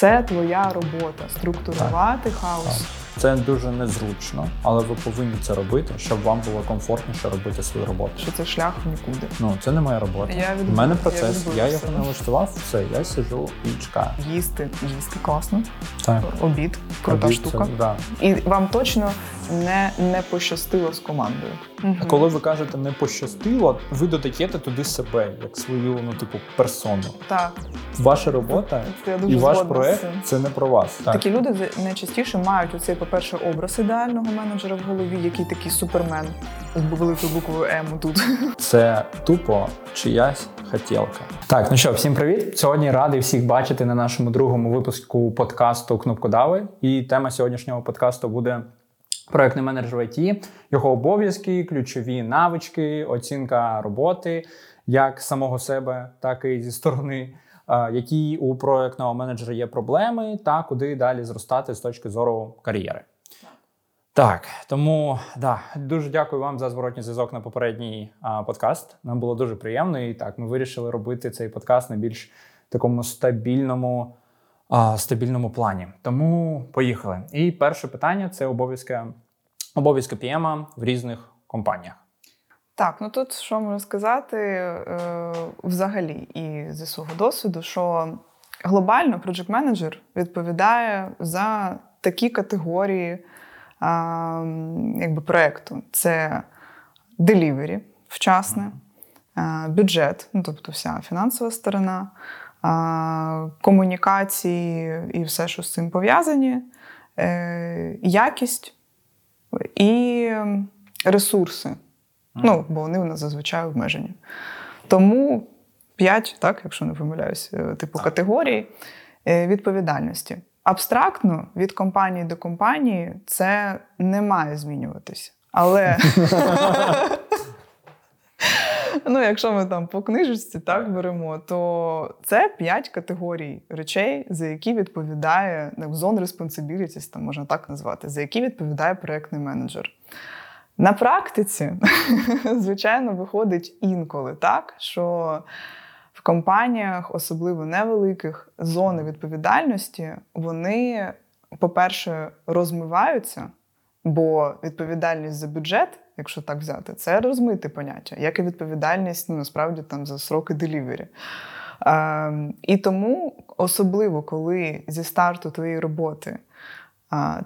Це твоя робота структурувати хаос. Це дуже незручно, але ви повинні це робити, щоб вам було комфортніше робити свою роботу. Що це шлях в нікуди. Ну це не моя робота. Я У відбула- мене я процес. Я, все. його налаштував, все, я сижу і чекаю. Їсти, їсти класно. Так. Обід, крута Обід штука. Це, да. І вам точно не, не пощастило з командою. А коли ви кажете не пощастило, ви додаєте туди себе, як свою, ну типу, персону. Так, Ваша робота я дуже і ваш проект це не про вас. Так. Такі люди найчастіше мають оцей, по-перше, образ ідеального менеджера в голові, який такий супермен з великою буквою М тут. Це тупо чиясь хотілка. Так, ну що, всім привіт. Сьогодні радий всіх бачити на нашому другому випуску подкасту Кнопкодави. І тема сьогоднішнього подкасту буде проектний менеджер в ІТ, його обов'язки, ключові навички, оцінка роботи, як самого себе, так і зі сторони. Які у проектного менеджера є проблеми, та куди далі зростати з точки зору кар'єри. Так, тому да, дуже дякую вам за зворотній зв'язок на попередній а, подкаст. Нам було дуже приємно, і так ми вирішили робити цей подкаст на більш такому стабільному, а, стабільному плані. Тому поїхали. І перше питання це обов'язки, обов'язки PM в різних компаніях. Так, ну тут що можу сказати е, взагалі і зі свого досвіду, що глобально project менеджер відповідає за такі категорії а, якби, проекту: це delivery вчасне, а, бюджет, ну тобто вся фінансова сторона, комунікації і все, що з цим пов'язані, е, якість і ресурси. Ну, бо вони у нас зазвичай обмежені. Тому 5, так, якщо не помиляюсь, е, типу Так. категорій е, відповідальності. Абстрактно від компанії до компанії це не має змінюватися. Але ну, якщо ми там по книжечці так беремо, то це 5 категорій речей, за які відповідає zone responsibilities, там можна так назвати, за які відповідає проєктний менеджер. На практиці, звичайно, виходить інколи так, що в компаніях, особливо невеликих, зони відповідальності, вони, по-перше, розмиваються, бо відповідальність за бюджет, якщо так взяти, це розмите поняття, як і відповідальність ну, насправді там за сроки делівері. Ем, і тому, особливо коли зі старту твоєї роботи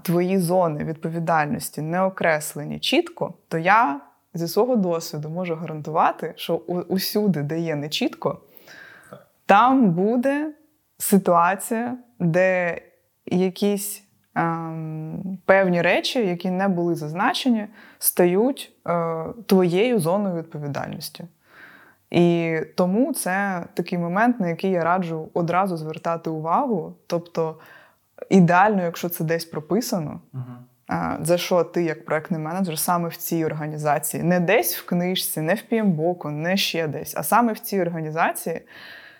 твої зони відповідальності не окреслені чітко, то я зі свого досвіду можу гарантувати, що усюди, де є нечітко, там буде ситуація, де якісь ем, певні речі, які не були зазначені, стають е, твоєю зоною відповідальності. І тому це такий момент, на який я раджу одразу звертати увагу. Тобто, ідеально, якщо це десь прописано, а, за що ти, як проектний менеджер, саме в цій організації, не десь в книжці, не в PMBOK, не ще десь, а саме в цій організації,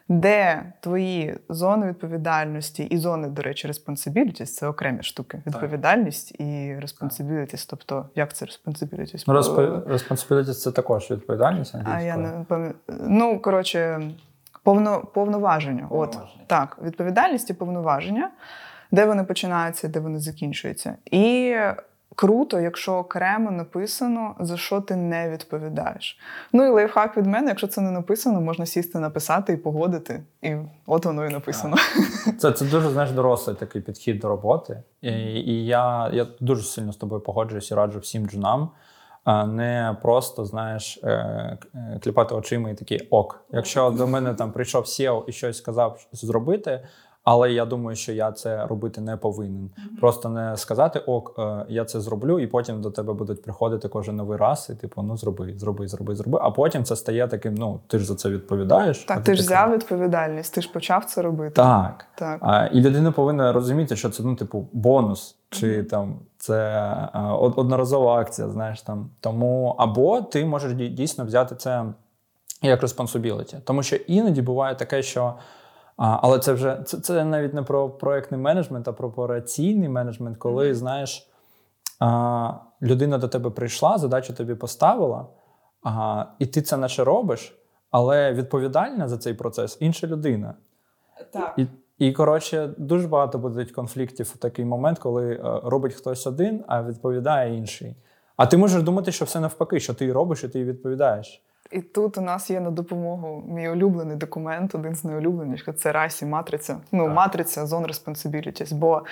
де твої зони відповідальності і зони, до речі, responsibilities – це окремі штуки. Відповідальність і responsibilities. Тобто, як це responsibilities? Ну, responsibility – це також відповідальність А я не пам'ятаю. Ну, коротше, повно, повноваження. От Повноваження. так, відповідальність і повноваження, де вони починаються, де вони закінчуються. І круто, якщо окремо написано, за що ти не відповідаєш. Ну і лайфхак від мене, якщо це не написано, можна сісти, написати і погодити. І от воно і написано. Це, це дуже знаєш, дорослий такий підхід до роботи. І, і я, я дуже сильно з тобою погоджуюсь і раджу всім джунам. а Не просто знаєш е, е, кліпати очима і такий ок. Якщо до мене там прийшов SEO і щось сказав зробити, але я думаю, що я це робити не повинен. Просто не сказати ок, е, я це зроблю, і потім до тебе будуть приходити кожен новий раз, і типу, ну зроби, зроби, зроби, зроби. А потім це стає таким: ну ти ж за це відповідаєш. Так, ти ж такий, взяв відповідальність, ти ж почав це робити. Так. Так. А, і людина повинна розуміти, що це ну, типу, бонус, чи там це а, одноразова акція, знаєш там. Тому або ти можеш дійсно взяти це як responsibility. Тому що іноді буває таке, що. А, але це вже це, це навіть не про проектний менеджмент, а про операційний менеджмент, коли знаєш, а, людина до тебе прийшла, задачу тобі поставила, а, і ти це наче робиш, але відповідальна за цей процес інша людина. Так. І, І коротше, дуже багато буде конфліктів в такий момент, коли е, робить хтось один, а відповідає інший. А ти можеш думати, що все навпаки, що ти робиш, і ти відповідаєш. І тут у нас є на допомогу мій улюблений документ, один з найулюбленіших це расі матриця. Ну, Так. матриця Zone Responsibilities. Бо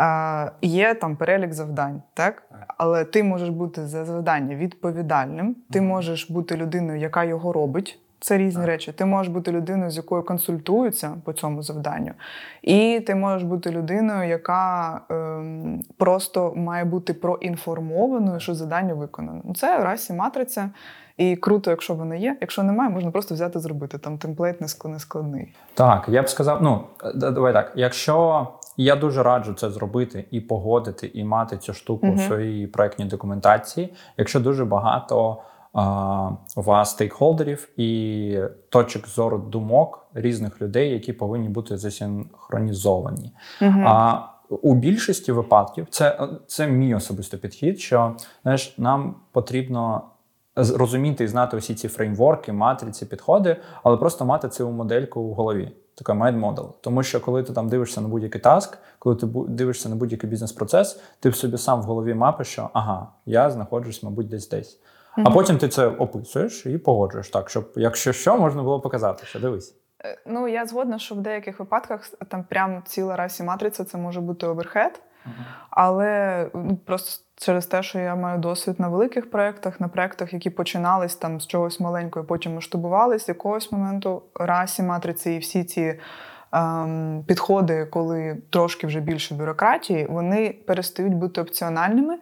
е, є там перелік завдань, так? Так. Але ти можеш бути за завдання відповідальним, ти можеш бути людиною, яка його робить. Це різні Так. речі. Ти можеш бути людиною, з якою консультуються по цьому завданню. І ти можеш бути людиною, яка ем, просто має бути проінформованою, що завдання виконано. Ну, Це расі матриця. І круто, якщо вона є. Якщо немає, можна просто взяти зробити. Там темплейт не складний. Так, я б сказав, ну давай так. Якщо я дуже раджу це зробити і погодити, і мати цю штуку в своїй проектній документації, якщо дуже багато у вас стейкхолдерів і точок зору думок різних людей, які повинні бути засінхронізовані. Угу. А у більшості випадків це, це мій особистий підхід, що знаєш, нам потрібно розуміти і знати усі ці фреймворки, матриці, підходи, але просто мати цю модельку в голові. Така mind model. Тому що коли ти там дивишся на будь-який task, коли ти дивишся на будь-який бізнес-процес, ти в собі сам в голові мапиш, що ага, я знаходжусь, мабуть, десь десь. А потім ти це описуєш і погоджуєш так, щоб якщо що, можна було показати, що дивись. Е, Ну, я згодна, що в деяких випадках там прям ціла RACI матриця це може бути overhead. Але ну, просто через те, що я маю досвід на великих проєктах, на проєктах, які починались там з чогось маленького, потім масштабувались, з якогось моменту расі матриці і всі ці ем, підходи, коли трошки вже більше бюрократії, вони перестають бути опціональними.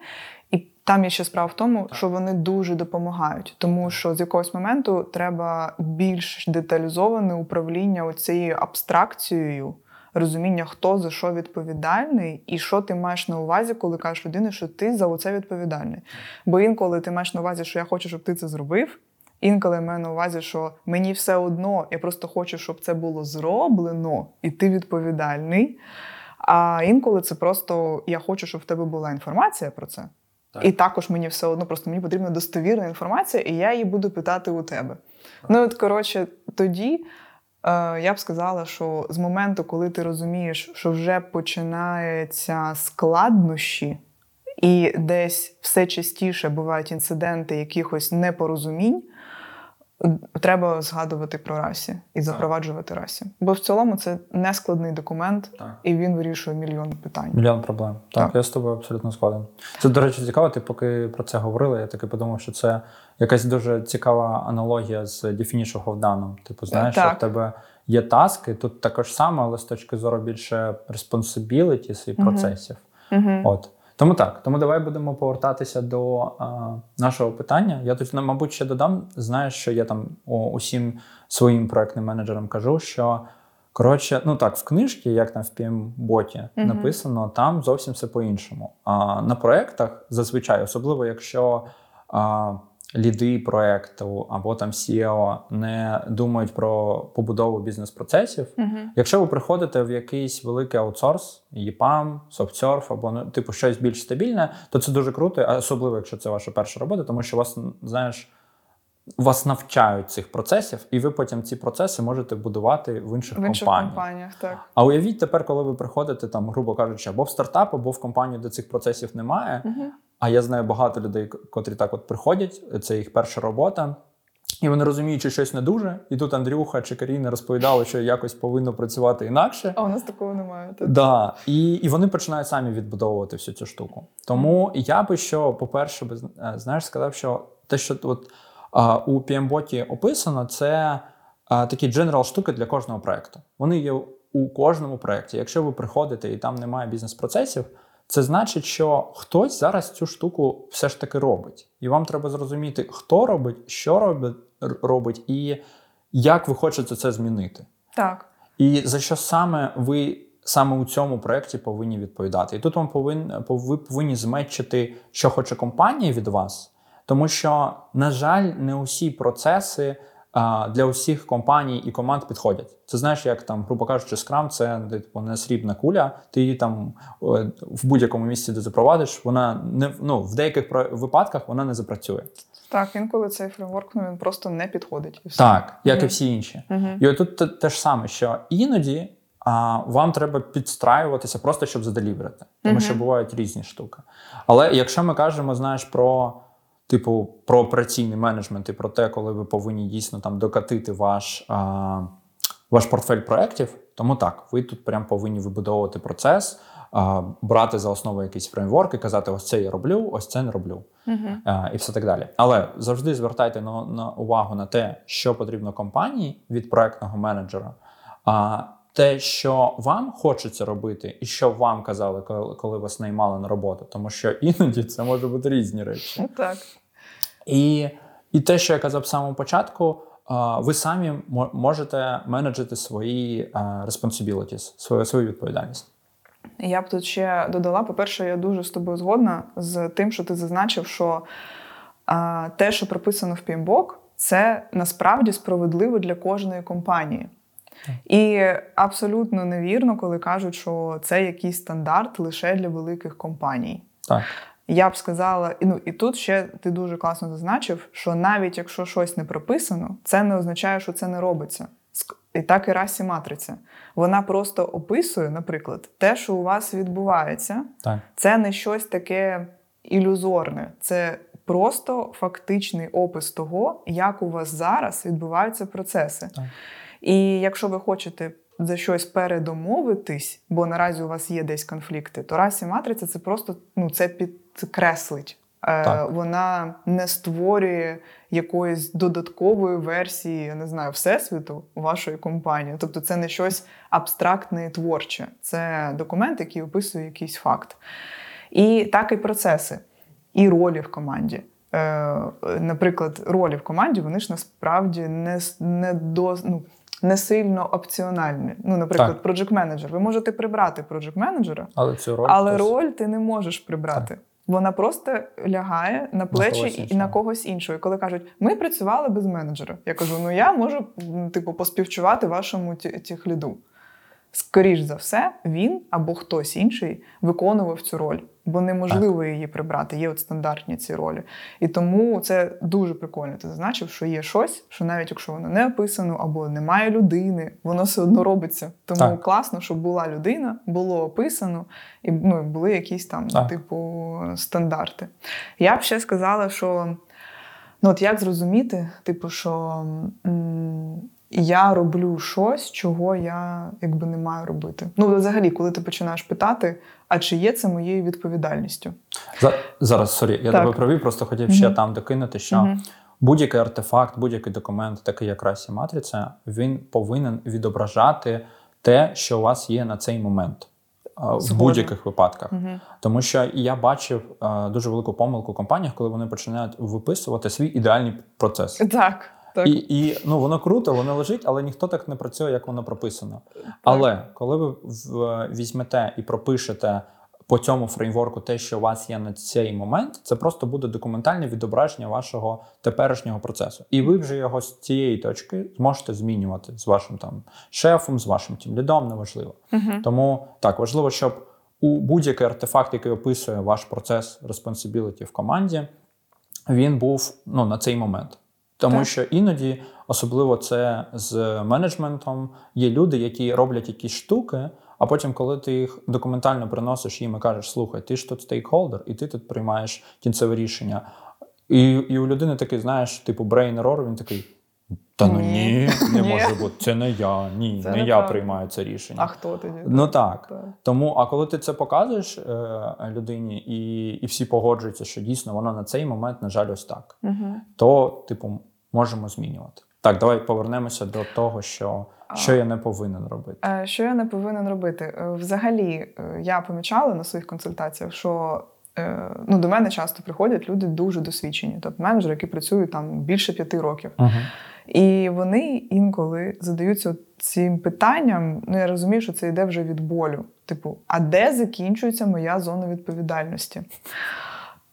І там є ще справа в тому, що вони дуже допомагають, тому що з якогось моменту треба більш деталізоване управління оцією абстракцією розуміння, хто за що відповідальний, і що ти маєш на увазі, коли кажеш людині, що ти за оце відповідальний. Бо інколи ти маєш на увазі, що я хочу, щоб ти це зробив. Інколи я маю на увазі, що мені все одно, я просто хочу, щоб це було зроблено, і ти відповідальний. А інколи це просто я хочу, щоб в тебе була інформація про це. Так. І також мені все одно, просто мені потрібна достовірна інформація, і я її буду питати у тебе. Ну, от, коротше, тоді я б сказала, що з моменту, коли ти розумієш, що вже починаються складнощі, і десь все частіше бувають інциденти якихось непорозумінь, е, треба згадувати про расі і запроваджувати расі. Бо в цілому це не складний документ, Так. і він вирішує мільйон питань. Мільйон проблем. Так, Так. я з тобою абсолютно згоден. Це, до речі, цікаво. Ти поки про це говорила, я таки подумав, що це якась дуже цікава аналогія з Definition of Done. Типу, знаєш, Так. що в тебе є таски, тут також саме, але з точки зору більше responsibilities і Мгм. процесів. Угу. От. Тому так, тому давай будемо повертатися до а, нашого питання. Я тут, ну, мабуть, ще додам. Знаєш, що я там о, усім своїм проектним менеджерам кажу, що коротше, ну так, в книжці, як там в PM-боті Мгм. написано, там зовсім все по-іншому. А на проектах зазвичай, особливо якщо а, ліди проекту або там SEO не думають про побудову бізнес-процесів. Угу. Якщо ви приходите в якийсь великий аутсорс, EPAM, SoftSurf або ну, типу щось більш стабільне, то це дуже круто, особливо якщо це ваша перша робота, тому що вас знаєш. Вас навчають цих процесів, і ви потім ці процеси можете будувати в інших, В інших компаніях. компаніях, так. А уявіть тепер, коли ви приходите там, грубо кажучи, або в стартап, або в компанію, де цих процесів немає. Угу. А я знаю багато людей, котрі так от приходять, це їх перша робота. І вони розуміють, що щось не дуже. І тут Андрюха чи Каріна розповідали, що якось повинно працювати інакше. А у нас такого немає. Так. Да, і, і вони починають самі відбудовувати всю цю штуку. Тому я би що, по-перше, би, е, знаєш, сказав, що те, що от а, у PMBot описано, це а, такі дженерал штуки для кожного проекту. Вони є у кожному проєкті. Якщо ви приходите і там немає бізнес-процесів, це значить, що хтось зараз цю штуку все ж таки робить. І вам треба зрозуміти, хто робить, що робить, робить і як ви хочете це змінити. так. І за що саме ви саме у цьому проєкті повинні відповідати? І тут вам повинні, ви повинні зметчити, що хоче компанія від вас, тому що, на жаль, не усі процеси для усіх компаній і команд підходять. Це знаєш, як там, грубо кажучи, скрам це типу не срібна куля. Ти її там в будь-якому місці, де запровадиш, вона не ну в деяких випадках вона не запрацює. Так, інколи цей фреймворк ну, він просто не підходить. І все. Так, як і всі інші. Угу. І отут те, те ж саме, що іноді а вам треба підстраюватися просто щоб заделіверити. Тому Мгм. що бувають різні штуки. Але якщо ми кажемо, знаєш, про типу про операційний менеджмент і про те, коли ви повинні дійсно там докатити ваш, а, ваш портфель проєктів, тому так, ви тут прям повинні вибудовувати процес, а, брати за основу якийсь фреймворк і казати: ось це я роблю, ось це не роблю. Угу. Е, і все так далі. Але завжди звертайте на, на увагу на те, що потрібно компанії від проектного менеджера. А те, що вам хочеться робити, і що вам казали, коли, вас наймали на роботу, тому що іноді це може бути різні речі. Так. І, і те, що я казав в самому початку, ви самі мо- можете менеджити свої responsibilities, свою, свою відповідальність. Я б тут ще додала: по-перше, я дуже з тобою згодна з тим, що ти зазначив, що те, що прописано в PMBOK, це насправді справедливо для кожної компанії. І абсолютно невірно, коли кажуть, що це якийсь стандарт лише для великих компаній. Так, Я б сказала, ну і тут ще ти дуже класно зазначив, що навіть якщо щось не прописано, це не означає, що це не робиться. І так і расі матриця. Вона просто описує, наприклад, те, що у вас відбувається, так, це не щось таке ілюзорне, це просто фактичний опис того, як у вас зараз відбуваються процеси. так. І якщо ви хочете за щось передомовитись, бо наразі у вас є десь конфлікти, то расі матриця це просто ну, це підкреслить. Е, Так. Вона не створює якоїсь додаткової версії, я не знаю, всесвіту вашої компанії. Тобто, це не щось абстрактне і творче. Це документ, який описує якийсь факт. І так і процеси, і ролі в команді. Е, наприклад, ролі в команді вони ж насправді не, не до. Ну, не сильно опціональні. Ну, наприклад, project менеджер. Ви можете прибрати project менеджера, Але цю роль але хтось- роль ти не можеш прибрати. Вона просто лягає на плечі когось і іншого. на когось іншого. І коли кажуть, ми працювали без менеджера. Я кажу: ну я можу типу поспівчувати вашому ті- тіхліду. Скоріш за все, він або хтось інший виконував цю роль, бо неможливо її прибрати. Є от стандартні ці ролі. І тому це дуже прикольно. Ти зазначив, що є щось, що навіть якщо воно не описано або немає людини, воно все одно робиться. Тому Так. класно, щоб була людина, було описано, і ну, були якісь там, Так. типу, стандарти. Я б ще сказала, що ну, от як зрозуміти, типу, що м, я роблю щось, чого я якби не маю робити. Ну, взагалі, коли ти починаєш питати, а чи є це моєю відповідальністю? За- Зараз, sorry, я Так. тебе провів, просто хотів ще там докинути, що Мгм. будь-який артефакт, будь-який документ, такий як RACI матриця, він повинен відображати те, що у вас є на цей момент. В будь-яких випадках. Угу. Тому що я бачив е, дуже велику помилку в компаніях, коли вони починають виписувати свій ідеальний процес. Так, так. І, і ну, воно круто, воно лежить, але ніхто так не працює, як воно прописано. Але коли ви візьмете і пропишете по цьому фреймворку те, що у вас є на цей момент, це просто буде документальне відображення вашого теперішнього процесу. І ви вже його з цієї точки зможете змінювати з вашим там шефом, з вашим тімлідом, неважливо. Угу. Тому так важливо, щоб у будь-який артефакт, який описує ваш процес responsibility в команді, він був ну, на цей момент. Тому Так. що іноді, особливо це з менеджментом, є люди, які роблять якісь штуки, а потім, коли ти їх документально приносиш їм і кажеш, слухай, ти ж тут стейкхолдер, і ти тут приймаєш кінцеве рішення. І, і у людини такий, знаєш, типу brain error, він такий. Та ну Ні. ні, не Ні. може бути. Це не я. Ні, Це не я неправда. приймаю це рішення. А хто тоді? Ну так. Так. Тому, а коли ти це показуєш е, людині, і, і всі погоджуються, що дійсно воно на цей момент, на жаль, ось так, Угу. то, типу, можемо змінювати. Так, давай повернемося до того, що, що я не повинен робити. Е, Що я не повинен робити? Е, Взагалі, е, я помічала на своїх консультаціях, що ну, до мене часто приходять люди дуже досвідчені, тобто менеджери, які працюють там більше п'яти років. Угу. І вони інколи задаються цим питанням. Ну я розумію, що це йде вже від болю. Типу, а де закінчується моя зона відповідальності?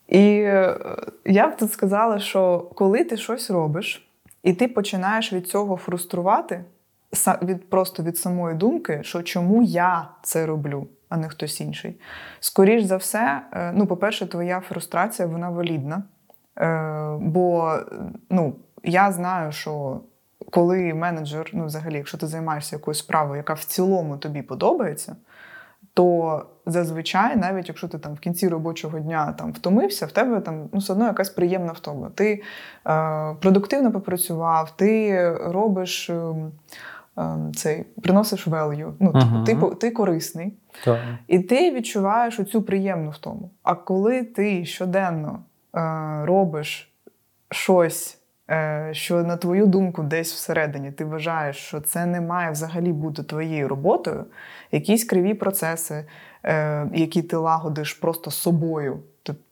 І е, я б тут сказала, що коли ти щось робиш, і ти починаєш від цього фруструвати, від, просто від самої думки, що чому я це роблю, а не хтось інший. Скоріш за все, е, ну, по-перше, твоя фрустрація вона валідна. Е, Бо ну, я знаю, що коли менеджер, ну взагалі, якщо ти займаєшся якоюсь справою, яка в цілому тобі подобається, то зазвичай, навіть якщо ти там в кінці робочого дня там втомився, в тебе там ну, все одно якась приємна втома. Ти е, продуктивно попрацював, ти робиш. Е, цей приносиш value, ну uh-huh. ти ти корисний, так. і ти відчуваєш оцю приємну втому. А коли ти щоденно е, робиш щось, що на твою думку, десь всередині ти вважаєш, що це не має взагалі бути твоєю роботою, якісь криві процеси, е, які ти лагодиш просто собою.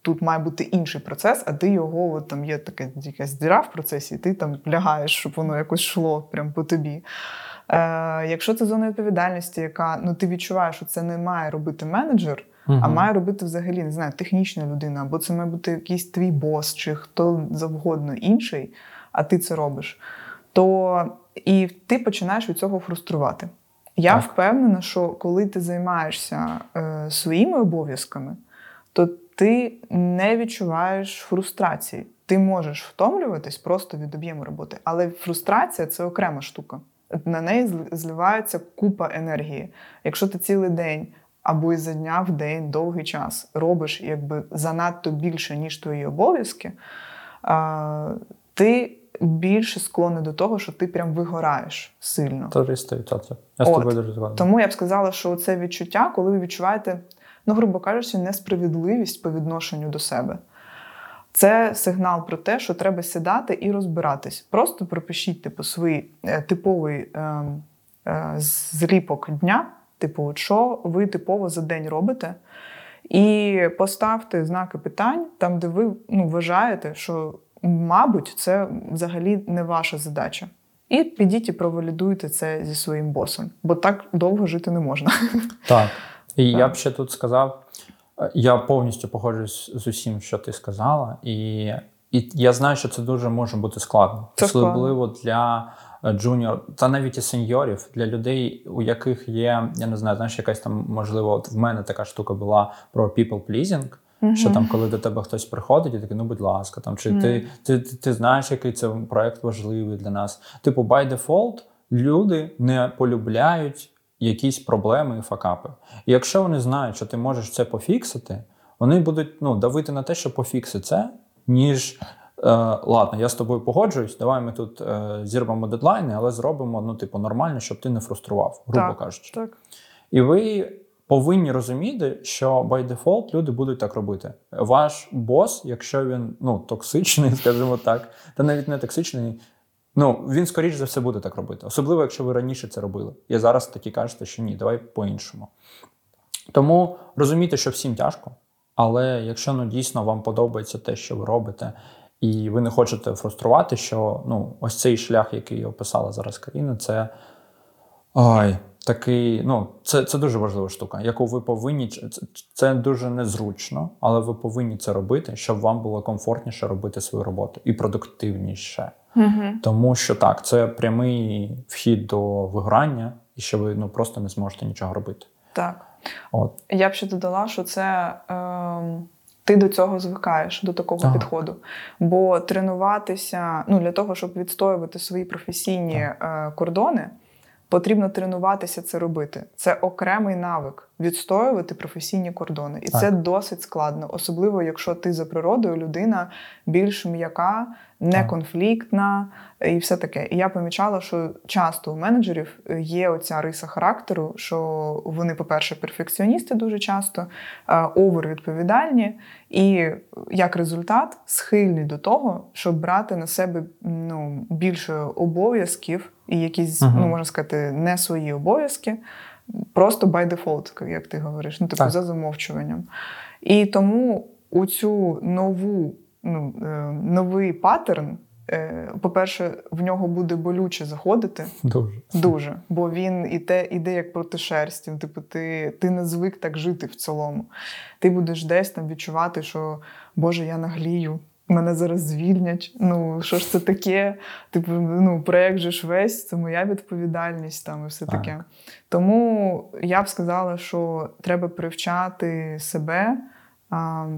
Тут має бути інший процес, а ти його от, там є така якась діра в процесі, і ти там лягаєш, щоб воно якось йшло прямо по тобі. Е, Якщо це зона відповідальності, яка ну ти відчуваєш, що це не має робити менеджер, угу. а має робити взагалі не знаю, технічна людина, або це має бути якийсь твій бос, чи хто завгодно інший, а ти це робиш, то і ти починаєш від цього фруструвати. Я так. впевнена, що коли ти займаєшся е, своїми обов'язками, то ти не відчуваєш фрустрації. Ти можеш втомлюватись просто від об'єму роботи, але фрустрація це окрема штука на неї зливається купа енергії. Якщо ти цілий день або із за дня в день довгий час робиш якби занадто більше, ніж твої обов'язки, ти більше склонний до того, що ти прям вигораєш сильно. Це 100%. Я з тобою дуже згоден. Тому я б сказала, що це відчуття, коли ви відчуваєте, ну, грубо кажучи, несправедливість по відношенню до себе. Це сигнал про те, що треба сідати і розбиратись. Просто пропишіть типу, свій е, типовий е, е, зліпок дня, типу, що ви типово за день робите, і поставте знаки питань там, де ви ну, вважаєте, що, мабуть, це взагалі не ваша задача. І підіть і провалідуйте це зі своїм босом, бо так довго жити не можна. Так. І так. я б ще тут сказав. Я повністю погоджуюсь з усім, що ти сказала, і і я знаю, що це дуже може бути складно, це особливо складно. для джуніор, та навіть і сеньорів, для людей, у яких є, я не знаю, знаєш, якась там можливо, от в мене така штука була про people pleasing, mm Що там, коли до тебе хтось приходить, і такий, ну будь ласка, там чи mm ти, ти, ти, ти знаєш, який це проект важливий для нас? Типу, by default, люди не полюбляють якісь проблеми і факапи. І якщо вони знають, що ти можеш це пофіксити, вони будуть ну, давити на те, що пофікси це, ніж е, ладно, я з тобою погоджуюсь, давай ми тут е, зірвемо дедлайни, але зробимо ну, типу, нормально, щоб ти не фрустрував, грубо так, кажучи. Так. І ви повинні розуміти, що by default люди будуть так робити. Ваш бос, якщо він ну, токсичний, скажімо так, та навіть не токсичний, Ну, він, скоріш за все, буде так робити. Особливо, якщо ви раніше це робили. І зараз такі кажете, що ні, давай по-іншому. Тому розумійте, що всім тяжко, але якщо ну, дійсно вам подобається те, що ви робите, і ви не хочете фруструвати, що ну, ось цей шлях, який описала зараз Каріна, це ой, такий, ну, це це дуже важлива штука, яку ви повинні. Це, це дуже незручно, але ви повинні це робити, щоб вам було комфортніше робити свою роботу і продуктивніше. Угу. Тому що так, це прямий вхід до вигорання, і що ви ну просто не зможете нічого робити. Так. От. Я б ще додала, що це. Е... Ти до цього звикаєш, до такого так. підходу. Бо тренуватися ну, для того, щоб відстоювати свої професійні е, кордони, потрібно тренуватися це робити. Це окремий навик відстоювати професійні кордони. І так. це досить складно, особливо якщо ти за природою людина більш м'яка, неконфліктна і все таке. І я помічала, що часто у менеджерів є оця риса характеру, що вони, по-перше, перфекціоністи дуже часто, овервідповідальні, і як результат схильні до того, щоб брати на себе ну, більше обов'язків і якісь, uh ну можна сказати, не свої обов'язки. Просто by default, як ти говориш, ну типу за замовчуванням. І тому у цю нову ну, е, новий паттерн. Е, по-перше, в нього буде болюче заходити. Дуже. Дуже. Бо він іде, іде як проти шерсті. Типу, ти ти не звик так жити в цілому. Ти будеш десь там відчувати, що Боже, я наглію, мене зараз звільнять. Ну, що ж це таке? Типу, ну, проєкт же ж весь, це моя відповідальність там і все так. таке. Тому я б сказала, що треба привчати себе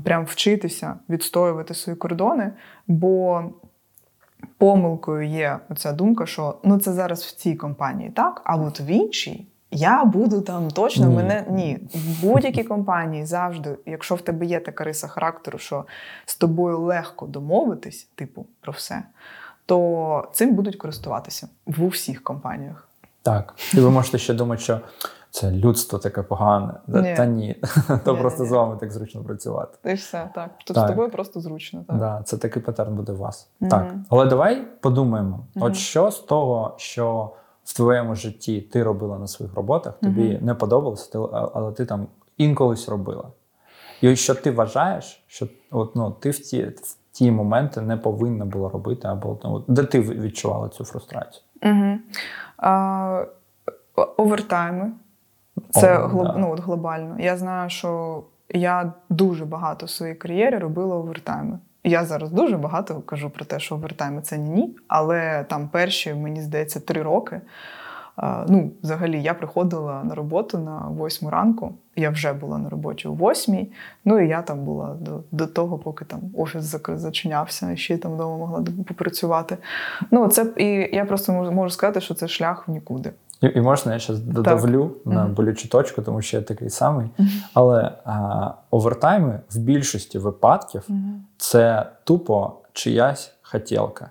прям вчитися відстоювати свої кордони, бо помилкою є оця думка, що ну це зараз в цій компанії, так, а от в іншій. Я буду там точно Ні. мене ні. В будь-якій компанії завжди, якщо в тебе є така риса характеру, що з тобою легко домовитись, типу, про все, то цим будуть користуватися в усіх компаніях. Так. І ви можете ще думати, що це людство таке погане. Ні. Та ні. То Ні, просто ні. з вами так зручно працювати. І все так. Тут Так. з тобою просто зручно. Так. Да, це такий патерн буде у вас. Мгм. Так. Але давай подумаємо: Мгм. от що з того, що в твоєму житті ти робила на своїх роботах, тобі Мгм. не подобалося, ти- але ти там інколись робила. І що ти вважаєш, що от, ну, ти в ті, в ті моменти не повинна була робити, або ну, де ти відчувала цю фрустрацію? Угу. А, овертайми. Це О, глоб, да. ну, от глобально. Я знаю, що я дуже багато в своїй кар'єрі робила овертайми. Я зараз дуже багато кажу про те, що овертайми це ні але там перші, мені здається, три роки. Ну, взагалі, я приходила на роботу на восьму ранку. Я вже була на роботі о восьмій. Ну і я там була до, до того, поки там офіс зачинявся, і ще там вдома могла попрацювати. Ну, це і я просто можу сказати, що це шлях в нікуди. І, і можна я зараз додавлю на болючу точку, тому що я такий самий. Але а, овертайми в більшості випадків це тупо чиясь хотілка.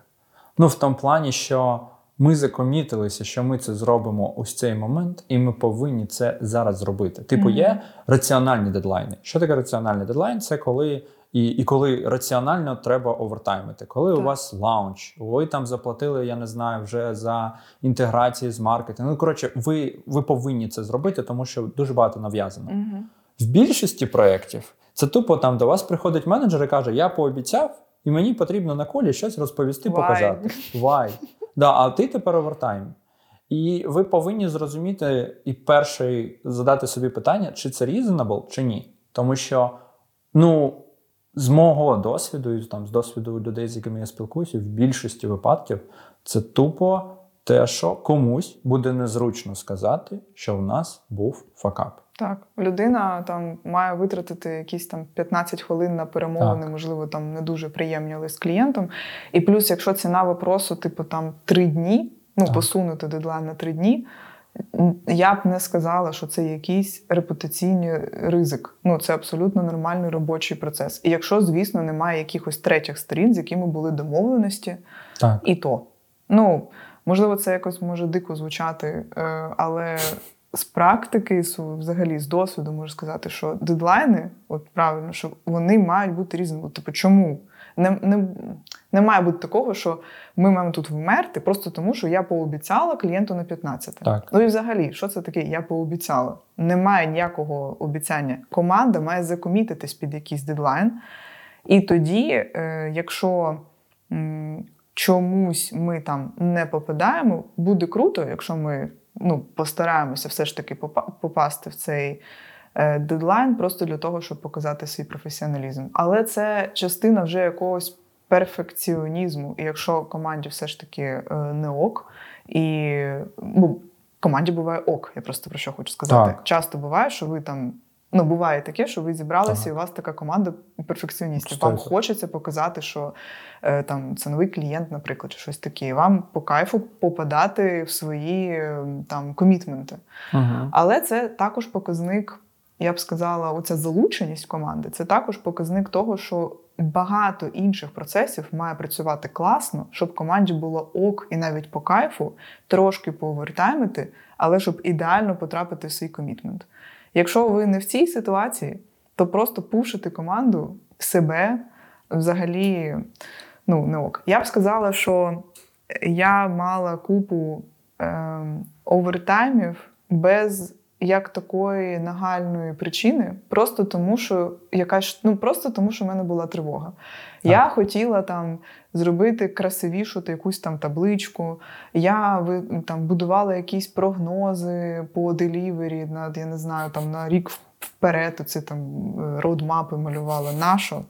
Ну, в тому плані, що ми закомітилися, що ми це зробимо ось цей момент, і ми повинні це зараз зробити. Типу, є раціональні дедлайни. Що таке раціональний дедлайн? Це коли. І, і коли раціонально треба овертаймити, коли у вас launch, ви там заплатили, я не знаю, вже за інтеграції з маркетингу. Ну коротше, ви, ви повинні це зробити, тому що дуже багато нав'язано. Угу. В більшості проєктів це тупо там до вас приходить менеджер і каже: Я пообіцяв, і мені потрібно на call і щось розповісти, Why? показати. Why? Да, а ти тепер овертайм. І ви повинні зрозуміти і перший задати собі питання, чи це reasonable, чи ні. Тому що, ну, з мого досвіду, і там з досвіду людей, з якими я спілкуюся, в більшості випадків це тупо те, що комусь буде незручно сказати, що в нас був факап. Так, людина там має витратити якісь там 15 хвилин на перемовини, Так. можливо, там не дуже приємні, але з клієнтом. І плюс, якщо ціна вопросу, типу там 3 дні, ну Так. посунути дедлайн на 3 дні. Я б не сказала, що це якийсь репутаційний ризик. Ну це абсолютно нормальний робочий процес. І якщо, звісно, немає якихось третіх сторін, з якими були домовленості, Так. і то. Ну, можливо, це якось може дико звучати, е, але з практики, взагалі з досвіду можу сказати, що дедлайни, от правильно, що вони мають бути різними. Типу, чому? Не, не, не має бути такого, що ми маємо тут вмерти просто тому, що я пообіцяла клієнту на 15. Так. Ну і взагалі, що це таке? Я пообіцяла. Немає ніякого обіцяння. Команда має закомітитись під якийсь дедлайн. І тоді, е, якщо чомусь ми там не попадаємо, буде круто, якщо ми ну, постараємося все ж таки попасти в цей дедлайн, просто для того, щоб показати свій професіоналізм. Але це частина вже якогось перфекціонізму. І якщо команді все ж таки е, не ок, і ну, команді буває ок, я просто про що хочу сказати. Так. Часто буває, що ви там. Ну, буває таке, що ви зібралися, Так. і у вас така команда перфекціоністів. Вам хочеться показати, що е, там це новий клієнт, наприклад, чи щось таке. Вам по кайфу попадати в свої е, там комітменти. Угу. Але це також показник, я б сказала, оця залученість команди. Це також показник того, що багато інших процесів має працювати класно, щоб команді було ок і навіть по кайфу трошки поовертаймити, але щоб ідеально потрапити в свій комітмент. Якщо ви не в цій ситуації, то просто пушити команду себе взагалі ну, не ок. Я б сказала, що я мала купу ем, овертаймів без як такої нагальної причини, просто тому, що якась ну просто тому, що в мене була тривога. Я хотіла там зробити красивішу та якусь там табличку. Я там будувала якісь прогнози по delivery на я не знаю, там на рік вперед. Оці там е, roadmap и малювала. Нащо?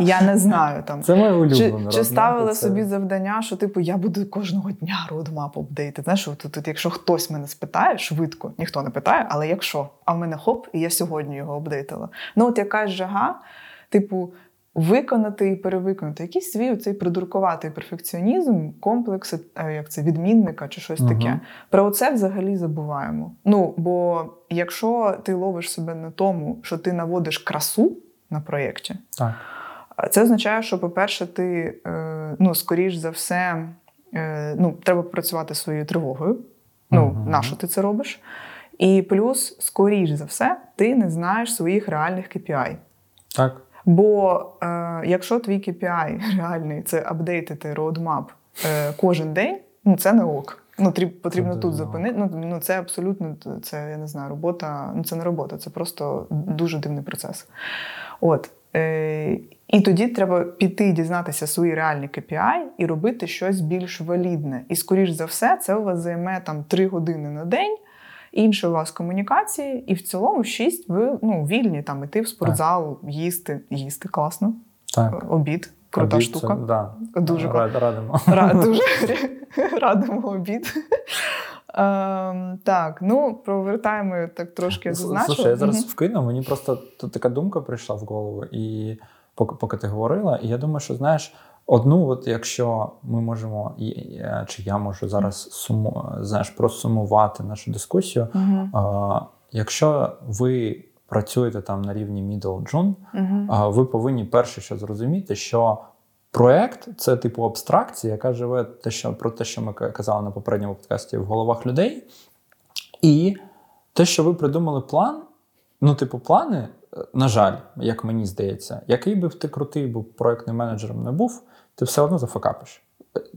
Я не знаю там. Це моє улюблене. Чи, чи ставила Це- собі завдання, що типу я буду кожного дня roadmap update и. Знаєш, от, тут, якщо хтось мене спитає швидко, ніхто не питає, але якщо, а в мене хоп, і я сьогодні його апдейтила. Ну, от якась жага, типу, виконати і перевиконати. Якийсь свій цей придуркуватий перфекціонізм, комплекс е, як це відмінника чи щось угу. таке. Про це взагалі забуваємо. Ну бо якщо ти ловиш себе на тому, що ти наводиш красу на проєкті, так. Це означає, що, по-перше, ти ну, скоріш за все, ну, треба працювати своєю тривогою. Ну, угу. на що ти це робиш? І плюс, скоріш за все, ти не знаєш своїх реальних KPI. Так. Бо е, якщо твій KPI реальний це апдейтити roadmap е, кожен день, ну це не ок. Ну, потрібно це тут зупинити. Ну, ну це абсолютно це я не знаю, робота. Ну це не робота, це просто дуже дивний процес. От. Е, І тоді треба піти дізнатися свої реальні KPI і робити щось більш валідне. І, скоріш за все, це у вас займе там 3 години на день інше у вас комунікації, і в цілому шість ви ну, вільні там іти в спортзал, так. їсти, їсти класно. Так. Обід. Крута обід, штука. Це, да. Дуже Рад, радимо. Рад, дуже радимо обід. Ем, так, ну провертаємо так трошки зазначили. Слушай, я зараз вкину, мені просто тут така думка прийшла в голову, і поки, поки ти говорила, і я думаю, що знаєш. Одну, от якщо ми можемо, чи я можу зараз суму, знаєш, просумувати нашу дискусію. А, Якщо ви працюєте там на рівні middle June, uh-huh. ви повинні перше що зрозуміти, що проект це типу абстракція, яка живе те, що про те, що ми казали на попередньому подкасті в головах людей. І те, що ви придумали план, ну, типу, плани. На жаль, як мені здається, який би ти крутий був проектним менеджером не був, ти все одно зафакапиш.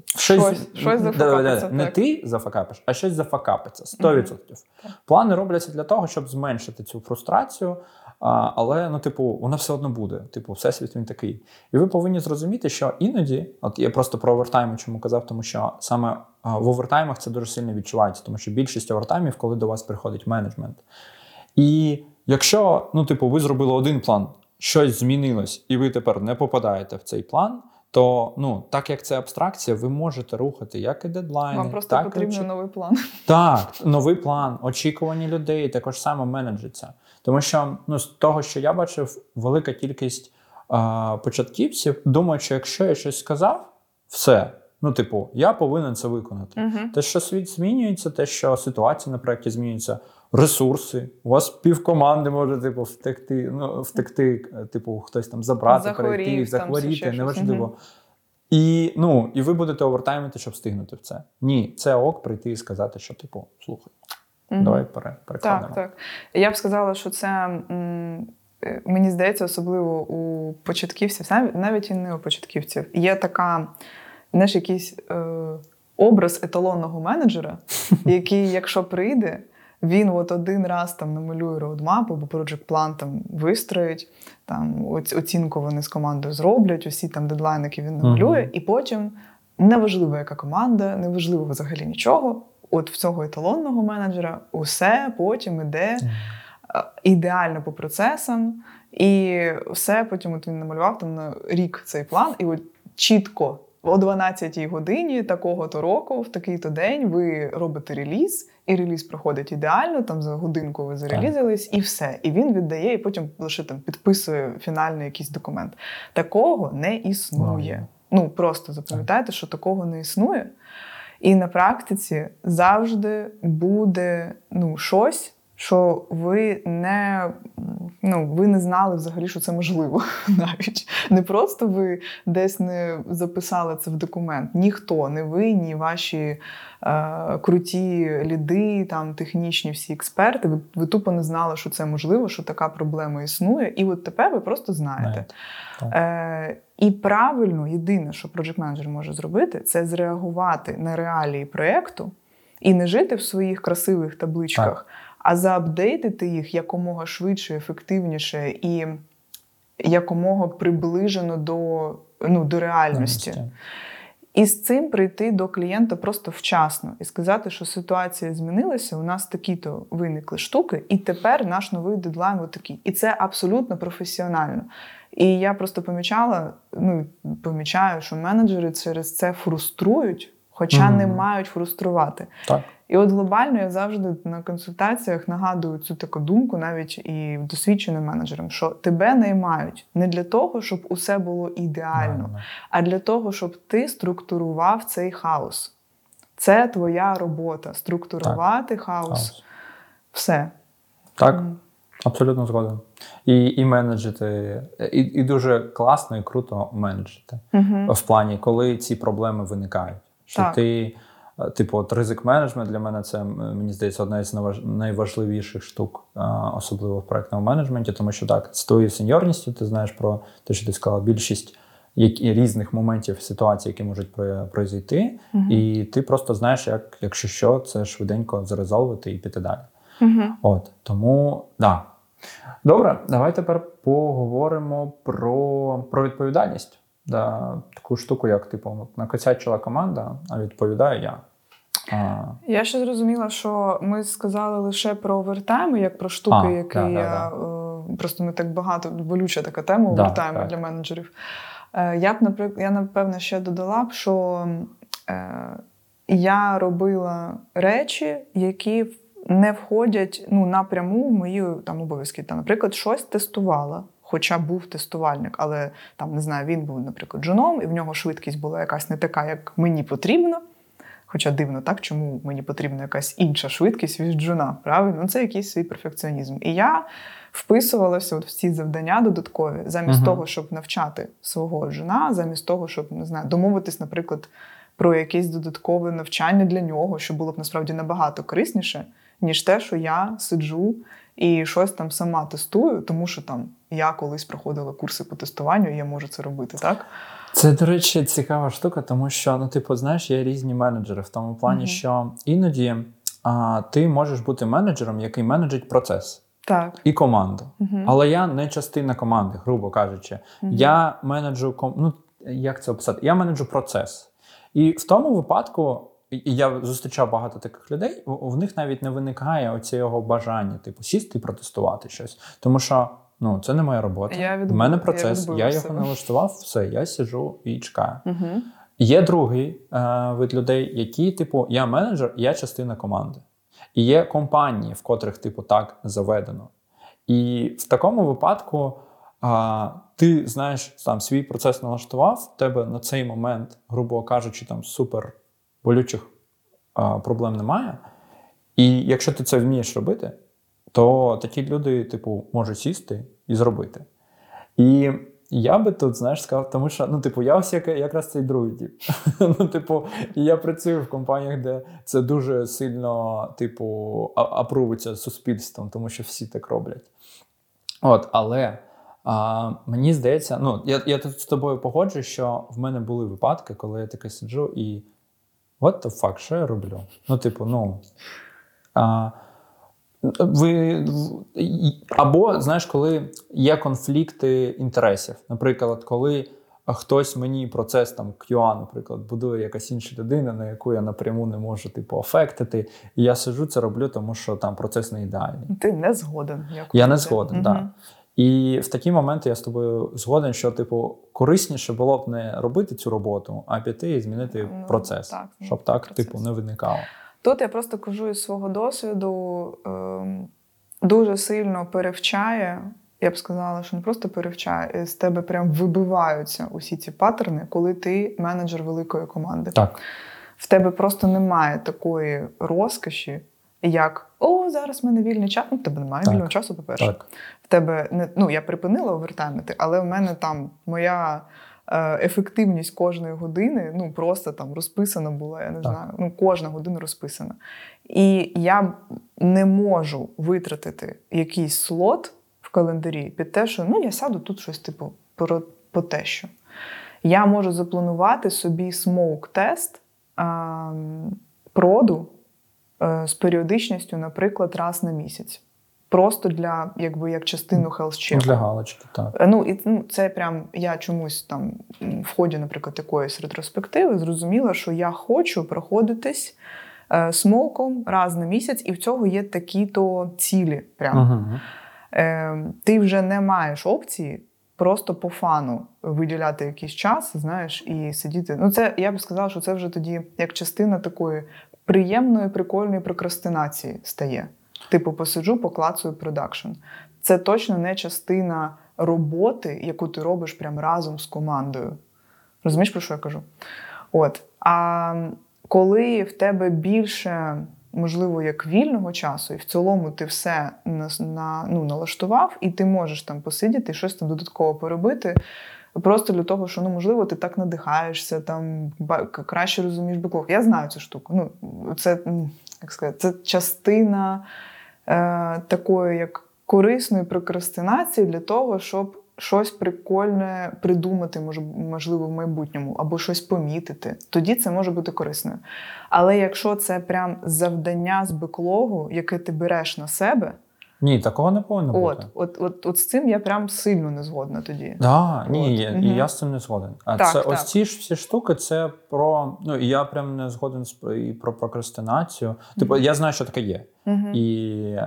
Щось щось, щось зафакапиться. Не так. ти зафакапиш, а щось зафакапиться 100%. Mm-hmm. Плани робляться для того, щоб зменшити цю фрустрацію. А, Але ну, типу, вона все одно буде. Типу, всесвіт він такий. І ви повинні зрозуміти, що іноді, от я просто про овертайми чому казав, тому що саме в овертаймах це дуже сильно відчувається, тому що більшість овертаймів, коли до вас приходить менеджмент. І якщо, ну, типу, ви зробили один план, щось змінилось, і ви тепер не попадаєте в цей план то ну так як це абстракція, ви можете рухати як і дедлайни. Вам просто так, потрібен очі... новий план. Так, новий план, очікування людей також саме менеджиться. Тому що ну, з того, що я бачив, велика кількість а, початківців думають, що якщо я щось сказав, все. Ну, типу, я повинен це виконати. uh Те, що світ змінюється, те, що ситуація на проєкті змінюється, ресурси. У вас півкоманди може типу, втекти, ну, втекти, типу, хтось там забрати, Захворів, перейти, захворіти, неважливо. Угу. І ну, і ви будете овертаймити, щоб встигнути в це. Ні, це ок прийти і сказати, що, типу, слухай, угу. давай перекладемо. Так, так. Я б сказала, що це. М- е, Мені здається, особливо у початківців, навіть і не у початківців, є така, знаєш, якийсь е, образ еталонного менеджера, який, якщо прийде, він от один раз там намалює roadmap або project план там вистроїть, там оцінку вони з командою зроблять, усі там дедлайни, які він намалює, uh-huh. і потім неважливо, яка команда, неважливо взагалі нічого. От в цього еталонного менеджера усе потім іде uh-huh. ідеально по процесам, і все потім от він намалював там на рік цей план, і от чітко о 12-й годині такого-то року, в такий-то день, ви робите реліз, і реліз проходить ідеально. Там за годинку ви зарелізились, і все. І він віддає, і потім лише там підписує фінальний якийсь документ. Такого не існує. Ну просто запам'ятайте, що такого не існує. І на практиці завжди буде ну, щось що ви не ну, ви не знали взагалі, що це можливо навіть. Не просто ви десь не записали це в документ. Ніхто, не ви, ні ваші е, круті ліди, там технічні всі експерти. Ви, ви тупо не знали, що це можливо, що така проблема існує. І от тепер ви просто знаєте. Е, І правильно, єдине, що project менеджер може зробити, це зреагувати на реалії проєкту і не жити в своїх красивих табличках. Так а заапдейтити їх якомога швидше, ефективніше і якомога приближено до ну, до реальності. І з цим прийти до клієнта просто вчасно і сказати, що ситуація змінилася, у нас такі-то виникли штуки, і тепер наш новий дедлайн отакий. І це абсолютно професіонально. І я просто помічала, ну помічаю, що менеджери через це фруструють, хоча mm-hmm. не мають фруструвати. Так. І от глобально я завжди на консультаціях нагадую цю таку думку, навіть і досвідченим менеджерам, що тебе наймають не для того, щоб усе було ідеально, а для того, щоб ти структурував цей хаос. Це твоя робота структурувати хаос. Хаос. Все. Так, Мгм. абсолютно згоден. І, і менеджити, і, і дуже класно і круто менеджити. Угу. В плані, коли ці проблеми виникають. Що Так. ти, типу, от ризик менеджмент для мене це, мені здається, одна із найваж- найважливіших штук, е, особливо в проектному менеджменті, тому що так, з твоєю сеньорністю ти знаєш про те, що ти сказала, більшість які, різних моментів ситуацій, які можуть про- произойти, Мгм. і ти просто знаєш, як, якщо що, це швиденько зарезолвити і піти далі. Угу. От тому да. Добре, давай тепер поговоримо про, про відповідальність. Да, таку штуку, як типу, накосячила команда, а відповідаю я. Я ще зрозуміла, що ми сказали лише про овертайми, як про штуки, А, які да, да, я е, просто ми так багато болюча така тема Да, овертайми так. для менеджерів. Е, Я б, наприклад, я напевно ще додала б, що е, я робила речі, які не входять ну, напряму в мої там обов'язки. Там, наприклад, щось тестувала. Хоча був тестувальник, але там не знаю, він був, наприклад, джуном, і в нього швидкість була якась не така, як мені потрібно. Хоча дивно, так чому мені потрібна якась інша швидкість від джуна, правильно? Ну, це якийсь свій перфекціонізм. І я вписувалася от в ці завдання додаткові, замість Мгм. того, щоб навчати свого джуна, замість того, щоб не знаю, домовитись, наприклад, про якесь додаткове навчання для нього, що було б насправді набагато корисніше, ніж те, що я сиджу і щось там сама тестую, тому що там я колись проходила курси по тестуванню, і я можу це робити, так? Це, до речі, цікава штука, тому що, ну, типу, знаєш, є різні менеджери в тому плані, Мгм. що іноді а, ти можеш бути менеджером, який менеджить процес Так. і команду. Угу. Але я не частина команди, грубо кажучи. Мгм. Я менеджу ком... ну, як це описати? Я менеджу процес. І в тому випадку, і я зустрічав багато таких людей, в них навіть не виникає оцього бажання, типу, сісти і протестувати щось. Тому що ну, це не моя робота. Я В відбила- мене процес, відбила я, його себе. налаштував, все, я сиджу і чекаю. Угу. Є другий е, вид людей, які, типу, я менеджер, я частина команди. І є компанії, в котрих, типу, так заведено. І в такому випадку а, ти знаєш, там свій процес налаштував, в тебе на цей момент, грубо кажучи, там супер болючих а, проблем немає. І якщо ти це вмієш робити, то такі люди, типу, можуть сісти і зробити. І я би тут, знаєш, сказав, тому що, ну, типу, я ось яка- якраз цей другий тип. ну, типу, я працюю в компаніях, де це дуже сильно, типу, а- апрувиться суспільством, тому що всі так роблять. От, але а, мені здається, ну, я, я тут з тобою погоджуюсь, що в мене були випадки, коли я таки сиджу і what the fuck, що я роблю? Ну, типу, ну. А, ви, або, знаєш, коли є конфлікти інтересів. Наприклад, коли хтось мені процес там QA, наприклад, будує якась інша людина, на яку я напряму не можу типу, афектити, і я сиджу, це роблю, тому що там процес не ідеальний. Ти не згоден. Як Я не згоден, Мгм. так. Да. І в такі моменти я з тобою згоден, що типу корисніше було б не робити цю роботу, а піти і змінити Ну, процес, так, щоб так, процес. типу, не виникало. Тут я просто кажу із свого досвіду, ем, дуже сильно перевчає. Я б сказала, що не просто перевчає, з тебе прям вибиваються усі ці паттерни, коли ти менеджер великої команди. Так. В тебе просто немає такої розкоші, як о, зараз в мене вільний час. Ну, в тебе немає Так. вільного часу, по-перше. Так. В тебе не ну я припинила овертаймити, але в мене там моя е, ефективність кожної години ну просто там розписана була. Я не Так. знаю. Ну кожна година розписана. І я не можу витратити якийсь слот в календарі під те, що ну я сяду тут щось типу про по те, що я можу запланувати собі смоук-тест а, проду е, з періодичністю, наприклад, раз на місяць. Просто для якби як частину health check. Для галочки, так. Е, Ну, і ну, це прям я чомусь там в ході, наприклад, якоїсь ретроспективи зрозуміла, що я хочу проходитись е, смоком раз на місяць, і в цього є такі-то цілі. Прям. Угу. Е, ти вже не маєш опції просто по фану виділяти якийсь час, знаєш, і сидіти. Ну, це я б сказала, що це вже тоді як частина такої приємної, прикольної прокрастинації стає. Типу, посиджу, поклацаю продакшн. Це точно не частина роботи, яку ти робиш прям разом з командою. Розумієш, про що я кажу? От. А коли в тебе більше, можливо, як вільного часу, і в цілому ти все на, на, ну, налаштував, і ти можеш там посидіти, щось там додатково поробити. Просто для того, що ну можливо ти так надихаєшся, там краще розумієш беклог. Я знаю цю штуку. Ну, Це як сказати, це частина е, такої, як корисної прокрастинації для того, щоб щось прикольне придумати, можливо, в майбутньому, або щось помітити. Тоді це може бути корисною. Але якщо це прям завдання з беклогу, яке ти береш на себе. Ні, такого не повинно от, бути. От от, от з цим я прям сильно не згодна тоді. Да, Ні, я, угу. я з цим не згоден. А так, це так. ось ці ж всі штуки, це про. Ну я прям не згоден і про прокрастинацію. Типу, угу. я знаю, що таке є. Угу. І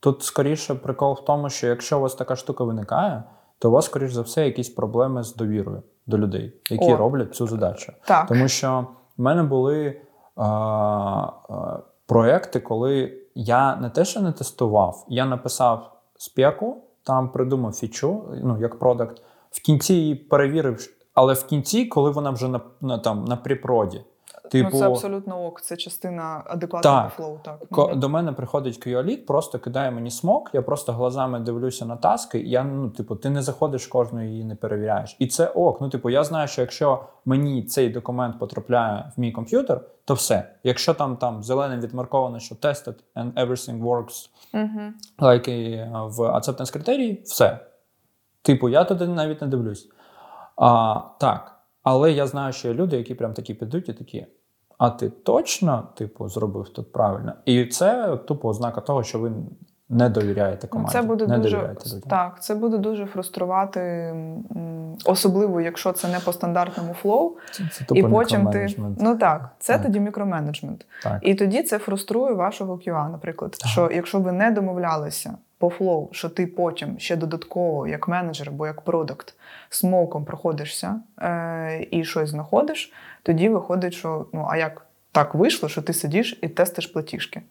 тут скоріше прикол в тому, що якщо у вас така штука виникає, то у вас, скоріш за все, якісь проблеми з довірою до людей, які О. роблять цю задачу. Так. Тому що в мене були а, а, проекти, коли я не те, що не тестував, я написав спеку, там придумав фічу, ну як продакт. В кінці її перевірив, але в кінці, коли вона вже на на, там на припроді, Типу, ну, це абсолютно ок, це частина адекватного так. флоу. Так. Ко- До мене приходить QA lead, просто кидає мені smoke, я просто глазами дивлюся на таски, і я, ну, типу, ти не заходиш кожну її не перевіряєш. І це ок. Ну, типу, я знаю, що якщо мені цей документ потрапляє в мій комп'ютер, то все. Якщо там там зеленим відмарковано, що tested and everything works, uh-huh. like в acceptance критерії, все. Типу, я туди навіть не дивлюсь. А, Так. Але я знаю, що є люди, які прям такі підуть і такі а ти точно, типу, зробив тут правильно? І це тупо ознака того, що ви не довіряєте ну, команді. Це буде не дуже людям. так. Це буде дуже фруструвати, особливо якщо це не по стандартному флоу. Це, це тупо і потім ти ну так, це так. тоді мікроменеджмент. Так. І тоді це фруструє вашого QA, наприклад. Так. Що якщо ви не домовлялися по флоу, що ти потім ще додатково, як менеджер або як продукт, smoke ом проходишся е- і щось знаходиш, тоді виходить, що ну а як так вийшло, що ти сидиш і тестиш платіжки.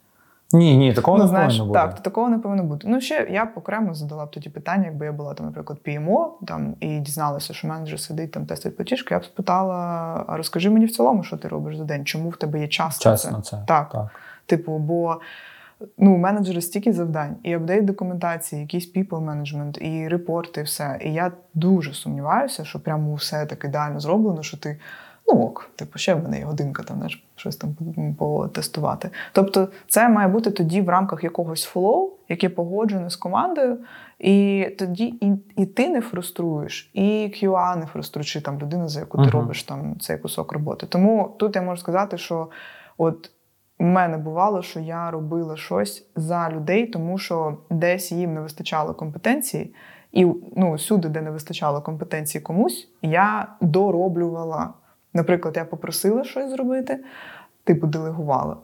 Ні, ні, такого ну, не знаєш, повинно бути. Так, такого не повинно бути. Ну, ще я б окремо задала б тоді питання, якби я була, там, наприклад, PMO там, і дізналася, що менеджер сидить там тестить платіжки, я б спитала: а розкажи мені в цілому, що ти робиш за день, чому в тебе є час, час на це? Так. так. Типу, бо ну, у менеджера стільки завдань, і апдейт документації, якийсь people management, і репорти, і все. І я дуже сумніваюся, що прямо все так ідеально зроблено, що ти. Ну ок, типу, ще в мене є годинка, там знаєш, щось там потестувати. Тобто, це має бути тоді в рамках якогось флоу, яке погоджене з командою, і тоді і, і ти не фруструєш, і QA не фруструє, чи там людина, за яку ти uh-huh. робиш там цей кусок роботи. Тому тут я можу сказати, що от у мене бувало, що я робила щось за людей, тому що десь їм не вистачало компетенції, і ну, всюди, де не вистачало компетенції комусь, я дороблювала. Наприклад, я попросила щось зробити, типу делегувала.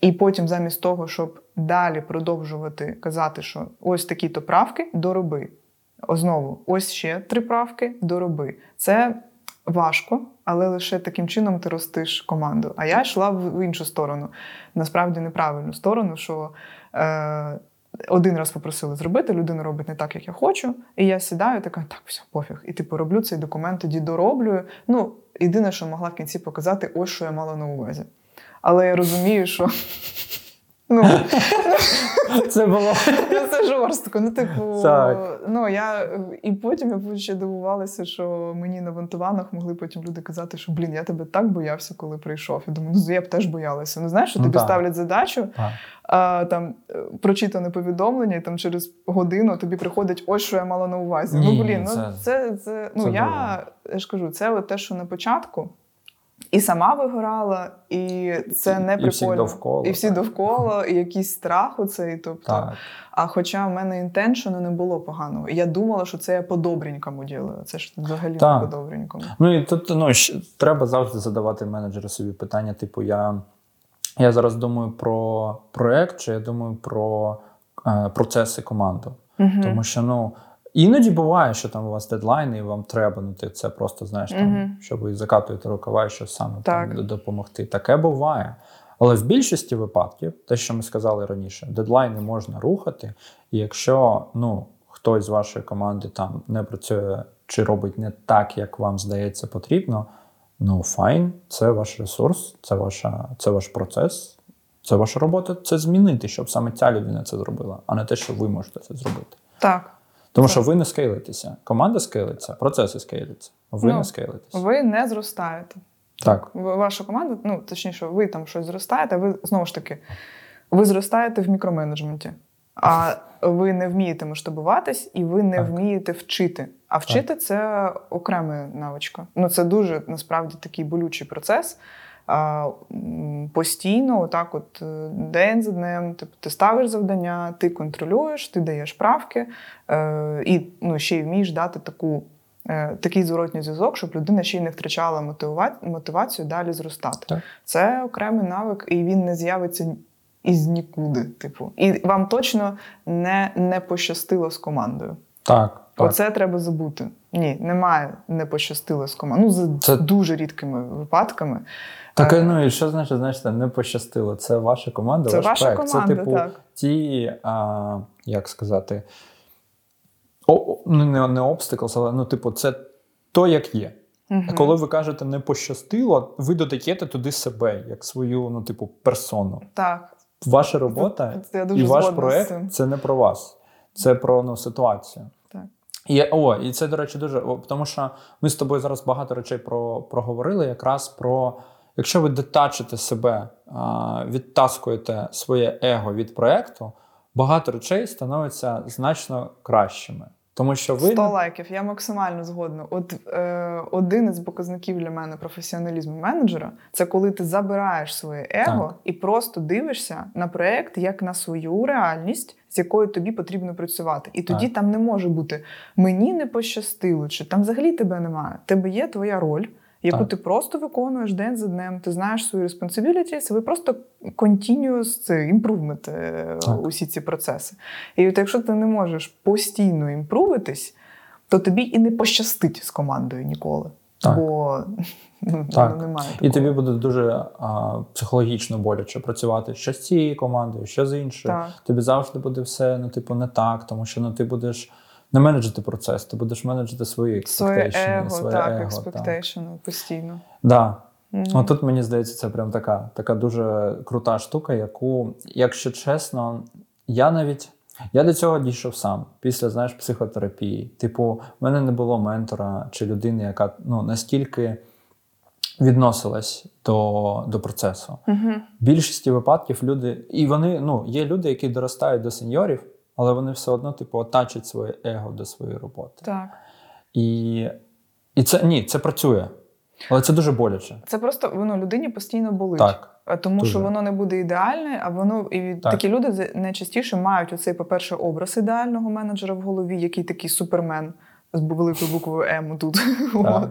І потім, замість того, щоб далі продовжувати казати, що ось такі-то правки дороби. Знову, ось ще три правки дороби. Це важко, але лише таким чином ти ростиш команду. А я йшла в іншу сторону, насправді неправильну сторону, що е, один раз попросили зробити, людина робить не так, як я хочу. І я сідаю, така, так, все, пофіг. І типу роблю цей документ, тоді дороблюю. Ну, єдине, що могла в кінці показати, ось що я мала на увазі. Але я розумію, що. Ну, Це було ну, це жорстко. Ну, типу, так. ну я і потім я ще дивувалася, що мені на вантуванах могли потім люди казати, що блін, я тебе так боявся, коли прийшов. Я думаю, ну я б теж боялася. Ну знаєш, що тобі ну, ставлять задачу, а там прочитане повідомлення, і там через годину тобі приходить ось що я мала на увазі. Ні, ну блін, це, ну це це ну це я, я ж кажу, це от те, що на початку. І сама вигорала, і це не прикольно. І всі довкола. І всі довкола, і якийсь страх у цей. Тобто, так. А хоча в мене інтеншену не було поганого. Я думала, що це я по-добренькому ділаю. Це ж взагалі так. не по-добренькому. Ну і тут ну, треба завжди задавати менеджеру собі питання: типу, я я зараз думаю про проект, чи я думаю про е, процеси команди. Угу. Тому що, ну. Іноді буває, що там у вас дедлайни, і вам треба, ну ти це просто знаєш, там, угу. що ви закатуєте рукава, і що саме так. там допомогти. Таке буває. Але в більшості випадків, те, що ми сказали раніше, дедлайни можна рухати, і якщо ну, хтось з вашої команди там не працює чи робить не так, як вам здається потрібно, ну файн, це ваш ресурс, це, ваша, це ваш процес, це ваша робота це змінити, щоб саме ця людина це зробила, а не те, що ви можете це зробити. Так. Тому Так. що ви не скейлитеся. Команда скейлиться, процеси скейлиться. Ви Ну, не скейлитесь. Ви не зростаєте. Так. Ваша команда, ну точніше, ви там щось зростаєте, а ви знову ж таки, ви зростаєте в мікроменеджменті, а ви не вмієте масштабуватись і ви не Так. вмієте вчити. А вчити це окрема навичка. Ну це дуже насправді такий болючий процес. Постійно, отак, от е, день за днем, типу, ти ставиш завдання, ти контролюєш, ти даєш правки, е, і ну, ще й вмієш дати таку е, такий зворотній зв'язок, щоб людина ще й не втрачала мотива- мотивацію далі зростати. Так. Це окремий навик, і він не з'явиться із нікуди. Типу, і вам точно не, не пощастило з командою. Так. Так. Оце треба забути. Ні, немає не пощастило з командою. Ну, за Це- дуже рідкими випадками. Так, Е, ну і що значить, значить, не пощастило? Це ваша команда, Це ваш ваша проект. команда, це, типу, так. ті, а, як сказати, о, о, ну, не, не obstacles, але ну, типу, це то, як є. Мгм. Коли ви кажете не пощастило, ви додаєте туди себе, як свою, ну, типу, персону. Так, Ваша робота Це я дуже і ваш проект це не про вас, це про ну, ситуацію. І, о, і це, до речі, дуже. Тому що ми з тобою зараз багато речей про, проговорили, якраз про. Якщо ви детачите себе, відтаскуєте своє его від проекту, багато речей становиться значно кращими. Тому що ви 100 лайків, я максимально згодна. От е, один із показників для мене професіоналізму менеджера це коли ти забираєш своє его Так. і просто дивишся на проект як на свою реальність, з якою тобі потрібно працювати. І тоді Так. там не може бути мені не пощастило, чи там взагалі тебе немає. Тебе є твоя роль. Яку Так. ти просто виконуєш день за днем, ти знаєш свої responsibilities, ви просто continuous improvement, е, усі ці процеси. І от якщо ти не можеш постійно імпрувитись, то тобі і не пощастить з командою ніколи. Так. Бо ну, Так. воно немає. І тобі буде дуже а, психологічно боляче працювати що з цією командою, що з іншою. Так. Тобі завжди буде все ну, типу, не так, тому що ну, ти будеш не менеджити процес, ти будеш менеджити свої Своє его, своє так, его, постійно. Да. Мгм. Ну, тут мені здається, це прям така, така дуже крута штука, яку, якщо чесно, я навіть. Я до цього дійшов сам після знаєш, психотерапії. Типу, в мене не було ментора чи людини, яка ну, настільки відносилась до, до процесу. Мгм. В більшості випадків люди, і вони, ну, є люди, які доростають до сеньорів, але вони все одно, типу, отачать своє его до своєї роботи. Так. І, і це ні, це працює. Але це дуже боляче. Це просто воно людині постійно болить. Так. Тому Дуже. що воно не буде ідеальне, а воно і Так. такі люди найчастіше мають оцей, по-перше, образ ідеального менеджера в голові, який такий супермен з великою буквою М тут. От.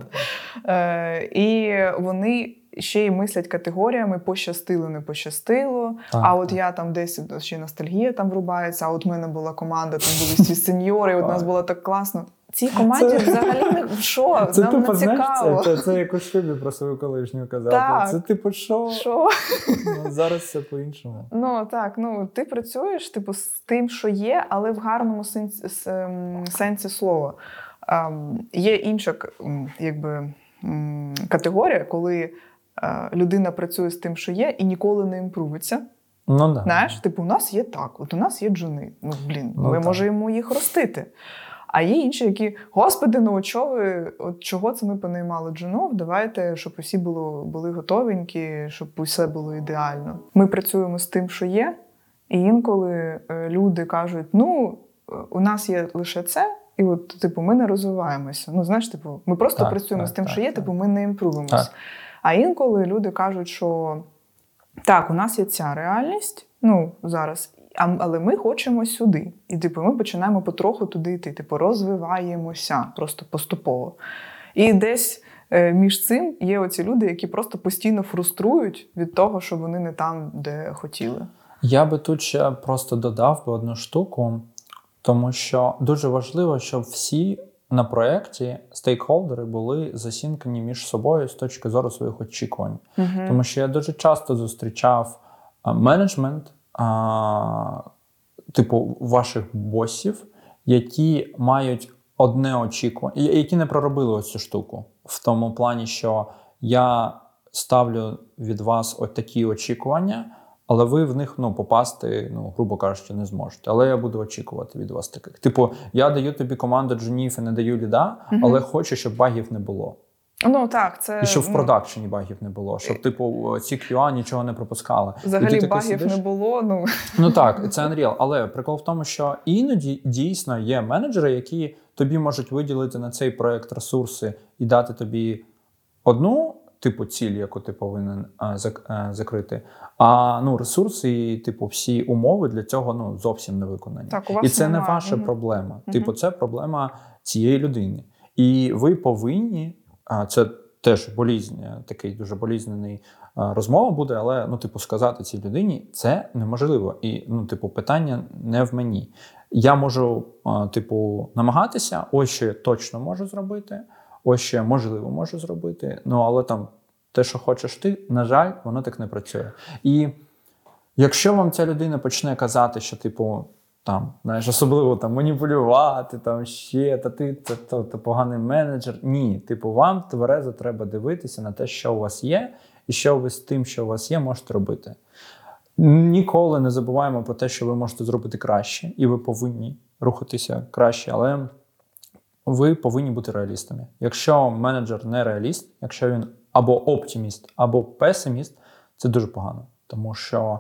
Е, і вони ще й мислять категоріями пощастило, не пощастило. Так, а от так. я там десь ще ностальгія там врубається. А от в мене була команда, там були всі сеньори, от нас було так класно. Цій команді Це- взагалі не що, Це нам тупо, не знаєш, цікаво. це, це, це як у шлюбі про свою колишню казати. Так. Це типу, що? Що? Ну, зараз все по-іншому. Ну так, ну ти працюєш типу з тим, що є, але в гарному сенсі, ем, сенсі слова. Ем, є інша якби, категорія, коли людина працює з тим, що є, і ніколи не імпрувиться. Ну да. Знаєш, типу, у нас є так, от у нас є джуни. Ну блін, Ну, ми так. можемо їх ростити. А є інші, які, господи, ну от чого ви, от чого це ми понаймали джунов? Давайте, щоб усі було, були готовенькі, щоб усе було ідеально. Ми працюємо з тим, що є, і інколи е, люди кажуть: ну, е, у нас є лише це. І от, типу, ми не розвиваємося. Ну, знаєш, типу, ми просто Так, працюємо так, з тим, так, що є, так. типу, ми не імпрувимось. А інколи люди кажуть, що так, у нас є ця реальність, ну зараз, але ми хочемо сюди. І типу, ми починаємо потроху туди йти, типу, розвиваємося просто поступово. І десь е, між цим є оці люди, які просто постійно фруструють від того, що вони не там, де хотіли. Я би тут ще просто додав би одну штуку, тому що дуже важливо, щоб всі на проєкті стейкхолдери були засінкані між собою з точки зору своїх очікувань. Угу. Тому що я дуже часто зустрічав менеджмент, а, типу, ваших босів, які мають одне очікування, які не проробили ось цю штуку. В тому плані, що я ставлю від вас от такі очікування. Але ви в них ну, попасти, ну, грубо кажучи, не зможете. Але я буду очікувати від вас таких. Типу, я даю тобі команду джунів і не даю ліда, Мгм. але хочу, щоб багів не було. Ну так, це І щоб в ну, продакшені багів не було, щоб, типу, ці QA нічого не пропускали. Взагалі багів сидиш- не було. Ну Ну так, це Unreal. Але прикол в тому, що іноді дійсно є менеджери, які тобі можуть виділити на цей проект ресурси і дати тобі одну. Типу ціль, яку ти повинен а, зак- а, закрити. А ну ресурси і типу всі умови для цього ну зовсім не виконані. так, у вас І це не немає. ваша Мгм. проблема. Типу, це проблема цієї людини. І ви повинні, а це теж болізня, такий дуже болізнений розмова буде, але ну, типу, сказати цій людині це неможливо. І ну, типу, питання не в мені. Я можу, типу, намагатися, ось що я точно можу зробити, ось я можливо можу зробити. Ну, але там те, що хочеш ти, на жаль, воно так не працює. І якщо вам ця людина почне казати, що, типу, там, знаєш, особливо там маніпулювати, там ще, та ти це то, то поганий менеджер. Ні, типу, вам тверезо треба дивитися на те, що у вас є, і що ви з тим, що у вас є, можете робити. Ніколи не забуваємо про те, що ви можете зробити краще, і ви повинні рухатися краще, але ви повинні бути реалістами. Якщо менеджер не реаліст, якщо він або оптиміст, або песиміст, це дуже погано, тому що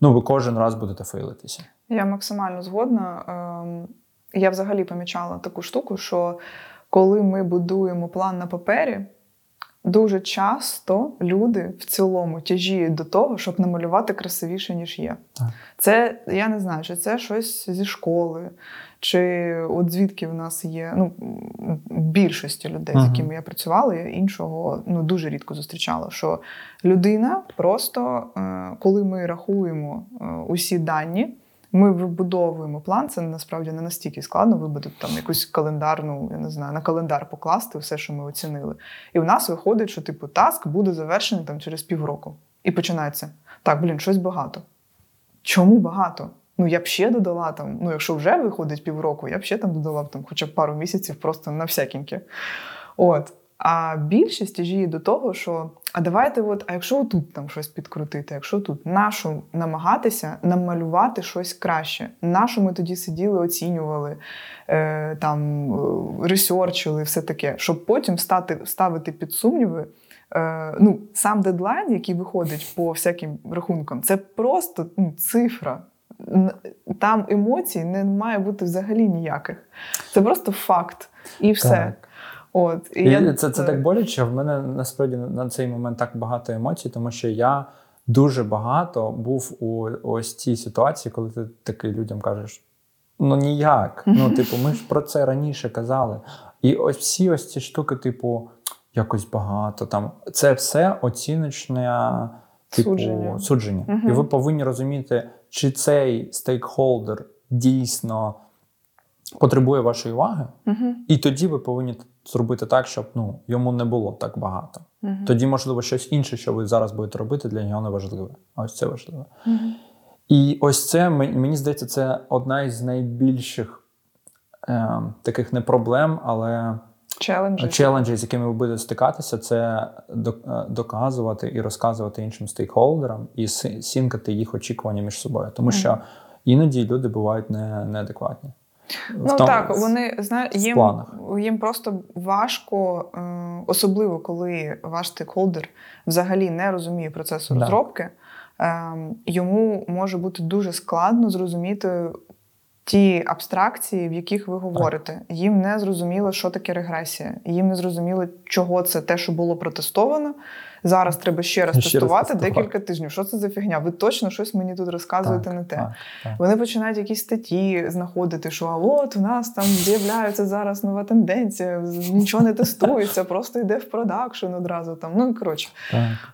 ну, ви кожен раз будете фейлитися. Я максимально згодна. Ем, Я взагалі помічала таку штуку, що коли ми будуємо план на папері, дуже часто люди в цілому тяжіють до того, щоб намалювати красивіше, ніж є. Так. Це я не знаю, чи це щось зі школи, чи от звідки в нас є ну, більшості людей, з якими я працювала, я іншого ну, дуже рідко зустрічала. Що людина просто, е, коли ми рахуємо е, усі дані, ми вибудовуємо план. Це насправді не настільки складно вибудувати там якусь календарну, я не знаю, на календар покласти все, що ми оцінили. І в нас виходить, що типу таск буде завершений там через півроку. І починається: так, блін, щось багато. Чому багато? Ну, я б ще додала там, ну, якщо вже виходить півроку, я б ще там додала там хоча б пару місяців просто на всякіньке. От. А більшість тяжіє до того, що а давайте, от, а якщо тут там щось підкрутити, якщо тут нашу намагатися намалювати щось краще, нашу ми тоді сиділи, оцінювали, е, там е, ресерчили, все таке, щоб потім стати, ставити під сумніви. Е, ну, сам дедлайн, який виходить по всяким рахункам, це просто ну, цифра. Там емоцій не має бути взагалі ніяких. Це просто факт. І все. Так. От, і І я- це, це так боляче. В мене насправді на цей момент так багато емоцій, тому що я дуже багато був у ось цій ситуації, коли ти такий людям кажеш: ну ніяк. Ну, типу, ми ж про це раніше казали. І ось всі ось ці штуки, типу, якось багато там. Це все оціночне типу, Судження. судження. Мгм. І ви повинні розуміти, чи цей стейкхолдер дійсно потребує вашої уваги. Мгм, І тоді ви повинні зробити так, щоб ну, йому не було так багато. мгм, Тоді, можливо, щось інше, що ви зараз будете робити, для нього не важливе. А ось це важливе. мгм. І ось це мені здається, це одна із найбільших е, таких не проблем, але Челенджі. челенджів, з якими ви будете стикатися, це е, доказувати і розказувати іншим стейкхолдерам і сінкати їх очікування між собою. Тому що іноді люди бувають не, неадекватні. Ну тому- так, вони знають, їм, їм просто важко, е, особливо коли ваш стейкхолдер взагалі не розуміє процесу розробки. е, Йому може бути дуже складно зрозуміти ті абстракції, в яких ви говорите. Їм не зрозуміло, що таке регресія. Їм не зрозуміло, чого це те, що було протестовано, Зараз треба ще раз Ще раз тестувати тестувати. декілька тижнів. Що це за фігня? Ви точно щось мені тут розказуєте Так, не те. так, так. Вони починають якісь статті знаходити, що а от у нас там з'являється зараз нова тенденція, нічого не тестується, просто йде в продакшн одразу. Там ну коротше.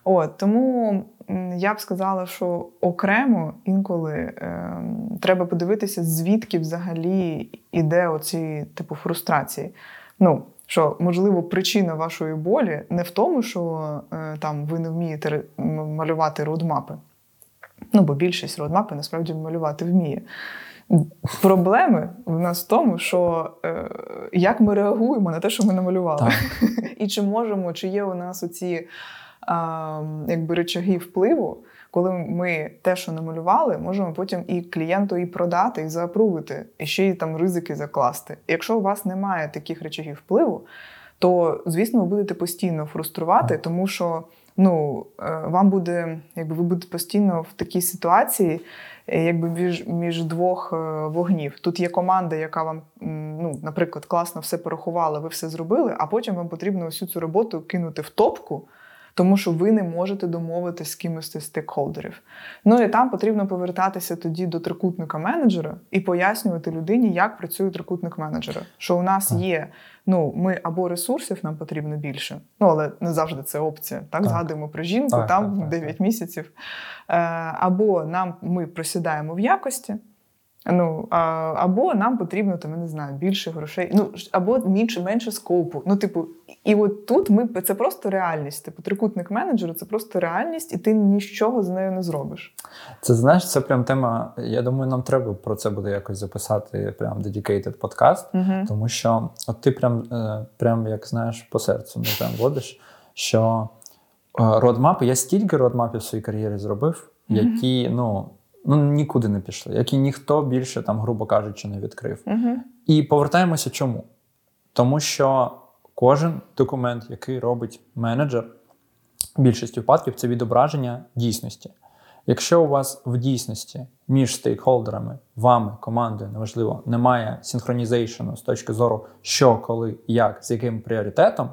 От тому я б сказала, що окремо інколи ем, треба подивитися, звідки взагалі іде оці типу фрустрації. Ну що можливо причина вашої болі не в тому, що е, там ви не вмієте малювати родмапи. Ну, бо більшість родмапи насправді малювати вміє. Проблеми в нас в тому, що е, як ми реагуємо на те, що ми намалювали. Так. І чи можемо, чи є у нас оці а, якби речаги впливу, коли ми те, що намалювали, можемо потім і клієнту і продати, і заапрувити, і ще й там ризики закласти. Якщо у вас немає таких речагів впливу, то звісно ви будете постійно фруструвати, тому що ну, е, вам буде, якби ви будете постійно в такій ситуації, е, якби між, між двох е, вогнів. Тут є команда, яка вам, ну, наприклад, класно все порахувала, ви все зробили, а потім вам потрібно всю цю роботу кинути в топку. Тому що ви не можете домовитися з кимось зі стейкхолдерів. Ну і там потрібно повертатися тоді до трикутника менеджера і пояснювати людині, як працює трикутник менеджера. Що у нас є, ну ми або ресурсів нам потрібно більше, ну але не завжди це опція. Так, Так. згадуємо про жінку, Так, там так, так, 9 так. місяців. Е, або нам ми просідаємо в якості. Ну, а, або нам потрібно там, я не знаю, більше грошей, ну або менше, менше скопу. Ну, типу, і от тут ми це просто реальність. Типу, трикутник менеджеру це просто реальність, і ти нічого з нею не зробиш. Це знаєш, це прям тема. Я думаю, нам треба про це буде якось записати прям dedicated подкаст. Угу. Тому що от ти прям, е, прям як знаєш, по серцю не прям водиш, що е, родмапи, я стільки родмапів в своїй кар'єрі зробив, які ну, ну нікуди не пішли, які ніхто більше там, грубо кажучи, не відкрив. Угу. І повертаємося чому? Тому що кожен документ, який робить менеджер, в більшості випадків це відображення дійсності. Якщо у вас в дійсності між стейкхолдерами, вами, командою, неважливо, немає синхронізейшену з точки зору, що, коли, як, з яким пріоритетом,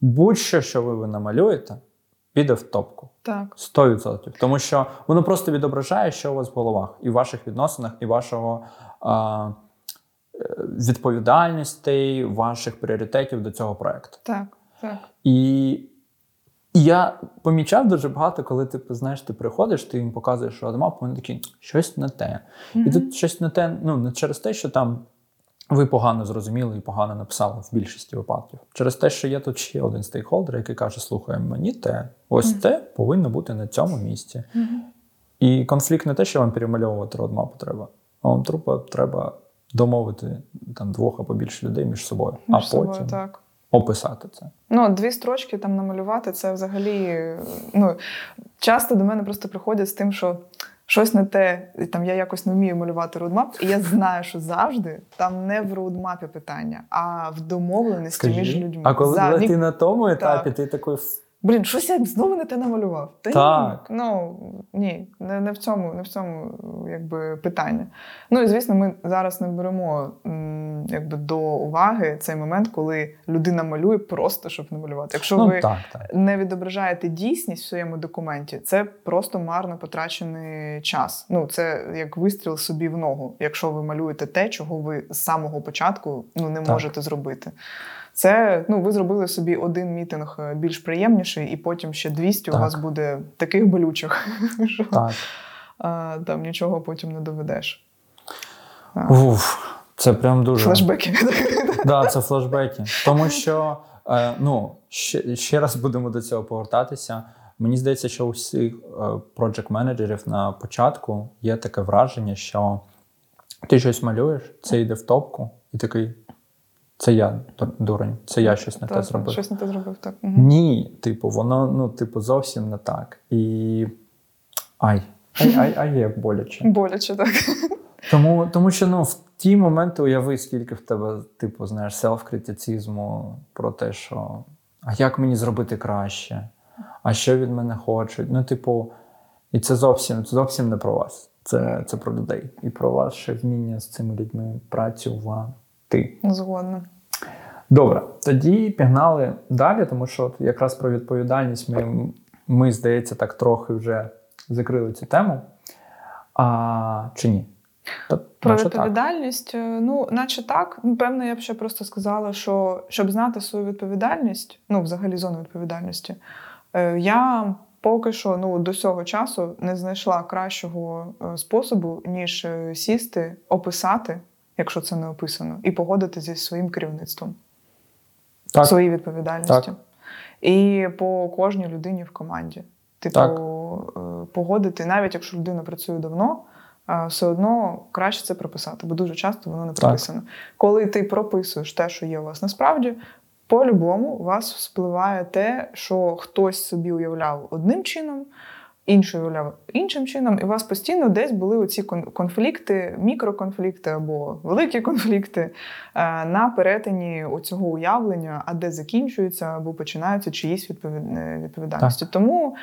будь-що, що ви, ви намалюєте, піде в топку. Так. 100%. Тому що воно просто відображає, що у вас в головах, і в ваших відносинах, і вашого а, е, відповідальностей, ваших пріоритетів до цього проекту. Так, так. І, і я помічав дуже багато, коли ти знаєш, ти приходиш, ти їм показуєш родмап, вони такі щось не те. І тут щось не те, ну не через те, що там ви погано зрозуміли і погано написали в більшості випадків. Через те, що є тут ще один стейкхолдер, який каже: слухай, мені те, ось Мгм. те повинно бути на цьому місці. Мгм. І конфлікт не те, що вам перемальовувати родмапу треба, а вам треба, треба домовити там двох або більше людей між собою, Між а собою, потім так. описати це. Ну, дві строчки там намалювати, це взагалі. Ну, часто до мене просто приходять з тим, що щось не те, там я якось не вмію малювати roadmap, і я знаю, що завжди там не в roadmap і питання, а в домовленості між людьми. а коли За- ти на тому етапі, Так. ти такий Блін, щось я знову не те намалював. Та Так. ні, ну ні, не, не в цьому, не в цьому якби питання. Ну і звісно, ми зараз не беремо якби до уваги цей момент, коли людина малює просто щоб намалювати. Якщо ну ви так, так. не відображаєте дійсність в своєму документі, це просто марно потрачений час. Ну це як вистріл собі в ногу, якщо ви малюєте те, чого ви з самого початку ну не Так. можете зробити. Це ну ви зробили собі один мітинг е, більш приємніший, і потім ще 200 Так. у вас буде таких болючих, що так. а, там нічого потім не доведеш. Уф, це прям дуже Флешбеки. Да, це флешбеки. Тому що е, ну, ще, ще раз будемо до цього повертатися. Мені здається, що у всіх проджект менеджерів на початку є таке враження, що ти щось малюєш, це йде в топку, і такий. Це я дурень, це я щось не те зробив. Щось не те зробив, так. Мгм. Ні, типу, воно ну, типу, зовсім не так. І ай, ай, ай, ай, як боляче. Боляче, так. Тому, тому що ну, в ті моменти уяви, скільки в тебе, типу, знаєш, селф-критицизму про те, що а як мені зробити краще, а що від мене хочуть. Ну, типу, і це зовсім, це зовсім не про вас. Це, це про людей. І про ваше вміння з цими людьми працювати. Згодна. Добре, тоді пігнали далі, тому що от якраз про відповідальність ми ми, здається, так трохи вже закрили цю тему. А, Чи ні? Та, Про відповідальність, так. Е, ну, наче так. Певно, я б ще просто сказала, що щоб знати свою відповідальність, ну, взагалі зону відповідальності, е, я поки що ну, до цього часу не знайшла кращого е, способу, ніж сісти, описати, якщо це не описано, і погодити зі своїм керівництвом так. свої відповідальності. Так. І по кожній людині в команді. Типу, так. погодити, навіть якщо людина працює давно все одно краще це прописати, бо дуже часто воно не прописано. Так. Коли ти прописуєш те, що є у вас насправді, по-любому у вас вспливає те, що хтось собі уявляв одним чином. Інший уявляв іншим чином, і у вас постійно десь були оці конфлікти, мікроконфлікти або великі конфлікти е, на перетині цього уявлення, а де закінчуються або починаються чиїсь відповідальності. Так. Тому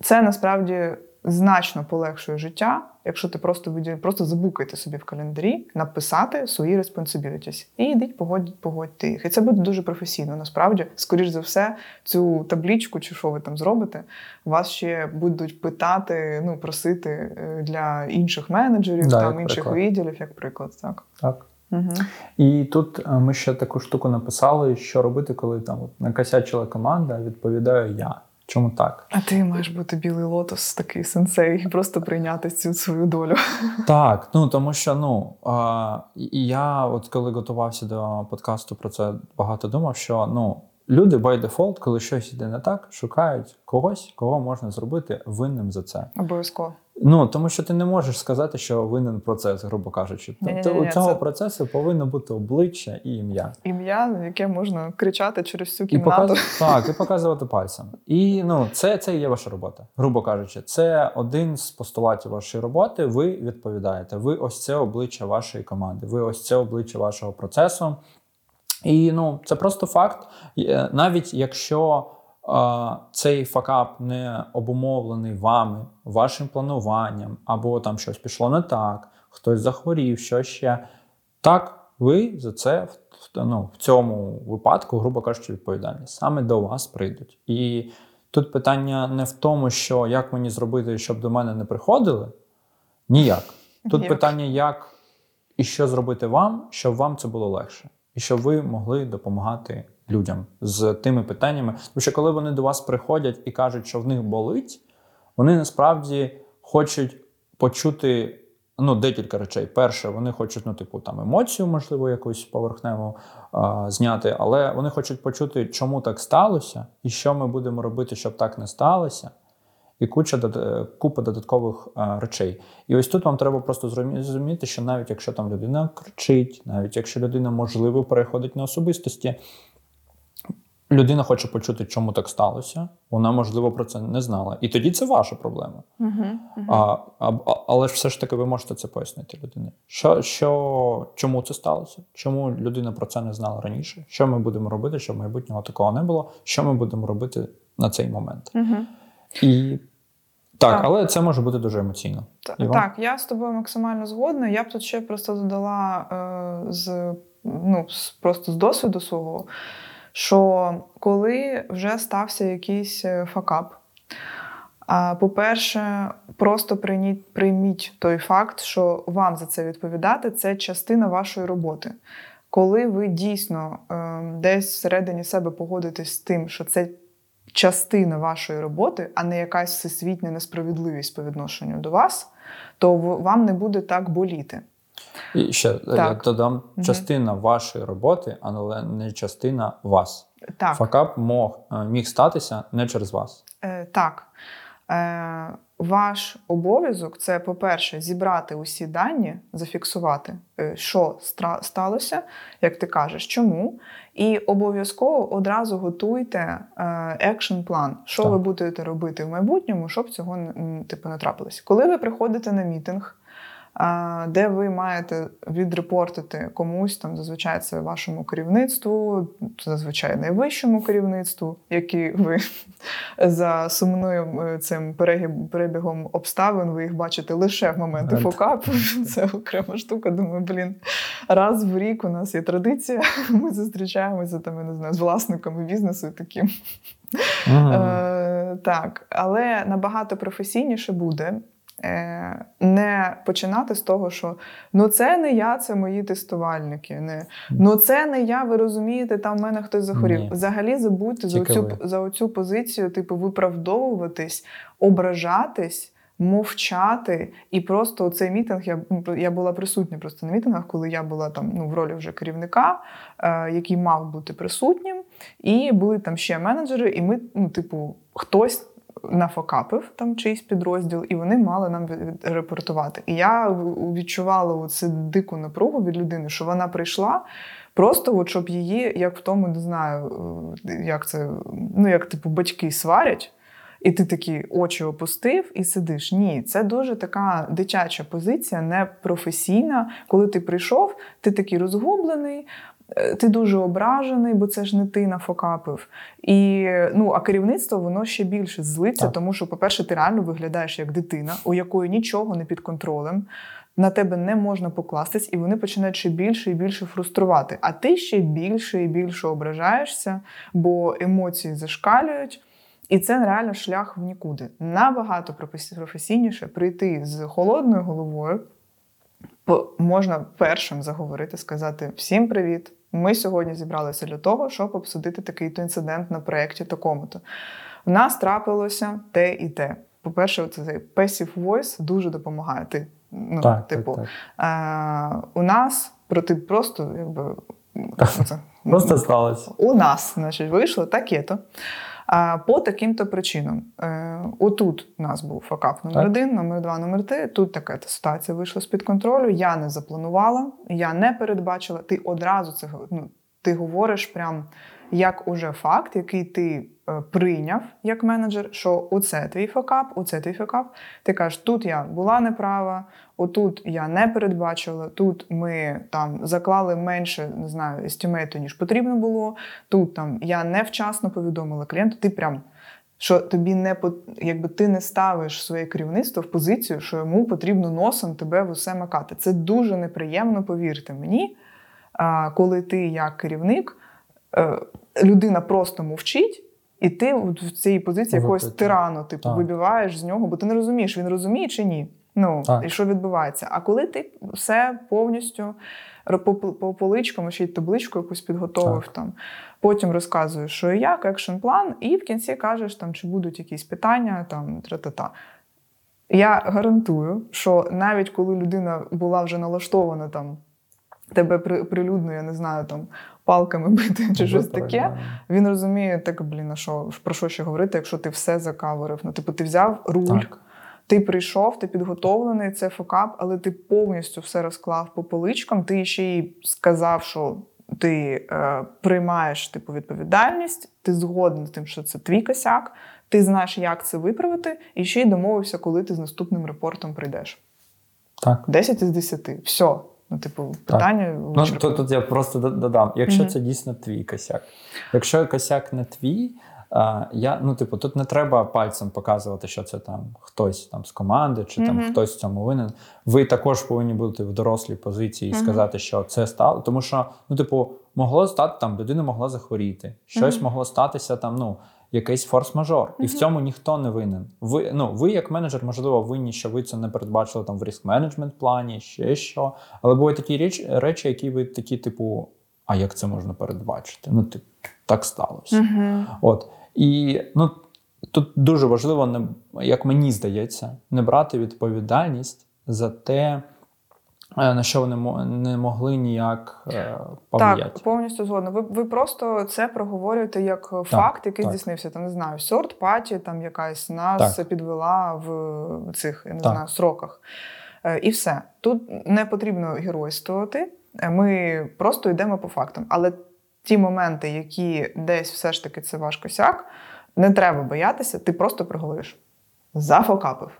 це насправді значно полегшує життя, якщо ти просто просто забукайте собі в календарі, написати свої responsibilities і йдіть, погодь, погодьте їх. І це буде дуже професійно. Насправді, скоріш за все, цю таблічку, чи що ви там зробите, вас ще будуть питати, ну просити е, для інших менеджерів, да, там інших приклад. відділів, як приклад, так. Так. Угу. І тут е, ми ще таку штуку написали, що робити, коли там от накосячила команда, відповідаю я. Чому так? А ти маєш бути білий лотос, такий сенсей, і просто прийняти цю свою долю. Так, ну тому що ну а, я, от коли готувався до подкасту, про це багато думав, що ну люди by default, коли щось іде не так, шукають когось, кого можна зробити винним за це. Обов'язково. Ну тому що ти не можеш сказати, що винен процес, грубо кажучи. Тобто у цього це... процесу повинно бути обличчя і ім'я. Ім'я, яке можна кричати через всю кімнату. І показ... Так, і показувати пальцем. І ну, це це є ваша робота, грубо кажучи, це один з постулатів вашої роботи. Ви відповідаєте. Ви ось це обличчя вашої команди, ви ось це обличчя вашого процесу. І ну, це просто факт. Навіть якщо цей факап не обумовлений вами, вашим плануванням, або там щось пішло не так, хтось захворів, що ще. Так, ви за це ну, в цьому випадку, грубо кажучи, відповідальні. Саме до вас прийдуть. І тут питання не в тому, що як мені зробити, щоб до мене не приходили. Ніяк. Тут як? питання, як і що зробити вам, щоб вам це було легше, і щоб ви могли допомагати людям з тими питаннями. Тому що коли вони до вас приходять і кажуть, що в них болить, вони насправді хочуть почути ну, декілька речей. Перше, вони хочуть, ну, типу, там емоцію, можливо, якусь поверхневу а, зняти, але вони хочуть почути, чому так сталося, і що ми будемо робити, щоб так не сталося. І куча купа додаткових а, речей. І ось тут вам треба просто зрозуміти, що навіть якщо там людина кричить, навіть якщо людина можливо переходить на особистості, людина хоче почути, чому так сталося. Вона, можливо, про це не знала. І тоді це ваша проблема. А, а, Але ж все ж таки ви можете це пояснити людині. Що, що, Чому це сталося? Чому людина про це не знала раніше? Що ми будемо робити, щоб майбутнього такого не було? Що ми будемо робити на цей момент? І так, так, але це може бути дуже емоційно. Так, так, я з тобою максимально згодна. Я б тут ще просто додала е, з ну, просто з досвіду свого що коли вже стався якийсь е, факап, по-перше, просто прийміть, прийміть той факт, що вам за це відповідати це частина вашої роботи. Коли ви дійсно е, десь всередині себе погодитесь з тим, що це частина вашої роботи, а не якась всесвітня несправедливість по відношенню до вас, то вам не буде так боліти. І ще е, так. я додам частина угу. вашої роботи, але не частина вас. Так. Факап мог, е, міг статися не через вас. Е, Так. Е, Ваш обов'язок це, по-перше, зібрати усі дані, зафіксувати, е, що сталося, як ти кажеш, чому. І обов'язково одразу готуйте екшн план, що так. ви будете робити в майбутньому, щоб цього типу, не трапилося. Коли ви приходите на мітинг де ви маєте відрепортити комусь там, зазвичай це вашому керівництву, зазвичай найвищому керівництву, які ви за сумною е, цим перебігом обставин ви їх бачите лише в моменти фокапу. Це окрема штука. Думаю, блін, раз в рік у нас є традиція. Ми зустрічаємося там, я не знаю, з власниками бізнесу і таким. Ага. Е, Е, Так, але набагато професійніше буде. Е, Не починати з того, що ну це не я, це мої тестувальники. Не ну це не я. Ви розумієте, там в мене хтось захворів. Ні. Взагалі забудьте за оцю, ви. за оцю позицію, типу, виправдовуватись, ображатись, мовчати. І просто цей мітинг я, я була присутня просто на мітингах, коли я була там ну, в ролі вже керівника, е, який мав бути присутнім. І були там ще менеджери, і ми, ну, типу, хтось. Нафокапив там чийсь підрозділ, і вони мали нам репортувати. І я відчувала оцю дику напругу від людини, що вона прийшла просто, от, щоб її, як в тому, не знаю, е, як це, ну як типу батьки сварять, і ти такі очі опустив і сидиш. Ні, це дуже така дитяча позиція, не професійна. Коли ти прийшов, ти такий розгублений. Е, Ти дуже ображений, бо це ж не ти нафокапив. І ну, а керівництво воно ще більше злиться, Так. тому що, по-перше, ти реально виглядаєш як дитина, у якої нічого не під контролем, на тебе не можна покластись, і вони починають ще більше і більше фруструвати. А ти ще більше і більше ображаєшся, бо емоції зашкалюють. І це реально шлях в нікуди. Набагато професійніше прийти з холодною головою. Можна першим заговорити, сказати всім привіт. Ми сьогодні зібралися для того, щоб обсудити такий-то інцидент на проєкті такому-то. У нас трапилося те і те. По-перше, цей passive voice дуже допомагає. Ти, ну, так, типу, так, так. Е, у нас проти просто якби оце, Просто сталося. у нас, значить, вийшло таке-то. А, по таким-то причинам. Е, отут у нас був факап номер Так. один, номер два, номер три. Тут така ситуація вийшла з-під контролю. Я не запланувала, я не передбачила. Ти одразу це ну, ти говориш прям як уже факт, який ти прийняв як менеджер, що оце твій факап, оце твій факап. Ти кажеш, тут я була неправа, отут я не передбачила, тут ми там заклали менше, не знаю, естімейту, ніж потрібно було. Тут там я невчасно повідомила клієнту, ти прям. Що тобі не якби ти не ставиш своє керівництво в позицію, що йому потрібно носом тебе в усе макати. Це дуже неприємно, повірте мені. Коли ти як керівник, е, людина просто мовчить, і ти в цій позиції якогось тирану, типу, Так. вибиваєш з нього, бо ти не розумієш, він розуміє чи ні. Ну, Так. і що відбувається. А коли ти все повністю по, по поличкам, ще й табличку якусь підготовив Так. там, потім розказуєш, що і як, екшн план, і в кінці кажеш, там, чи будуть якісь питання, там, тра-та-та. Я гарантую, що навіть коли людина була вже налаштована там, тебе при- прилюдно, я не знаю, там палками бити чи щось таке, він розуміє, так, блін, а що, про що ще говорити, якщо ти все закаверив. Ну, типу, ти взяв руль, Так. ти прийшов, ти підготовлений, це фокап, але ти повністю все розклав по поличкам. Ти ще й сказав, що ти е, приймаєш типу, відповідальність, ти згоден з тим, що це твій косяк, ти знаєш, як це виправити, і ще й домовився, коли ти з наступним репортом прийдеш. Так. 10 із 10. Все. Ну, типу, питання Ну, тут, тут я просто додам, якщо Мгм. це дійсно твій косяк. Якщо косяк не твій, я, ну, типу, тут не треба пальцем показувати, що це там хтось там з команди, чи там хтось в цьому винен. Ви також повинні бути в дорослій позиції і Мгм. сказати, що це стало. Тому що, ну, типу, могло стати там, людина могла захворіти, щось Мгм. могло статися там, ну. Якийсь форс-мажор, і в цьому ніхто не винен. Ви ну ви, як менеджер, можливо, винні, що ви це не передбачили там в риск менеджмент плані, ще що. Але бувають такі річ, речі, які ви такі, типу, а як це можна передбачити? Ну, типу, так сталося. Мгм. От. І ну, тут дуже важливо, не, як мені здається, не брати відповідальність за те, на що вони не могли ніяк е, повлияти. Так, повністю згодна. Ви, ви просто це проговорюєте як факт, який так. здійснився. Там не знаю, сорт паті, там якась нас Так. підвела в цих я не Так. знаю сроках. Е, І все. Тут не потрібно геройствувати. Е, Ми просто йдемо по фактам. Але ті моменти, які десь все ж таки це ваш косяк, не треба боятися, ти просто проговориш. Зафокапив.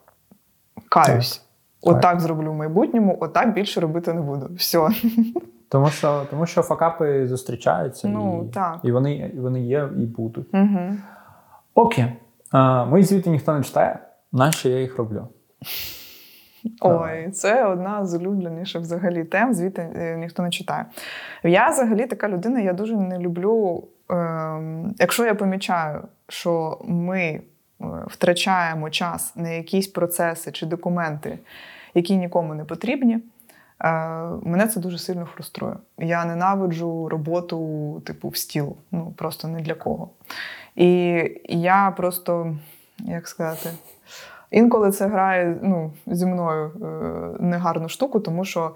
Каюсь. Так. Отак зроблю в майбутньому, отак більше робити не буду. Все. Тому, що, тому що факапи зустрічаються, Ну, і, так. і вони, і вони є і будуть. Угу. Окей. А, мої звіти ніхто не читає, нащо я їх роблю? Ой, це одна з улюбленіших взагалі тем, звідти е, ніхто не читає. Я взагалі така людина, я дуже не люблю, ем, якщо я помічаю, що ми е, втрачаємо час на якісь процеси чи документи, які нікому не потрібні. Е, мене це дуже сильно фруструє. Я ненавиджу роботу, типу, в стіл. Ну просто не для кого. І я просто, як сказати, інколи це грає ну, зі мною е, негарну штуку, тому що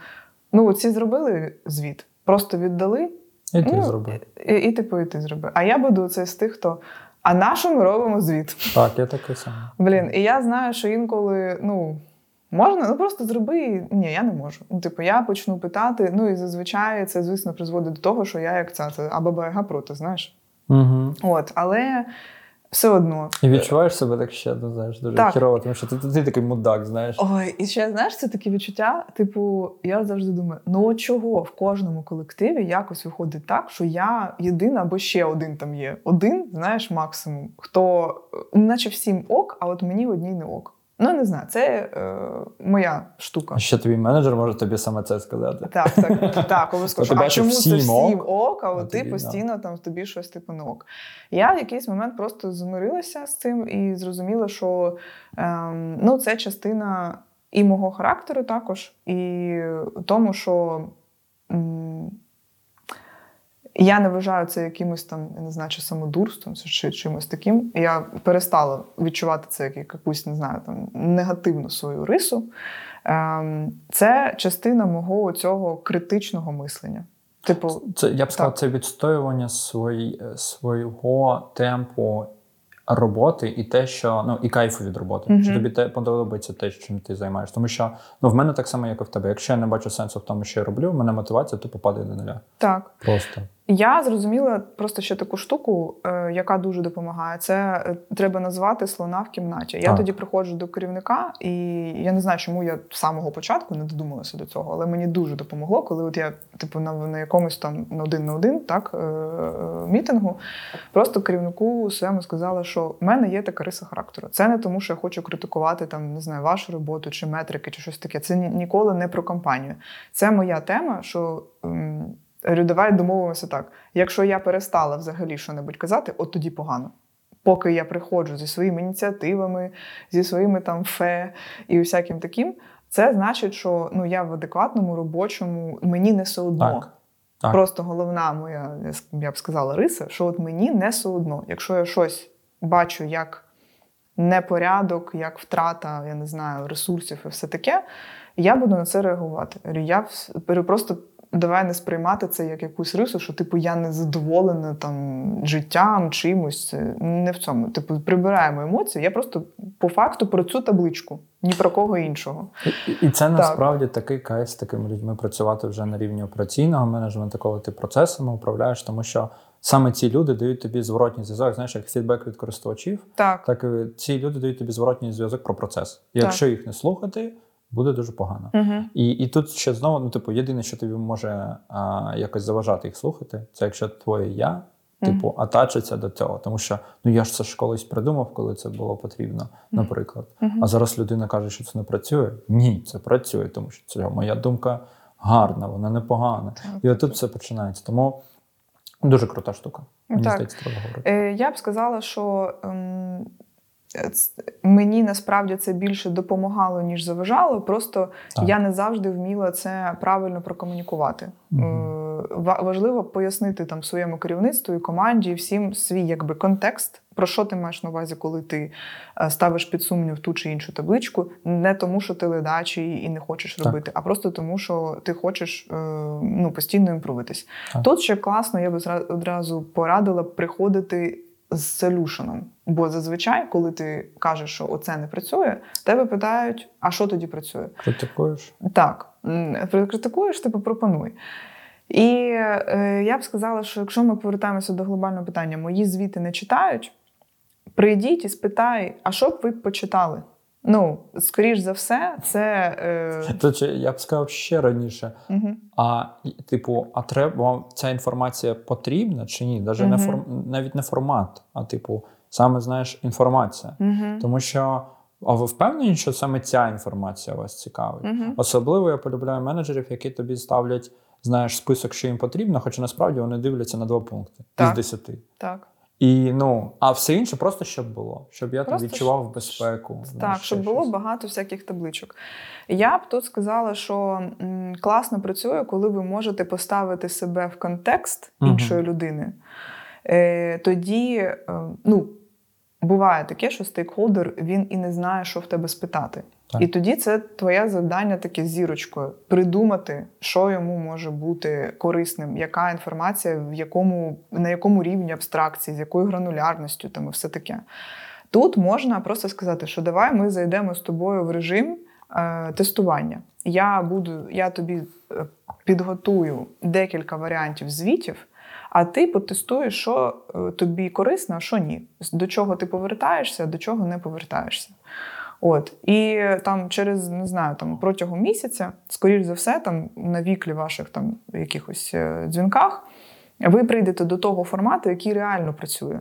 ну, ці зробили звіт, просто віддали. І ти Ну, зробив. І, і типу, і ти зроби. А я буду це з тих, хто. А на що ми робимо звіт? Так, я такий самий. Блін, і я знаю, що інколи, ну. Можна, ну просто зроби. Ні, я не можу. Ну, типу, я почну питати. Ну і зазвичай це, звісно, призводить до того, що я як ця, це а баба яга проти, знаєш. Угу. От, але все одно. І відчуваєш себе так ще, ну, знаєш, дуже Так. хірово, тому що ти, ти, ти такий мудак, знаєш. Ой, і ще знаєш, це таке відчуття. Типу, я завжди думаю: ну чого в кожному колективі якось виходить так, що я єдина або ще один там є. Один, знаєш, максимум, хто е, наче всім ок, а от мені одній не ок. Ну не знаю, це е, моя штука. Ще твій менеджер може тобі саме це сказати. Так, так, так, обов'язково. А чому це всім ок, а от ти тобі, да. постійно там тобі щось типу не ок. Я в якийсь момент просто змирилася з цим і зрозуміла, що ем, ну, це частина і мого характеру також, і тому, що. м, я не вважаю це якимось там, я не знаю, чи самодурством чи чимось таким. Я перестала відчувати це як якусь, не знаю, там негативну свою рису. Ем, Це частина мого цього критичного мислення. Типу, Це я б сказав, Так. це відстоювання свої, свого темпу роботи і те, що ну і кайфу від роботи. Мгм. Що тобі те подобається те, чим ти займаєшся. Тому що ну в мене так само, як і в тебе. Якщо я не бачу сенсу в тому, що я роблю, в мене мотивація тупо падає до нуля. так. Просто Я зрозуміла просто ще таку штуку, е, яка дуже допомагає. Це е, треба назвати слона в кімнаті. Я Так. тоді приходжу до керівника, і я не знаю, чому я з самого початку не додумалася до цього, але мені дуже допомогло, коли от я, типу, на, на якомусь там на один на один так, е, мітингу, просто керівнику своєму сказала, що в мене є така риса характеру. Це не тому, що я хочу критикувати там, не знаю, вашу роботу чи метрики, чи щось таке. Це ні- ніколи не про компанію. Це моя тема, що. Говорю, давай домовимося так. Якщо я перестала взагалі що-небудь казати, от тоді погано. Поки я приходжу зі своїми ініціативами, зі своїми там фе і всяким таким, це значить, що ну я в адекватному робочому мені не все одно. так. Так. Просто головна моя, я б сказала, риса, що от мені не все одно. Якщо я щось бачу як непорядок, як втрата, я не знаю, ресурсів і все таке, я буду на це реагувати. Я просто давай не сприймати це як якусь рису, що типу я не задоволена там життям, чимось. Не в цьому. Типу, прибираємо емоції. Я просто по факту про цю табличку, ні про кого іншого. І, і це насправді такий кайф з такими людьми працювати вже на рівні операційного менеджменту, коли ти процесами управляєш, тому що саме ці люди дають тобі зворотній зв'язок, знаєш, як фідбек від користувачів, Так, так ці люди дають тобі зворотній зв'язок про процес. І Якщо їх не слухати, буде дуже погано. Угу. І, і тут ще знову, ну, типу, єдине, що тобі може а, якось заважати їх слухати, це якщо твоє я, типу, атачиться до цього. Тому що ну я ж це ж колись придумав, коли це було потрібно, наприклад. Мгм. А зараз людина каже, що це не працює. Ні, це працює, тому що це моя думка гарна, вона непогана. Так, І отут все починається. Тому дуже крута штука. Мені Так. здається, треба говорити. Е, Я б сказала, що ем, мені насправді це більше допомагало, ніж заважало. Просто Так. я не завжди вміла це правильно прокомунікувати. Е, Важливо пояснити там своєму керівництву і команді, і всім свій якби контекст. Про що ти маєш на увазі, коли ти е, ставиш під сумнів ту чи іншу табличку, не тому, що ти ледачий і не хочеш Так. робити, а просто тому, що ти хочеш е, ну, постійно імпровитись. Так. Тут ще класно, я би зра- одразу порадила приходити з солюшеном. Бо зазвичай, коли ти кажеш, що оце не працює, тебе питають, а що тоді працює? Критикуєш? Так, критикуєш, типу пропонуй. І е, я б сказала, що якщо ми повертаємося до глобального питання, мої звіти не читають, прийдіть і спитай, а що б ви почитали? Ну, скоріш за все, це. Е, Тут я б сказав ще раніше. угу. А типу, а треба вам ця інформація потрібна чи ні? Даже не Мгм. форм, навіть не формат, а типу, саме знаєш, інформація. Угу. Тому що, а ви впевнені, що саме ця інформація вас цікавить? Угу. Особливо я полюбляю менеджерів, які тобі ставлять знаєш, список, що їм потрібно, хоча насправді вони дивляться на два пункти Так. із десяти. Так. І ну, а все інше просто щоб було, щоб я Просто там відчував щоб- безпеку. Так, знаєш, щоб було щось. багато всяких табличок. Я б тут сказала, що м, класно працює, коли ви можете поставити себе в контекст іншої людини. Е, тоді, е, ну, буває таке, що стейкхолдер він і не знає, що в тебе спитати. Так. І тоді це твоє завдання таке з зірочкою придумати, що йому може бути корисним, яка інформація, в якому, на якому рівні абстракції, з якою гранулярністю там і все таке. Тут можна просто сказати, що давай ми зайдемо з тобою в режим е, тестування. Я буду, я тобі е, підготую декілька варіантів звітів, а ти потестуєш, що е, тобі корисно, а що ні. До чого ти повертаєшся, а до чого не повертаєшся. От і там через не знаю, там протягом місяця, скоріш за все, там на віклі ваших там якихось е, дзвінках, ви прийдете до того формату, який реально працює.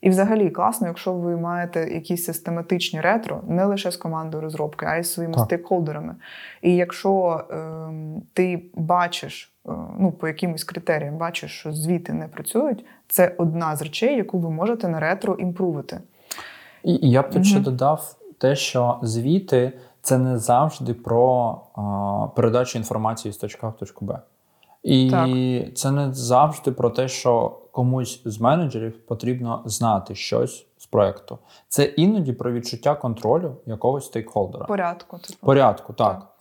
І взагалі класно, якщо ви маєте якісь систематичні ретро, не лише з командою розробки, а й з своїми Так. стейкхолдерами. І якщо ем, ти бачиш, е, ну по якимось критеріям бачиш, що звіти не працюють, це одна з речей, яку ви можете на ретро імпрувити. І, я б тут ще додав те, що звіти це не завжди про а, передачу інформації з точки А в точку Б. І Так. це не завжди про те, що комусь з менеджерів потрібно знати щось з проекту. Це іноді про відчуття контролю якогось стейкхолдера. Порядку. Типу. Порядку, так. Так.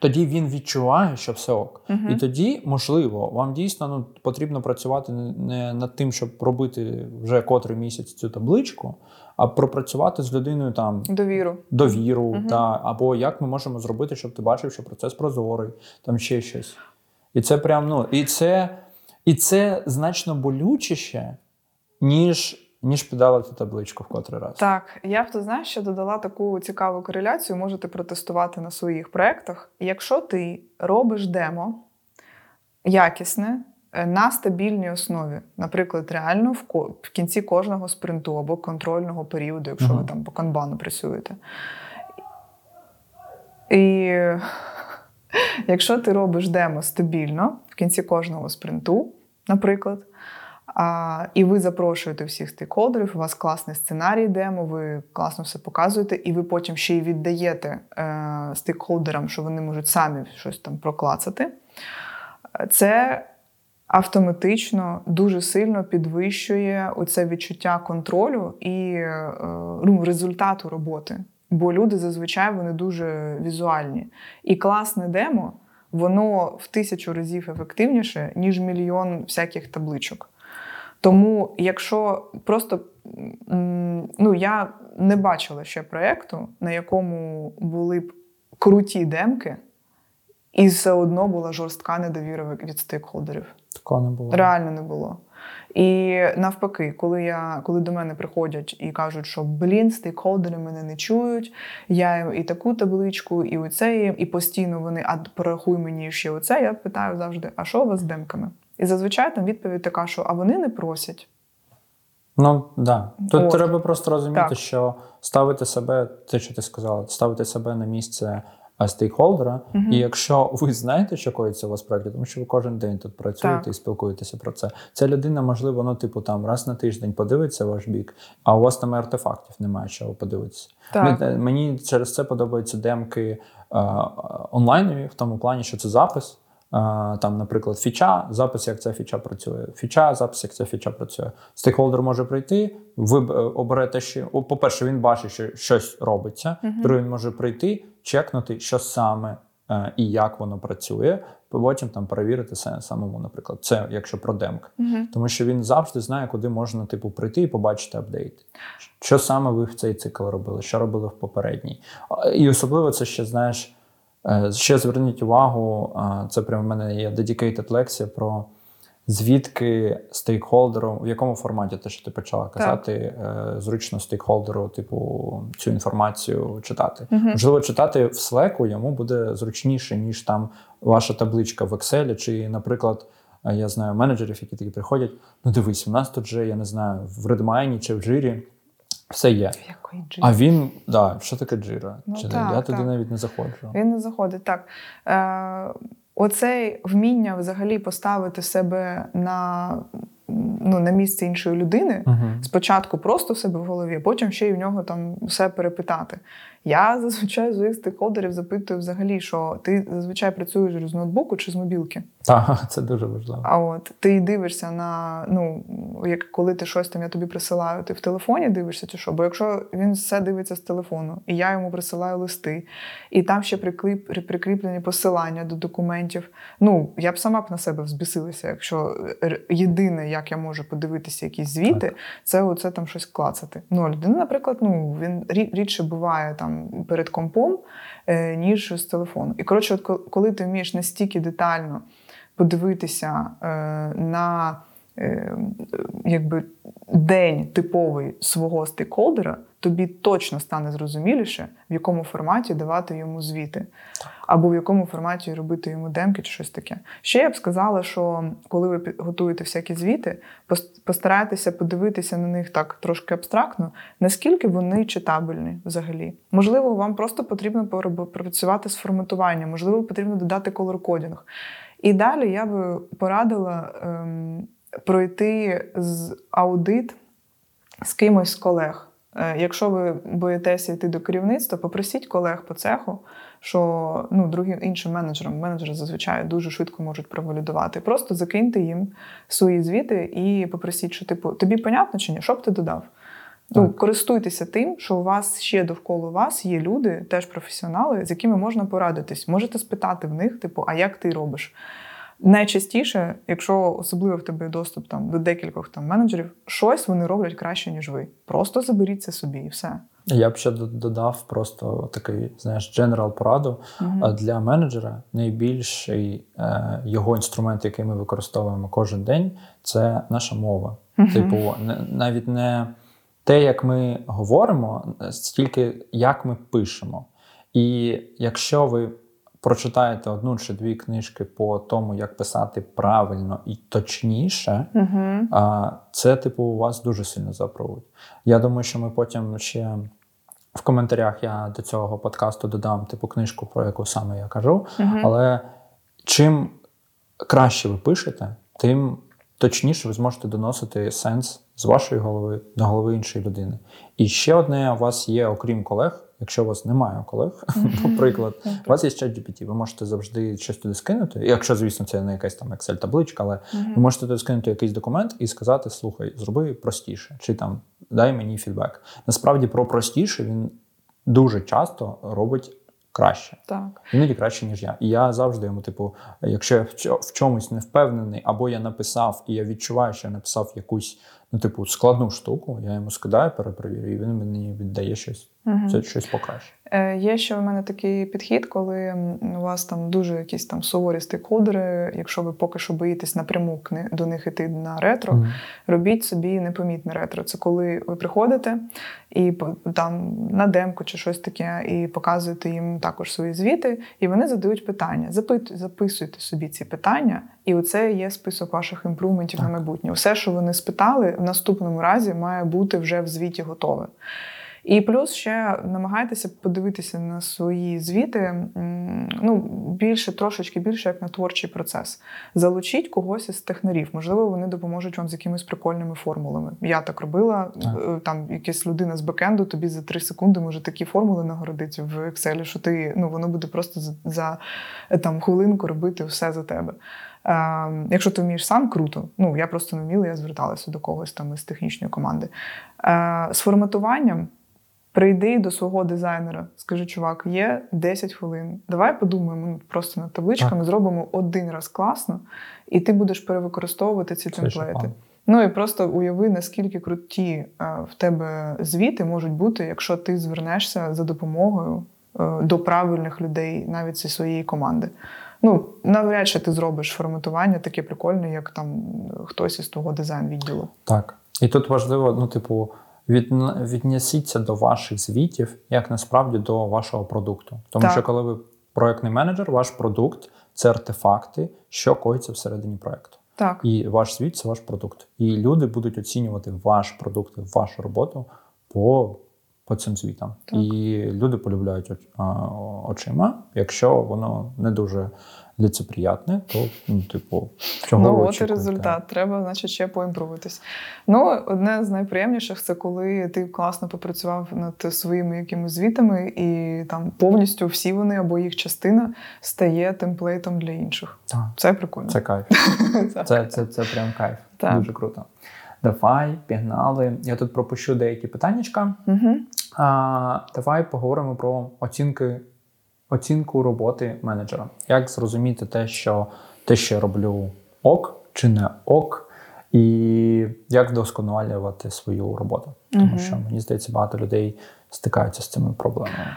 Тоді він відчуває, що все ок. Мгм. І тоді, можливо, вам дійсно ну, потрібно працювати не- над тим, щоб робити вже котрий місяць цю табличку, а пропрацювати з людиною там Довіру. довіру, Мгм. та, або як ми можемо зробити, щоб ти бачив, що процес прозорий, там ще щось. І це прям, ну, і це, і це значно болючіше, ніж, ніж піддалити табличку в котрий раз. Так, я б тут знаєш, що додала таку цікаву кореляцію, можете протестувати на своїх проєктах. Якщо ти робиш демо якісне е, на стабільній основі, наприклад, реально в, ко- в кінці кожного спринту або контрольного періоду, якщо ви там по канбану працюєте. І якщо ти робиш демо стабільно в кінці кожного спринту, наприклад, а, і ви запрошуєте всіх стейкхолдерів, у вас класний сценарій демо, ви класно все показуєте, і ви потім ще й віддаєте е, стейкхолдерам, що вони можуть самі щось там проклацати. Це автоматично дуже сильно підвищує оце відчуття контролю і е, ну, результату роботи. Бо люди зазвичай вони дуже візуальні. І класне демо, воно в тисячу разів ефективніше, ніж мільйон всяких табличок. Тому, якщо просто ну, я не бачила ще проєкту, на якому були б круті демки, і все одно була жорстка недовіра від- стейкхолдерів. Такого не було. Реально не було. І навпаки, коли я коли до мене приходять і кажуть, що блін, стейкхолдери мене не чують, я їм і таку табличку, і оце і постійно вони, а порахуй мені ще оце. Я питаю завжди: а що у вас з демками? І зазвичай там відповідь така, що а вони не просять. Ну да. Тут От. треба просто розуміти, Так. що ставити себе, те, що ти сказала, ставити себе на місце стейкхолдера. Мгм. І якщо ви знаєте, що коїться у вас проєкті, тому що ви кожен день тут працюєте Так. і спілкуєтеся про це. Ця людина, можливо, ну, типу, там раз на тиждень подивиться ваш бік, а у вас там артефактів немає, що подивитися. Так. Мені через це подобаються демки е, онлайнові, в тому плані, що це запис. Там, наприклад, фіча, запис, як ця фіча працює. Фіча, запис, як ця фіча працює. Стейкхолдер може прийти, ви е, оберете ще. По-перше, він бачить, що щось робиться. Друге, він може прийти, чекнути, що саме е, і як воно працює. Потім там перевірити самому, наприклад. Це якщо про демк. Угу. Тому що він завжди знає, куди можна типу прийти і побачити апдейти. Що саме ви в цей цикл робили, що робили в попередній. І особливо це ще знаєш. Е, Ще зверніть увагу, це прямо в мене є dedicated лекція про звідки стейкхолдеру, в якому форматі те, що ти почала казати, е, зручно стейкхолдеру, типу, цю інформацію читати. Мгм. Можливо, читати в Slack йому буде зручніше, ніж там ваша табличка в Excel, чи, наприклад, е, я знаю менеджерів, які такі приходять. Ну, дивись, у нас тут же, я не знаю, в Redmine чи в Jira все є. Якої джира? А він, да, що таке джира? Ну, Чи, так, я туди так. навіть не заходжу. Він не заходить. Так. Е, оце вміння взагалі поставити себе на ну, на місце іншої людини, Угу. спочатку просто в себе в голові, потім ще й в нього там все перепитати. Я зазвичай з своїх стейкхолдерів запитую взагалі, що ти зазвичай працюєш з ноутбуку чи з мобілки. Так, це дуже важливо. А от ти дивишся на ну, як коли ти щось там я тобі присилаю, ти в телефоні дивишся чи що? Бо якщо він все дивиться з телефону, і я йому присилаю листи, і там ще прикліп, прикріплені посилання до документів. Ну я б сама б на себе взбісилася, якщо р- єдине, як я можу подивитися якісь звіти, це оце там щось клацати. Ну, а людина, наприклад, ну він рі- рідше буває там перед компом, е, ніж з телефону. І коротше, от коли ти вмієш настільки детально подивитися е, на е, якби день типовий свого стейкхолдера, тобі точно стане зрозуміліше, в якому форматі давати йому звіти, або в якому форматі робити йому демки чи щось таке. Ще я б сказала, що коли ви готуєте всякі звіти, постарайтеся подивитися на них так трошки абстрактно, наскільки вони читабельні взагалі. Можливо, вам просто потрібно попрацювати з форматуванням, можливо, потрібно додати колор-кодінг. І далі я би порадила ем, пройти з аудит з кимось з колег. Е, Якщо ви боїтеся йти до керівництва, попросіть колег по цеху, що ну, другим іншим менеджерам, менеджери зазвичай дуже швидко можуть провалідувати. Просто закиньте їм свої звіти і попросіть, що типу, тобі понятно чи ні? Що б ти додав? Ну, користуйтеся тим, що у вас ще довкола вас є люди, теж професіонали, з якими можна порадитись. Можете спитати в них, типу, а як ти робиш? Найчастіше, якщо особливо в тебе доступ там, до декількох там, менеджерів, щось вони роблять краще, ніж ви. Просто заберіть це собі і все. Я б ще додав просто такий, знаєш, general пораду. А Для менеджера найбільший е, його інструмент, який ми використовуємо кожен день, це наша мова. Типу, не- навіть не те, як ми говоримо, стільки як ми пишемо. І якщо ви прочитаєте одну чи дві книжки по тому, як писати правильно і точніше, а це, типу, у вас дуже сильно запроводить. Я думаю, що ми потім ще в коментарях я до цього подкасту додам типу книжку, про яку саме я кажу. Але чим краще ви пишете, тим точніше ви зможете доносити сенс з вашої голови до голови іншої людини. І ще одне у вас є, окрім колег. Якщо у вас немає колег, наприклад, у вас є ChatGPT, ви можете завжди щось туди скинути. Якщо, звісно, це не якась там Excel-табличка, але ви можете туди скинути якийсь документ і сказати: слухай, зроби простіше, чи там дай мені фідбек. Насправді про простіше він дуже часто робить краще. Так. Іноді краще, ніж я. І я завжди йому, типу, якщо я в в чомусь не впевнений, або я написав, і я відчуваю, що я написав якусь, ну, типу, складну штуку, я йому скидаю, перепровірю, і він мені віддає щось. Мгм. Це щось покраще. Е, Є ще в мене такий підхід, коли у вас там дуже якісь там суворі стейкхолдери, якщо ви поки що боїтесь напряму до них іти на ретро, Мгм. робіть собі непомітне ретро. Це коли ви приходите і там на демку чи щось таке, і показуєте їм також свої звіти, і вони задають питання. Запит, записуйте собі ці питання, і оце є список ваших імпрувментів на майбутнє. Все, що вони спитали, в наступному разі має бути вже в звіті готове. І плюс ще намагайтеся подивитися на свої звіти ну, більше, трошечки більше, як на творчий процес. Залучіть когось із технарів. Можливо, вони допоможуть вам з якимись прикольними формулами. Я так робила. Так. Е, Там якась людина з бекенду тобі за три секунди може такі формули нагородити в Excel, що ти ну воно буде просто за, за е, там хвилинку робити все за тебе. Е, якщо ти вмієш сам, круто. Ну я просто не вміла, я зверталася до когось там із технічної команди. Е, з форматуванням. Прийди до свого дизайнера, скажи, чувак, є 10 хвилин. Давай подумаємо ну, просто над табличками, зробимо один раз класно, і ти будеш перевикористовувати ці Це шикарно. Ну і просто уяви, наскільки круті е, в тебе звіти можуть бути, якщо ти звернешся за допомогою е, до правильних людей, навіть зі своєї команди. Ну, навряд чи ти зробиш форматування таке прикольне, як там хтось із твого дизайн-відділу. Так. І тут важливо, ну, типу, від, віднесіться до ваших звітів, як насправді до вашого продукту. Тому Так. що коли ви проектний менеджер, ваш продукт це артефакти, що коїться всередині проекту. Так. І ваш звіт це ваш продукт. І люди будуть оцінювати ваш продукт, вашу роботу по по цим звітам. Так. І люди полюбляють очима, якщо воно не дуже лицеприятне, то ну, типу, чого Ну, от і результат. Треба, значить, ще поімпровуватись. Ну, одне з найприємніших це коли ти класно попрацював над своїми якимись звітами, і там повністю всі вони або їх частина стає темплейтом для інших. Так. Це прикольно. Це кайф. Це це, це прям кайф. Так. Дуже круто. Давай, пігнали. Я тут пропущу деякі питаннячка. Угу. А, Давай поговоримо про оцінки оцінку роботи менеджера. Як зрозуміти те, що те, що я роблю ок чи не ок, і як вдосконалювати свою роботу? Тому угу. що мені здається, багато людей стикаються з цими проблемами.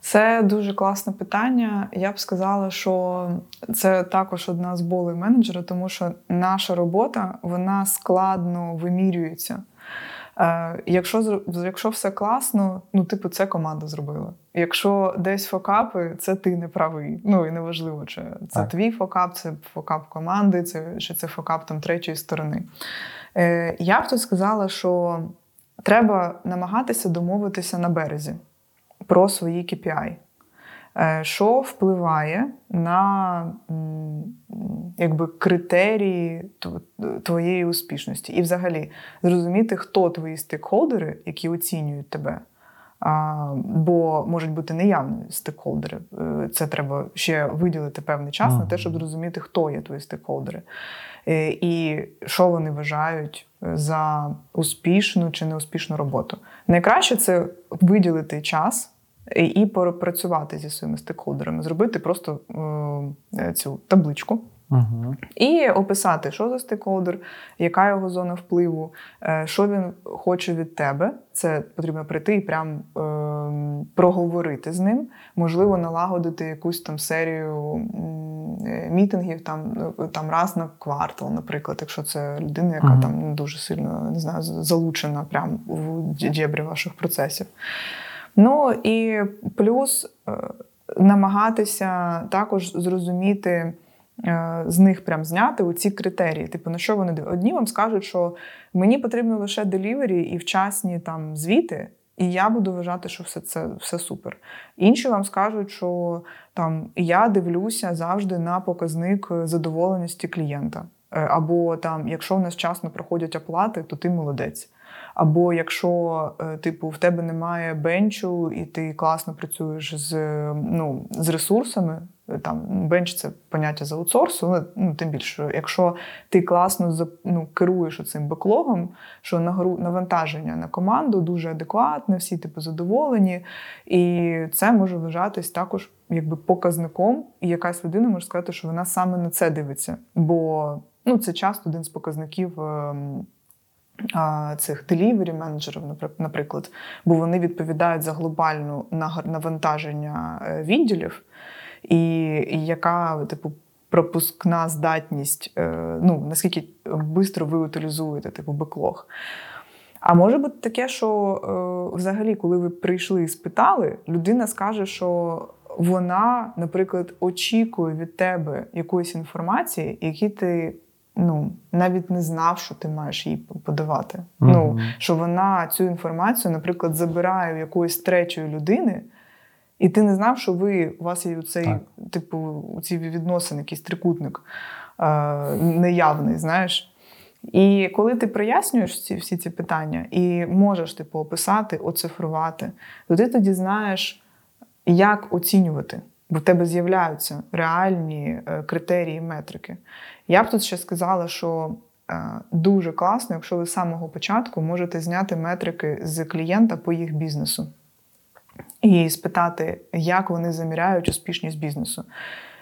Це дуже класне питання. Я б сказала, що це також одна з болей менеджера, тому що наша робота вона складно вимірюється. Е, Якщо якщо все класно, ну типу, це команда зробила. Якщо десь фокапи, це ти не правий. Ну і неважливо, чи це так. твій фокап, це фокап команди, це чи це фокап там третьої сторони. Е, Я б тут сказала, що треба намагатися домовитися на березі про свої KPI. Е, що впливає на якби, критерії твоєї успішності? І взагалі зрозуміти, хто твої стейкхолдери, які оцінюють тебе. А, Бо можуть бути неявні стейкхолдери. Е, це треба ще виділити певний час mm-hmm. на те, щоб зрозуміти, хто є твої стейкхолдери. Е, і що вони вважають за успішну чи неуспішну роботу. Найкраще це виділити час і попрацювати зі своїми стейкхолдерами, зробити просто е, цю табличку. Угу. І описати, що за стейкхолдер, яка його зона впливу, е, що він хоче від тебе. Це потрібно прийти і прям е, проговорити з ним, можливо, налагодити якусь там серію е, мітингів там е, там раз на квартал, наприклад, якщо це людина, яка угу. там дуже сильно не знаю, залучена прямо в дєбрі ваших процесів. Ну і плюс е, намагатися також зрозуміти. Е, з них прям зняти у ці критерії. Типу, на що вони? Одні вам скажуть, що мені потрібно лише делівері і вчасні там звіти, і я буду вважати, що все це все супер. Інші вам скажуть, що там я дивлюся завжди на показник задоволеності клієнта. Е, або там, якщо в нас вчасно проходять оплати, то ти молодець. Або якщо, е, типу, в тебе немає бенчу, і ти класно працюєш з ну, з ресурсами. Там бенч це поняття з аутсорсу, ну, ну тим більше, якщо ти класно ну, керуєш цим беклогом, що навантаження на команду дуже адекватне, всі типу задоволені, і це може вважатись також якби показником, і якась людина може сказати, що вона саме на це дивиться. Бо ну, це часто один з показників. Цих делівері менеджерів, наприклад, бо вони відповідають за глобальну навантаження е, відділів, і яка, типу, пропускна здатність, е, ну, наскільки швидко ви утилізуєте типу, беклог. А може бути таке, що е, взагалі, коли ви прийшли і спитали, людина скаже, що вона, наприклад, очікує від тебе якоїсь інформації, які ти ну, навіть не знав, що ти маєш їй подавати. Mm-hmm. Ну, Що вона цю інформацію, наприклад, забирає у якоїсь третьої людини, і ти не знав, що ви у вас є цей, типу, у ці відносини, якийсь трикутник е, неявний, знаєш. І коли ти прояснюєш ці, всі ці питання і можеш типу, описати, оцифрувати, то ти тоді знаєш, як оцінювати бо в тебе з'являються реальні е, критерії метрики. Я б тут ще сказала, що е, дуже класно, якщо ви з самого початку можете зняти метрики з клієнта по їх бізнесу і спитати, як вони заміряють успішність бізнесу.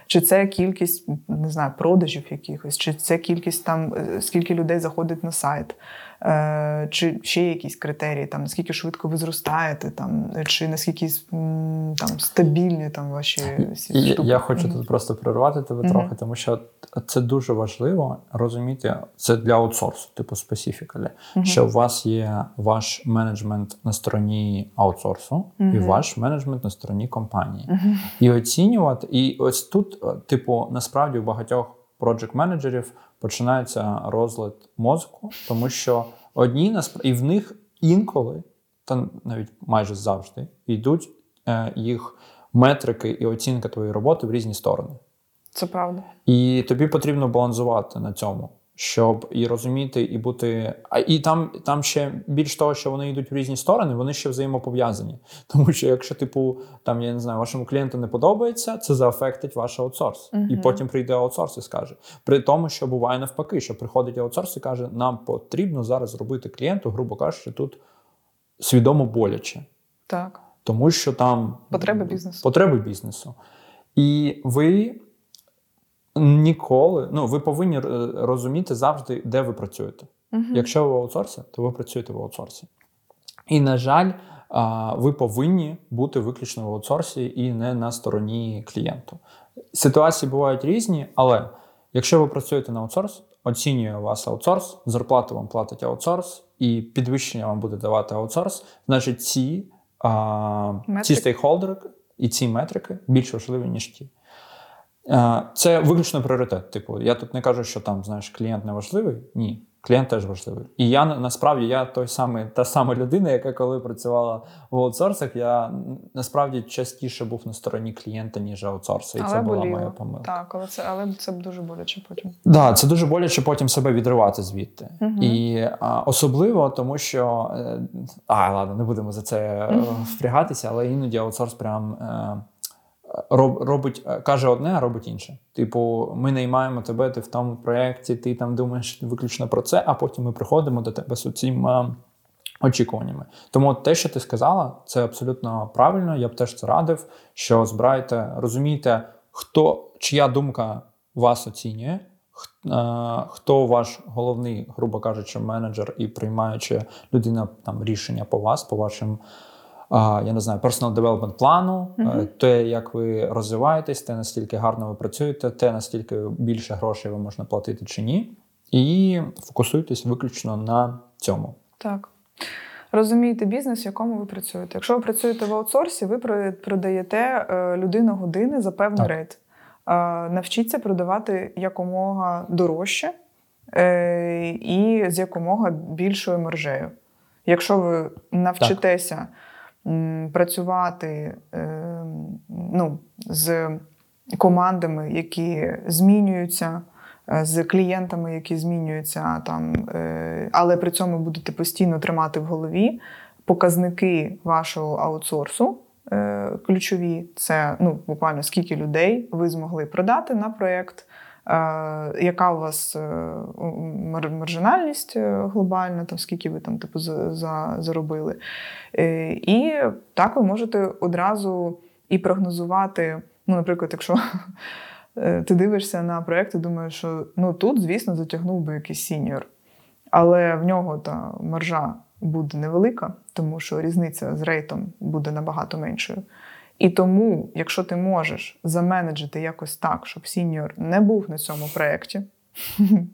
Чи це кількість не знаю, продажів якихось, чи це кількість там, е, скільки людей заходить на сайт, чи ще якісь критерії, там наскільки швидко ви зростаєте, там чи наскільки там стабільні там ваші всі я. Я хочу тут просто перервати тебе mm-hmm. трохи, тому що це дуже важливо розуміти. Це для аутсорсу, типу специфікалі, mm-hmm. що у вас є ваш менеджмент на стороні аутсорсу і ваш менеджмент на стороні компанії, і оцінювати. І ось тут, е, типу, насправді у багатьох проджект менеджерів починається розлад мозку, тому що одні і в них інколи та навіть майже завжди йдуть е, їх метрики і оцінка твоєї роботи в різні сторони. Це правда. І тобі потрібно балансувати на цьому, щоб і розуміти, і бути. А і там там ще більш того, що вони йдуть в різні сторони, вони ще взаємопов'язані. Тому що якщо, типу, там я не знаю, вашому клієнту не подобається, це заефектить ваш аутсорс. Мгм. І потім прийде аутсорс і скаже. При тому, що буває навпаки, що приходить аутсорс і каже, нам потрібно зараз зробити клієнту, грубо кажучи, тут свідомо боляче. Так. Тому що там Потреби бізнесу. Потреби бізнесу. І ви ніколи, ну ви повинні е, розуміти завжди, де ви працюєте. Угу. Якщо ви в аутсорсі, то ви працюєте в аутсорсі. І, на жаль, ви повинні бути виключно в аутсорсі і не на стороні клієнту. Ситуації бувають різні, але якщо ви працюєте на аутсорс, оцінює вас аутсорс, зарплату вам платить аутсорс, і підвищення вам буде давати аутсорс, значить ці, а, ці стейкхолдери і ці метрики більш важливі, ніж ті. Е, Це виключно пріоритет. Типу, я тут не кажу, що там знаєш, клієнт не важливий. Ні, клієнт теж важливий. І я на- насправді я той самий, та сама людина, яка коли працювала в аутсорсах, я насправді частіше був на стороні клієнта, ніж аутсорса. І Але це була боліло. моя помилка. Так, але це, але це дуже боляче потім. Да, це дуже боляче потім себе відривати звідти. Мгм. І а, особливо тому, що е, а ладно, не будемо за це е, впрягатися, але іноді аутсорс прям роб, робить, е, каже одне, а робить інше. Типу, ми наймаємо тебе, ти в тому проєкті, ти там думаєш виключно про це, а потім ми приходимо до тебе з цим очікуваннями. Тому те, що ти сказала, це абсолютно правильно. Я б теж це радив, що збирайте, розумійте, хто чия думка вас оцінює. е, Хто ваш головний, грубо кажучи, менеджер і приймаючи людина там рішення по вас, по вашим, я не знаю, personal development плану, Мгм. те, як ви розвиваєтесь, те, наскільки гарно ви працюєте, те, наскільки більше грошей ви можна платити чи ні. І фокусуйтесь виключно на цьому. Так. Розумієте бізнес, в якому ви працюєте. Якщо ви працюєте в аутсорсі, ви про- продаєте е, людину години за певний Так. рейд. Навчіться продавати якомога дорожче е, і з якомога більшою маржею. Якщо ви навчитеся м, працювати е, ну, з командами, які змінюються, е, з клієнтами, які змінюються, там, е, але при цьому будете постійно тримати в голові показники вашого аутсорсу. Ключові це ну, буквально скільки людей ви змогли продати на проєкт, яка у вас е, маржинальність е, глобальна, там, скільки ви там типу, за, за, заробили. Е, І так ви можете одразу і прогнозувати. Ну, наприклад, якщо е, ти дивишся на проєкт і думаєш, що ну тут, звісно, затягнув би якийсь сіньор, але в нього та маржа буде невелика, тому що різниця з rate ом буде набагато меншою. І тому, якщо ти можеш заменеджити якось так, щоб сіньор не був на цьому проєкті,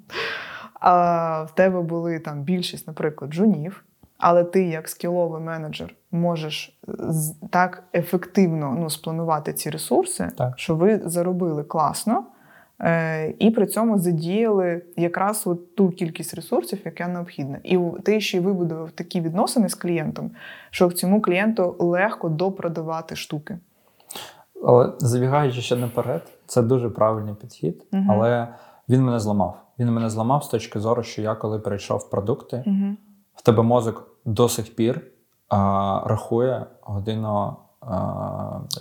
а в тебе були там більшість, наприклад, джунів, але ти, як скіловий менеджер, можеш так ефективно ну, спланувати ці ресурси, Так. що ви заробили класно. Е, І при цьому задіяли якраз от ту кількість ресурсів, яка необхідна. І ти ще й вибудував такі відносини з клієнтом, що цьому клієнту легко допродавати штуки. Але забігаючи ще наперед, це дуже правильний підхід, Мгм. але він мене зламав. Він мене зламав з точки зору, що я коли перейшов в продукти, Угу. в тебе мозок до сих пір а, рахує годину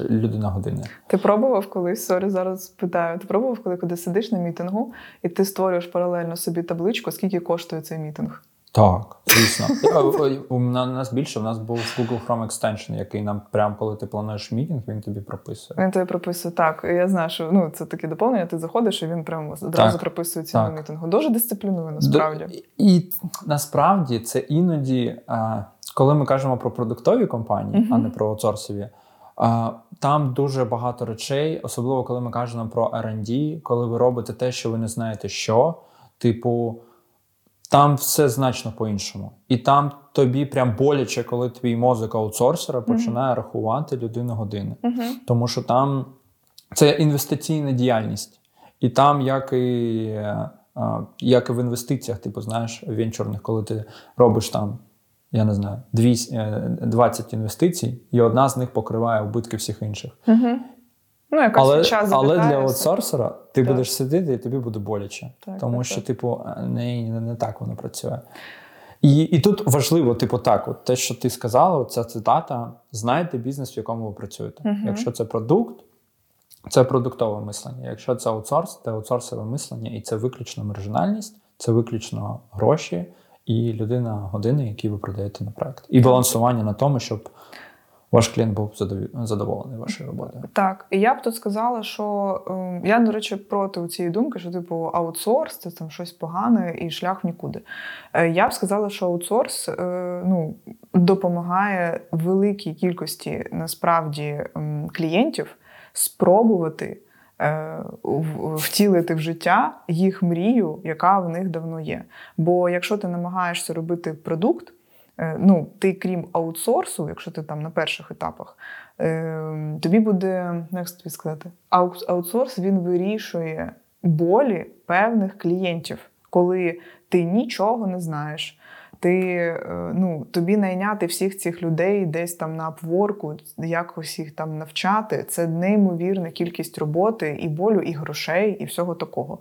людина години. Ти пробував колись, сорі, зараз питаю. Ти пробував, коли, коли сидиш на мітингу і ти створюєш паралельно собі табличку, скільки коштує цей мітинг? Так, звісно. У нас більше, у нас був Google Chrome Extension, який нам прямо коли ти плануєш мітинг, він тобі прописує. Він тобі прописує так. Я знаю, що ну це таке доповнення. Ти заходиш, і він прямо одразу прописує ціну мітингу. Дуже дисциплінує насправді. І насправді це іноді, а, коли ми кажемо про продуктові компанії, Мгм. а не про аутсорсові, там дуже багато речей, особливо коли ми кажемо про R&D, коли ви робите те, що ви не знаєте, що, типу. Там все значно по-іншому. І там тобі прям боляче, коли твій мозок аутсорсера починає рахувати людину години. Угу. Тому що там це інвестиційна діяльність. І там, як і, е, як і в інвестиціях, типу, знаєш, венчурних, коли ти робиш там я не знаю, 20 інвестицій, і одна з них покриває убитки всіх інших. Угу. Ну, якась Але, час але для аутсорсера ти Так. будеш сидіти і тобі буде боляче. Так, тому так, що, так. типу, не, не, не так воно працює. І, і тут важливо, типу, так, от те, що ти сказала, ця цитата: знайте бізнес, в якому ви працюєте. Мгм. Якщо це продукт, це продуктове мислення. Якщо це аутсорс, це аутсорсове мислення, і це виключно маржинальність, це виключно гроші і людина години, які ви продаєте на проект. І балансування на тому, щоб ваш клієнт був задоволений вашою роботою. Так, і я б тут сказала, що е, я, до речі, проти цієї думки, що типу аутсорс це там щось погане і шлях в нікуди. Е, я б сказала, що аутсорс е, ну, допомагає великій кількості насправді клієнтів спробувати втілити в життя їх мрію, яка в них давно є. Бо якщо ти намагаєшся робити продукт, е, ну, ти крім аутсорсу, якщо ти там на перших етапах, е, тобі буде, як тобі сказати, аутсорс він вирішує болі певних клієнтів, коли ти нічого не знаєш. Ти е, ну, тобі найняти всіх цих людей десь там на апворку, якось їх там навчати. Це неймовірна кількість роботи і болю, і грошей, і всього такого.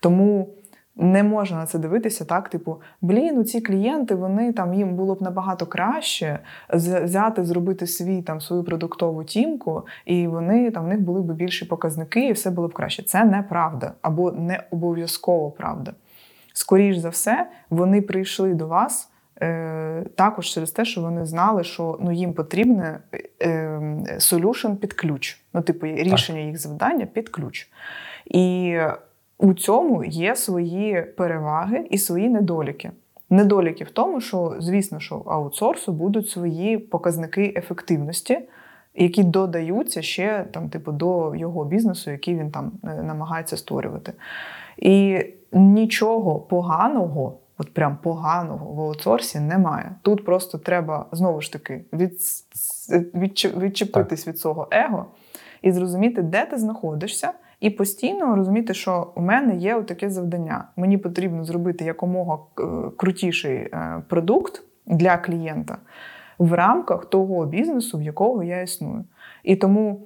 Тому не можна на це дивитися так, типу, блін, у ці клієнти, вони там їм було б набагато краще взяти, зробити свій там свою продуктову тімку, і вони там в них були б більші показники, і все було б краще. Це неправда або не обов'язково правда. Скоріш за все, вони прийшли до вас. е, Також через те, що вони знали, що ну їм потрібне солюшн під ключ. Ну, типу, рішення їх завдання під ключ. І у цьому є свої переваги і свої недоліки. Недоліки в тому, що, звісно, що аутсорсу будуть свої показники ефективності, які додаються ще там, типу, до його бізнесу, який він там е, намагається створювати. І нічого поганого, от прям поганого в аутсорсі немає. Тут просто треба знову ж таки від, відче- відчепитись від свого его і зрозуміти, де ти знаходишся, і постійно розуміти, що у мене є таке завдання. Мені потрібно зробити якомога е, крутіший е, продукт для клієнта в рамках того бізнесу, в якого я існую. І тому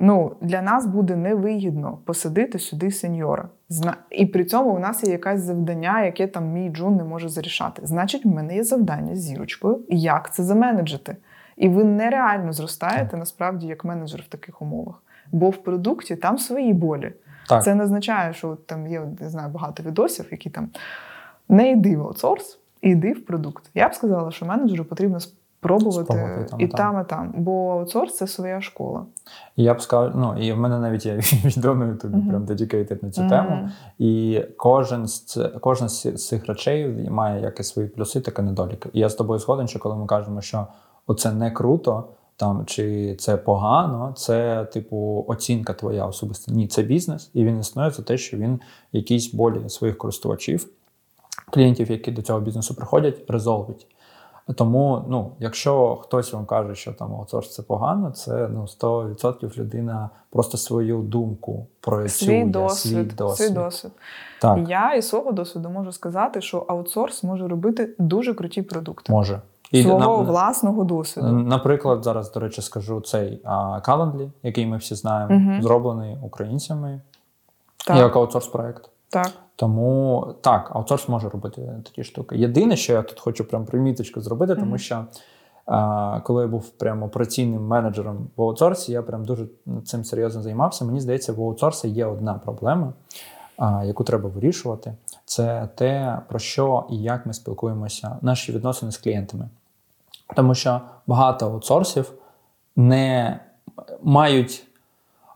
ну, для нас буде невигідно посадити сюди сеньора. І при цьому у нас є якесь завдання, яке там мій джун не може зарішати. Значить, в мене є завдання з зірочкою, як це заменеджити. І ви нереально зростаєте насправді як менеджер в таких умовах. Бо в продукті там свої болі. Так. Це не означає, що там є не знаю, багато відосів, які там не йди в аутсорс, іди в продукт. Я б сказала, що менеджеру потрібно спробувати Спробувати і там, і там. там, і там. Бо аутсорс це своя школа. І я б сказав, ну і в мене навіть є відео на Ютубі, Мгм. прям dedicated на цю Мгм. тему. І кожен з з з цих речей має як і свої плюси, так і недоліки. І я з тобою згоден, що коли ми кажемо, що оце не круто, там чи це погано, це типу оцінка твоя особиста. Ні, це бізнес, і він існує за те, що він якісь болі своїх користувачів, клієнтів, які до цього бізнесу приходять, резолвить. Тому, ну, якщо хтось вам каже, що там аутсорс це погано, це ну 100% людина просто свою думку проєцює, Свій досвід, свій досвід. свій досвід. Так, Я із свого досвіду можу сказати, що аутсорс може робити дуже круті продукти може. свого на- власного досвіду. Наприклад, зараз, до речі, скажу цей а, Calendly, який ми всі знаємо, Мгм. зроблений українцями Так, як аутсорс проект. Так. Тому так, аутсорс може робити такі штуки. Єдине, що я тут хочу прям приміточку зробити, тому що а, коли я був прямо операційним менеджером в аутсорсі, я прям дуже цим серйозно займався. Мені здається, в аутсорсі є одна проблема, а, яку треба вирішувати. Це те, про що і як ми спілкуємося, наші відносини з клієнтами. Тому що багато аутсорсів не мають,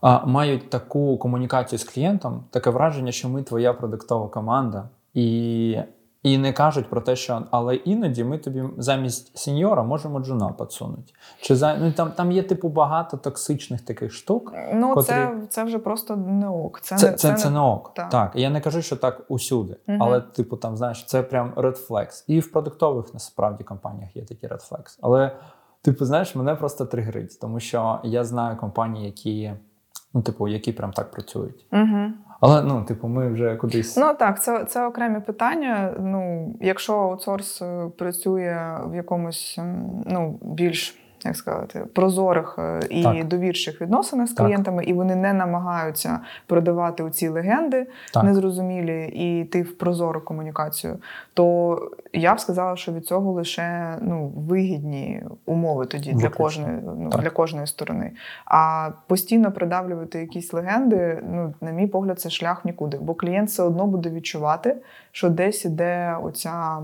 мають таку комунікацію з клієнтом, таке враження, що ми твоя продуктова команда, і, і не кажуть про те, що але іноді ми тобі замість сеньора можемо джуна підсунути. Чи за ну там, там є типу багато токсичних таких штук. Ну, котрі- це, це вже просто не ок. Це, Це, не, це, це, не ок. так. Так. Я не кажу, що так усюди. Мгм. Але, типу, там, знаєш, це прям red flags. І в продуктових насправді компаніях є такі red flags. Але, типу, знаєш, мене просто тригерить, тому що я знаю компанії, які, ну, типу, які прям так працюють. Угу. Але ну, типу, ми вже кудись. Ну так, це це окремі питання. Ну, Якщо аутсорс е, працює в якомусь ну, більш як сказати, прозорих е, і так. довірчих відносинах з клієнтами, і вони не намагаються продавати оці легенди так. незрозумілі і йти в прозору комунікацію, то я б сказала, що від цього лише ну, вигідні умови тоді для кожної ну, для кожної сторони. А постійно придавлювати якісь легенди, ну, на мій погляд, це шлях нікуди. Бо клієнт все одно буде відчувати, що десь іде оця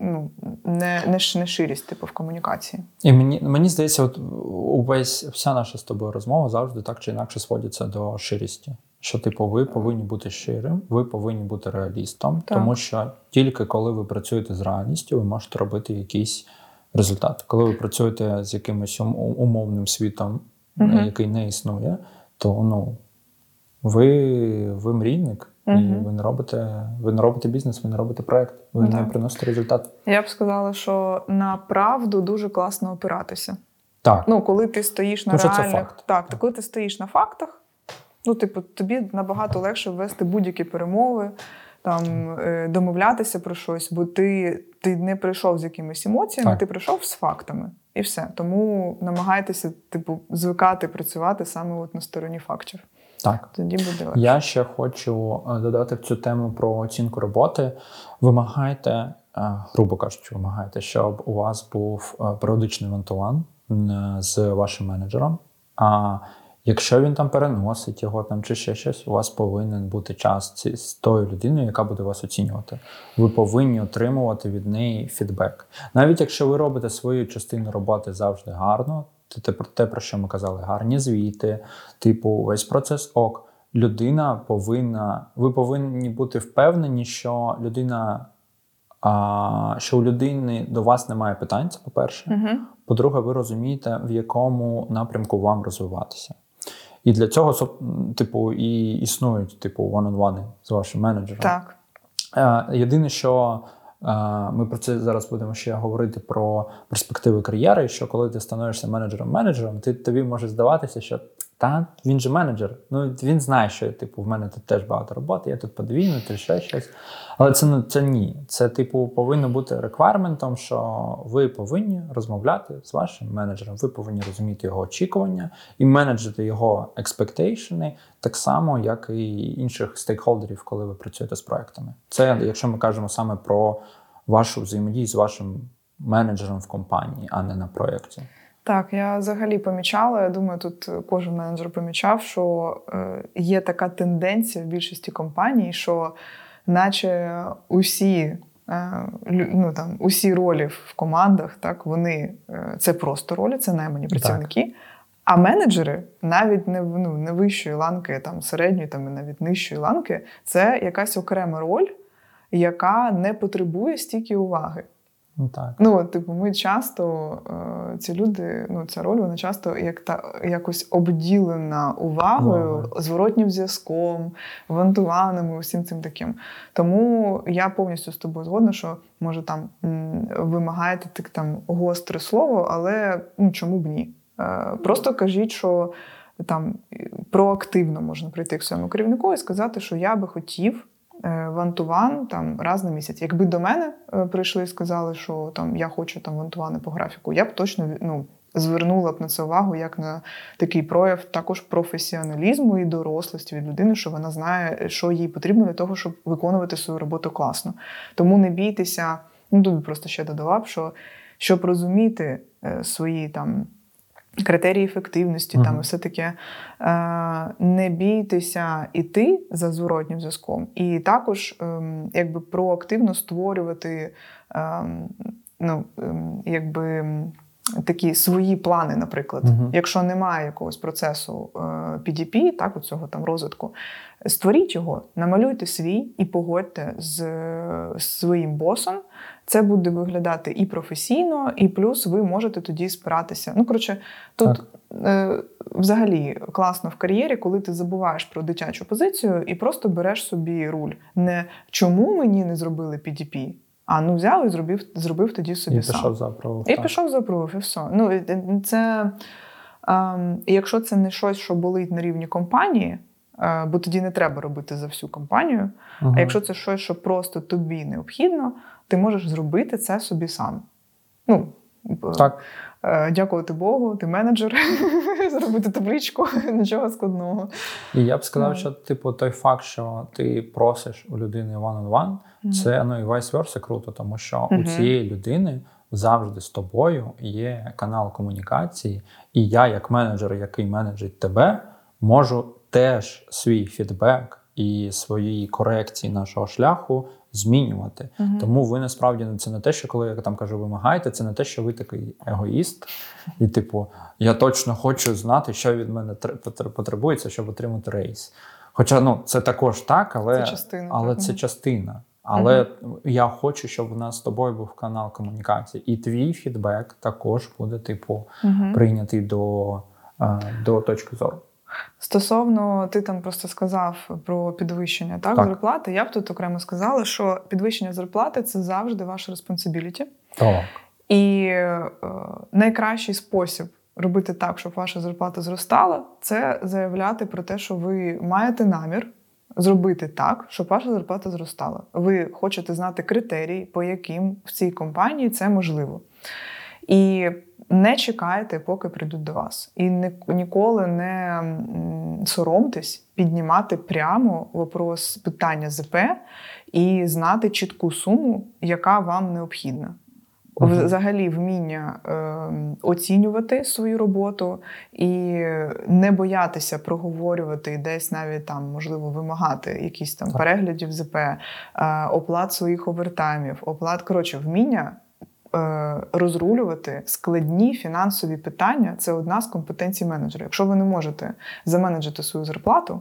ну, не, не, не ширість типу в комунікації. І мені мені здається, от увесь вся наша з тобою розмова завжди так чи інакше сводиться до ширісті. Що, типу, ви повинні бути щирим, ви повинні бути реалістом, так. тому що тільки коли ви працюєте з реальністю, ви можете робити якийсь результат. Коли ви працюєте з якимось умовним світом, угу. який не існує, то ну ви ви мрійник, угу. і ви не робите ви не робите бізнес, ви не робите проект, ви так. не приносите результат. Я б сказала, що на правду дуже класно опиратися. Так. Ну, коли ти стоїш на Тому реальних... факт. Так, так, коли ти стоїш на фактах, ну, типу, тобі набагато легше ввести будь-які перемови, там, е, домовлятися про щось, бо ти ти не прийшов з якимись емоціями, так. ти прийшов з фактами. І все. Тому намагайтеся, типу, звикати працювати саме от на стороні фактів. Так. Тоді буде легше. Я ще хочу е, додати в цю тему про оцінку роботи. Вимагайте, е, грубо кажучи, вимагайте, щоб у вас був періодичний вантуван з вашим менеджером. А якщо він там переносить його там чи ще щось, у вас повинен бути час з тою людиною, яка буде вас оцінювати. Ви повинні отримувати від неї фідбек. Навіть якщо ви робите свою частину роботи завжди гарно, це те, про що ми казали, гарні звіти, типу, весь процес ок. Людина повинна, ви повинні бути впевнені, що людина а, що у людини до вас немає питань, це по-перше. Uh-huh. По-друге, ви розумієте, в якому напрямку вам розвиватися. І для цього, типу, і існують, типу, one-on-one з вашим менеджером. Так. Єдине, що ми про це зараз будемо ще говорити про перспективи кар'єри, що коли ти становишся менеджером-менеджером, ти тобі може здаватися, що та він же менеджер. Ну він знає, що типу в мене тут теж багато роботи, я тут подвійну, ти ще щось. Але це ну це ні. Це, типу, повинно бути реквайрментом, що ви повинні розмовляти з вашим менеджером. Ви повинні розуміти його очікування і менеджити його експектейшени так само, як і інших стейкхолдерів, коли ви працюєте з проектами. Це якщо ми кажемо саме про вашу взаємодію з вашим менеджером в компанії, а не на проєкті. Так, я взагалі помічала. Я думаю, тут кожен менеджер помічав, що е, є така тенденція в більшості компаній, що наче усі е, ну, там, усі ролі в командах, так, вони е, це просто ролі, це наймані працівники. Так. А менеджери навіть не ну, не вищої ланки, там середньої, там і навіть нижчої ланки, це якась окрема роль, яка не потребує стільки уваги. Ну, так. Ну, типу, ми часто, е, ці люди, ну, ця роль, вона часто як та якось обділена увагою, ага. зворотнім зв'язком, вантуваними, усім цим таким. Тому я повністю з тобою згодна, що може там вимагаєте так там гостре слово, але ну, чому б ні? Е, просто кажіть, що там проактивно можна прийти к своєму керівнику і сказати, що я би хотів вантуван там раз на місяць. Якби до мене е, прийшли і сказали, що там я хочу там вантувани по графіку, я б точно ну, звернула б на це увагу як на такий прояв також професіоналізму і дорослості від людини, що вона знає, що їй потрібно для того, щоб виконувати свою роботу класно. Тому не бійтеся, ну тут просто ще додавав, що щоб розуміти е, свої там критерії ефективності, uh-huh. там все таке. Е, не бійтеся іти за зворотнім зв'язком, і також ем, якби проактивно створювати ем, ну, ем, якби. Такі свої плани, наприклад, uh-huh. якщо немає якогось процесу PDP, е, так у цього там розвитку, створіть його, намалюйте свій і погодьте з, з своїм босом це буде виглядати і професійно, і плюс ви можете тоді спиратися. Ну, коротше, тут е, взагалі класно в кар'єрі, коли ти забуваєш про дитячу позицію і просто береш собі руль. Не чому мені не зробили PDP, а ну взяв і зробив зробив тоді собі. І сам. пішов за запробував. І так. пішов запробував, і все. Ну, це, е, якщо це не щось, що болить на рівні компанії. е, бо тоді не треба робити за всю компанію. Угу. А якщо це щось, що просто тобі необхідно, ти можеш зробити це собі сам. Ну, Так. е, дякувати Богу, ти менеджер, зробити табличку, нічого складного. І я б сказав, Ну. що типу той факт, що ти просиш у людини one-on-one, це ну і vice versa круто, тому що у цієї людини завжди з тобою є канал комунікації, і я, як менеджер, який менеджить тебе, можу теж свій фідбек і свої корекції нашого шляху змінювати. Мгм. Тому ви насправді це не те, що коли я там кажу, вимагаєте, це не те, що ви такий егоїст, і типу, я точно хочу знати, що від мене тр- потребується, щоб отримати рейс. Хоча ну це також так, але Це частина, але так. це Мгм. частина. Але я хочу, щоб у нас з тобою був канал комунікації, і твій фідбек також буде, типу, прийнятий до, е, до точки зору. Стосовно, ти там просто сказав про підвищення так, Так. зарплати. Я б тут окремо сказала, що підвищення зарплати це завжди ваша респонсибіліті. Так. І е, найкращий спосіб робити так, щоб ваша зарплата зростала, це заявляти про те, що ви маєте намір зробити так, щоб ваша зарплата зростала. Ви хочете знати критерії, по яким в цій компанії це можливо. І не чекайте, поки прийдуть до вас. І не, ніколи не соромтесь піднімати прямо вопрос питання ЗП і знати чітку суму, яка вам необхідна. Взагалі, вміння е, оцінювати свою роботу і не боятися проговорювати і десь навіть там, можливо, вимагати якісь там Так. переглядів ЗП, е, оплат своїх овертаймів, оплат, коротше, вміння. Е, Розрулювати складні фінансові питання це одна з компетенцій менеджера. Якщо ви не можете заменеджити свою зарплату,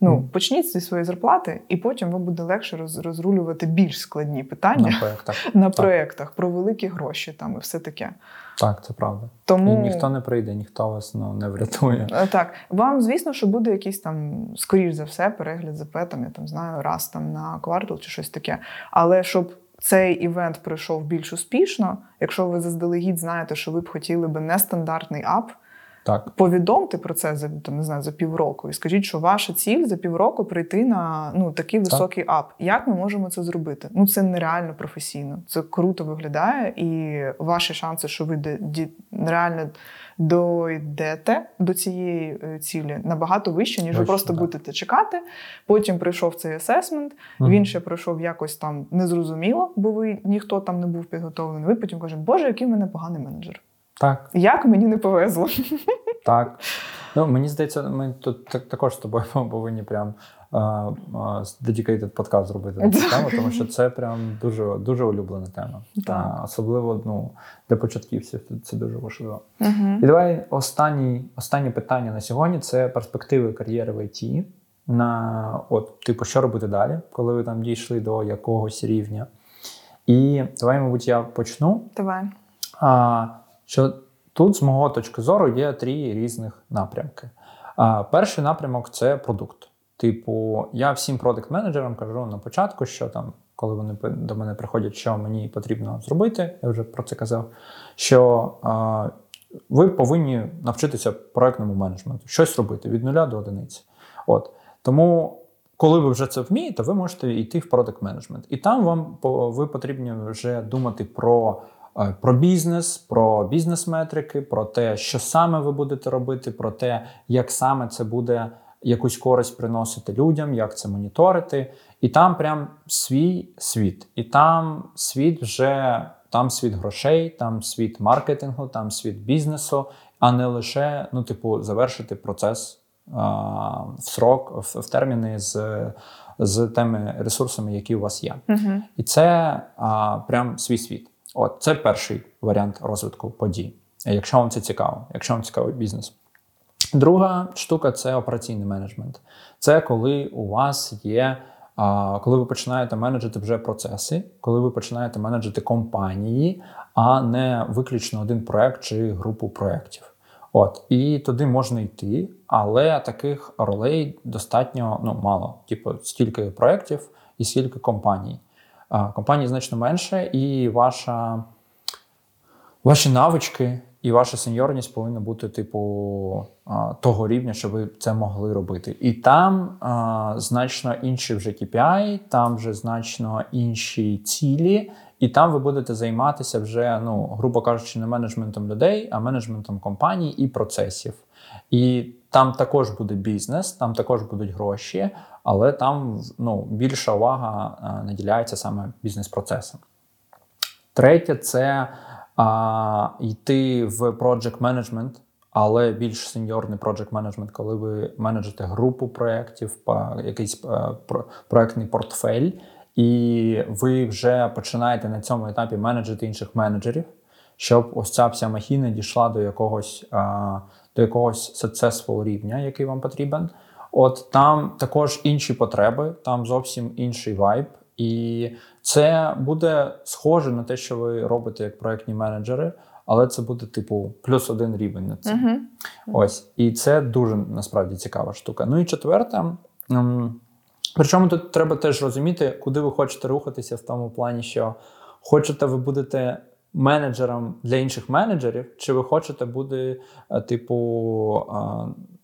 ну почніть зі своєї зарплати, і потім вам буде легше роз- розрулювати більш складні питання На проєктах. на проєктах про великі гроші там і все таке. Так, це правда. Тому І ніхто не прийде, ніхто вас ну, не врятує. Е, так, вам звісно, що буде якийсь там, скоріш за все, перегляд ЗП, там, я там знаю, раз там на квартал чи щось таке. Але щоб цей івент пройшов більш успішно, якщо ви заздалегідь знаєте, що ви б хотіли би нестандартний ап, Так. повідомте про це за там, не знаю, за півроку і скажіть, що ваша ціль за півроку прийти на ну, такий високий ап. Як ми можемо це зробити? Ну це нереально професійно. Це круто виглядає, і ваші шанси, що ви ді- реально дойдете до цієї е, цілі, набагато вищі, ніж ви просто так. будете чекати. Потім прийшов цей асесмент, Мгм. він ще пройшов якось там незрозуміло, бо ви ніхто там не був підготовлений. Ви потім кажете, Боже, який в мене поганий менеджер. Так, Як мені не повезло. так. Ну, мені здається, ми тут так- також з тобою повинні прям dedicated подкаст зробити на цю тему, тому що це прям дуже, дуже улюблена тема. Так. Особливо ну, для початківців це- дуже важливо. Угу. І давай останній, останнє питання на сьогодні це перспективи кар'єри в ІТ. На от, типу, що робити далі, коли ви там дійшли до якогось рівня. І давай, мабуть, я почну. Давай. А, що тут, з мого точки зору, є три різних напрямки. А, перший напрямок це продукт. Типу, я всім продакт-менеджерам кажу на початку, що там, коли вони до мене приходять, що мені потрібно зробити, я вже про це казав. Що а, ви повинні навчитися проектному менеджменту, щось робити від нуля до одиниці. От тому, коли ви вже це вмієте, ви можете йти в продакт менеджмент. І там вам ви потрібні вже думати про. е, Про бізнес, про бізнес-метрики, про те, що саме ви будете робити, про те, як саме це буде якусь користь приносити людям, як це моніторити. І там прям свій світ. І там світ вже там світ грошей, там світ маркетингу, там світ бізнесу, а не лише, ну, типу, завершити процес а, в срок, в, в терміни з, з тими ресурсами, які у вас є. Угу. І це а, прям свій світ. От це перший варіант розвитку подій. Якщо вам це цікаво, якщо вам цікавий бізнес. Друга штука це операційний менеджмент. Це коли у вас є, коли ви починаєте менеджити вже процеси, коли ви починаєте менеджити компанії, а не виключно один проект чи групу проєктів. От і туди можна йти, але таких ролей достатньо ну, мало. Типу, стільки проєктів і стільки компаній. Компаній значно менше, і ваша, ваші навички і ваша сеньорність повинна бути, типу, того рівня, щоб ви це могли робити. І там а, значно інші вже KPI, там вже значно інші цілі, і там ви будете займатися вже, ну, грубо кажучи, не менеджментом людей, а менеджментом компаній і процесів. І там також буде бізнес, там також будуть гроші, але там ну, більша увага наділяється саме бізнес-процесам. Третє це а, йти в project management, але більш сеньорний project management, коли ви менеджете групу проєктів, якийсь проєктний портфель, і ви вже починаєте на цьому етапі менеджити інших менеджерів, щоб ось ця вся махіна дійшла до якогось а, до якогось successful рівня, який вам потрібен. От там також інші потреби, там зовсім інший вайб. І це буде схоже на те, що ви робите як проектні менеджери, але це буде, типу, плюс один рівень на це. Uh-huh. Ось. І це дуже насправді цікава штука. Ну і четверте. Причому тут треба теж розуміти, куди ви хочете рухатися в тому плані, що хочете ви будете менеджером для інших менеджерів, чи ви хочете бути, е, типу,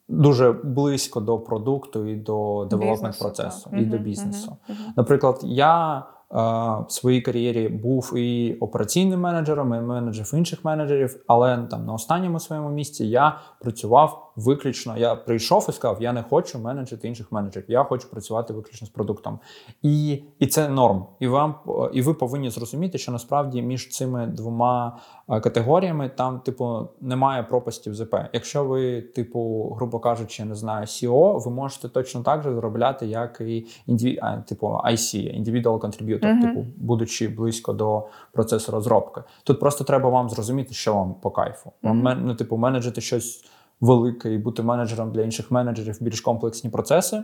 дуже близько до продукту і до девелопмент процесу, і угу, до бізнесу. Угу, угу. Наприклад, я в своїй кар'єрі був і операційним менеджером, і менеджер інших менеджерів, але там на останньому своєму місці я працював виключно. Я прийшов і сказав, я не хочу менеджити інших менеджерів, я хочу працювати виключно з продуктом. І і це норм. І вам і ви повинні зрозуміти, що насправді між цими двома категоріями там, типу, немає пропастів ЗП. Якщо ви, типу, грубо кажучи, не знаю, SEO, ви можете точно так же заробляти, як і індиві... типу IC, Individual Contributor, mm-hmm. типу, будучи близько до процесу розробки. Тут просто треба вам зрозуміти, що вам по кайфу. Вам mm-hmm. ну, типу, менеджити щось велике і бути менеджером для інших менеджерів більш комплексні процеси.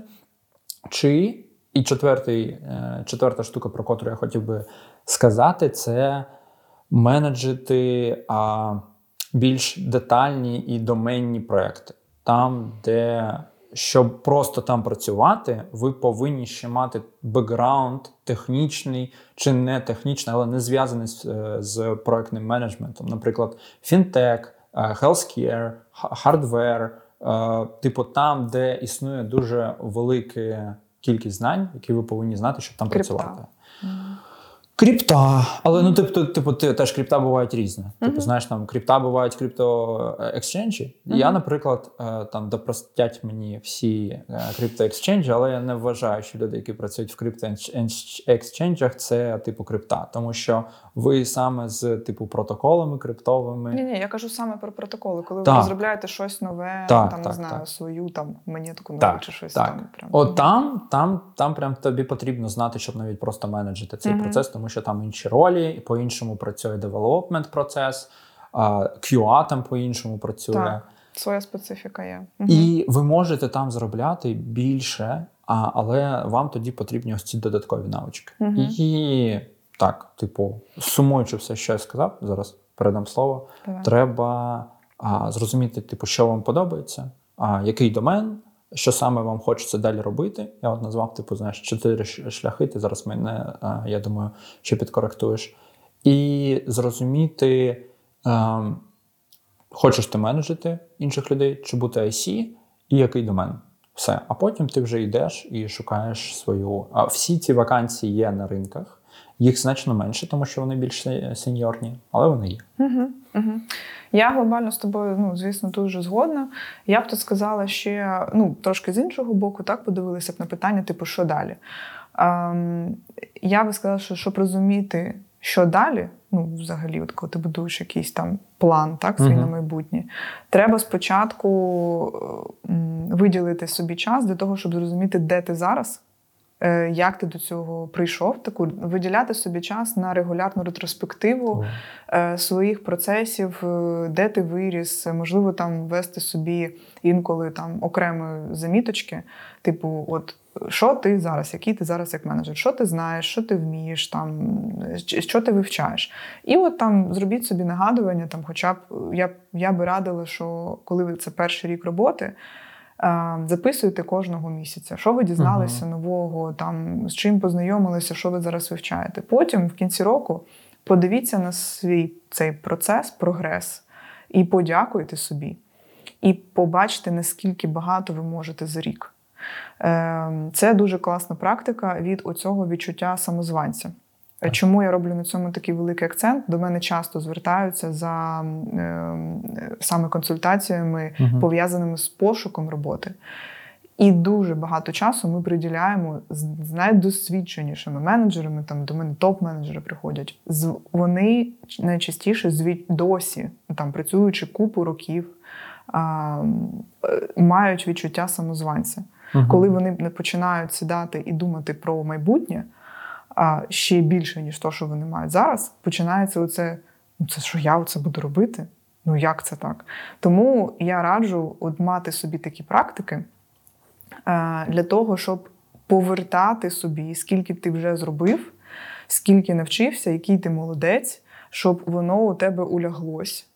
Чи і четвертий, е, четверта штука, про яку я хотів би сказати, це менеджити а, більш детальні і доменні проекти. Там, де щоб просто там працювати, ви повинні ще мати бекграунд технічний чи не технічний, але не зв'язаний з, е, з проектним менеджментом. Наприклад, фінтек, healthcare, hardware, е, типу там, де існує дуже велика кількість знань, які ви повинні знати, щоб там Крипта. працювати. Крипта, але ну типу, типу, теж крипта бувають різні. Uh-huh. Типу, знаєш, там крипта бувають крипто exchange і. Uh-huh. Я, наприклад, е, там допростять мені всі е, крипто exchange і, але я не вважаю, що люди, які працюють в крипто exchange ах, це типу крипта, тому що ви саме з типу протоколами криптовими. Ні, ні, я кажу саме про протоколи, коли так. ви розробляєте щось нове, так, там так, не знаю, так. свою там монетку нову чи щось так. там. Прям. От там, там, там прям тобі потрібно знати, щоб навіть просто менеджити цей uh-huh. процес, тому що там інші ролі, і по-іншому працює девелопмент процес, QA там по-іншому працює. Так, Своя специфіка є. І ви можете там заробляти більше, а, але вам тоді потрібні ось ці додаткові навички. Угу. І так, типу, сумуючи все, що я сказав, зараз передам слово. Давай. Треба а, зрозуміти, типу, що вам подобається, а, який домен, що саме вам хочеться далі робити. Я от назвав, типу, знаєш, чотири шляхи. Ти зараз мене, я думаю, ще підкоректуєш. І зрозуміти, ем, хочеш ти менеджити інших людей, чи бути IC, і який домен. Все. А потім ти вже йдеш і шукаєш свою. А всі ці вакансії є на ринках. Їх значно менше, тому що вони більш сеньорні, але вони є. Угу, угу. Я глобально з тобою, ну звісно, дуже згодна. Я б тут сказала ще ну, трошки з іншого боку, так подивилися б на питання, типу, що далі. Ем, Я би сказала, що щоб розуміти, що далі, ну, взагалі, от коли ти будуєш якийсь там план, так, свій uh-huh. на майбутнє, треба спочатку виділити собі час для того, щоб зрозуміти, де ти зараз. Е, як ти до цього прийшов? Таку виділяти собі час на регулярну ретроспективу oh. своїх процесів, е, де ти виріс, можливо, там вести собі інколи там окремі заміточки, типу, от що ти зараз, який ти зараз як менеджер, що ти знаєш, що ти вмієш, там що ти вивчаєш. І от там зробіть собі нагадування, там, хоча б я я би радила, що коли це перший рік роботи. Записуйте кожного місяця, що ви дізналися uh-huh. нового, там з чим познайомилися, що ви зараз вивчаєте. Потім, в кінці року, подивіться на свій цей процес, прогрес. і подякуйте собі, і побачте, наскільки багато ви можете за рік. Ем, це дуже класна практика від оцього відчуття самозванця. Чому я роблю на цьому такий великий акцент? До мене часто звертаються за е, саме консультаціями, угу. пов'язаними з пошуком роботи. І дуже багато часу ми приділяємо з найдосвідченішими менеджерами. Там до мене топ-менеджери приходять. З Вони найчастіше звід досі, там працюючи купу років, а, мають відчуття самозванця. Угу. Коли вони починають сідати і думати про майбутнє, а ще більше, ніж то, що вони мають зараз, починається оце, ну це що я це буду робити? Ну як це так? Тому я раджу от мати собі такі практики для того, щоб повертати собі, скільки ти вже зробив, скільки навчився, який ти молодець, щоб воно у тебе уляглось.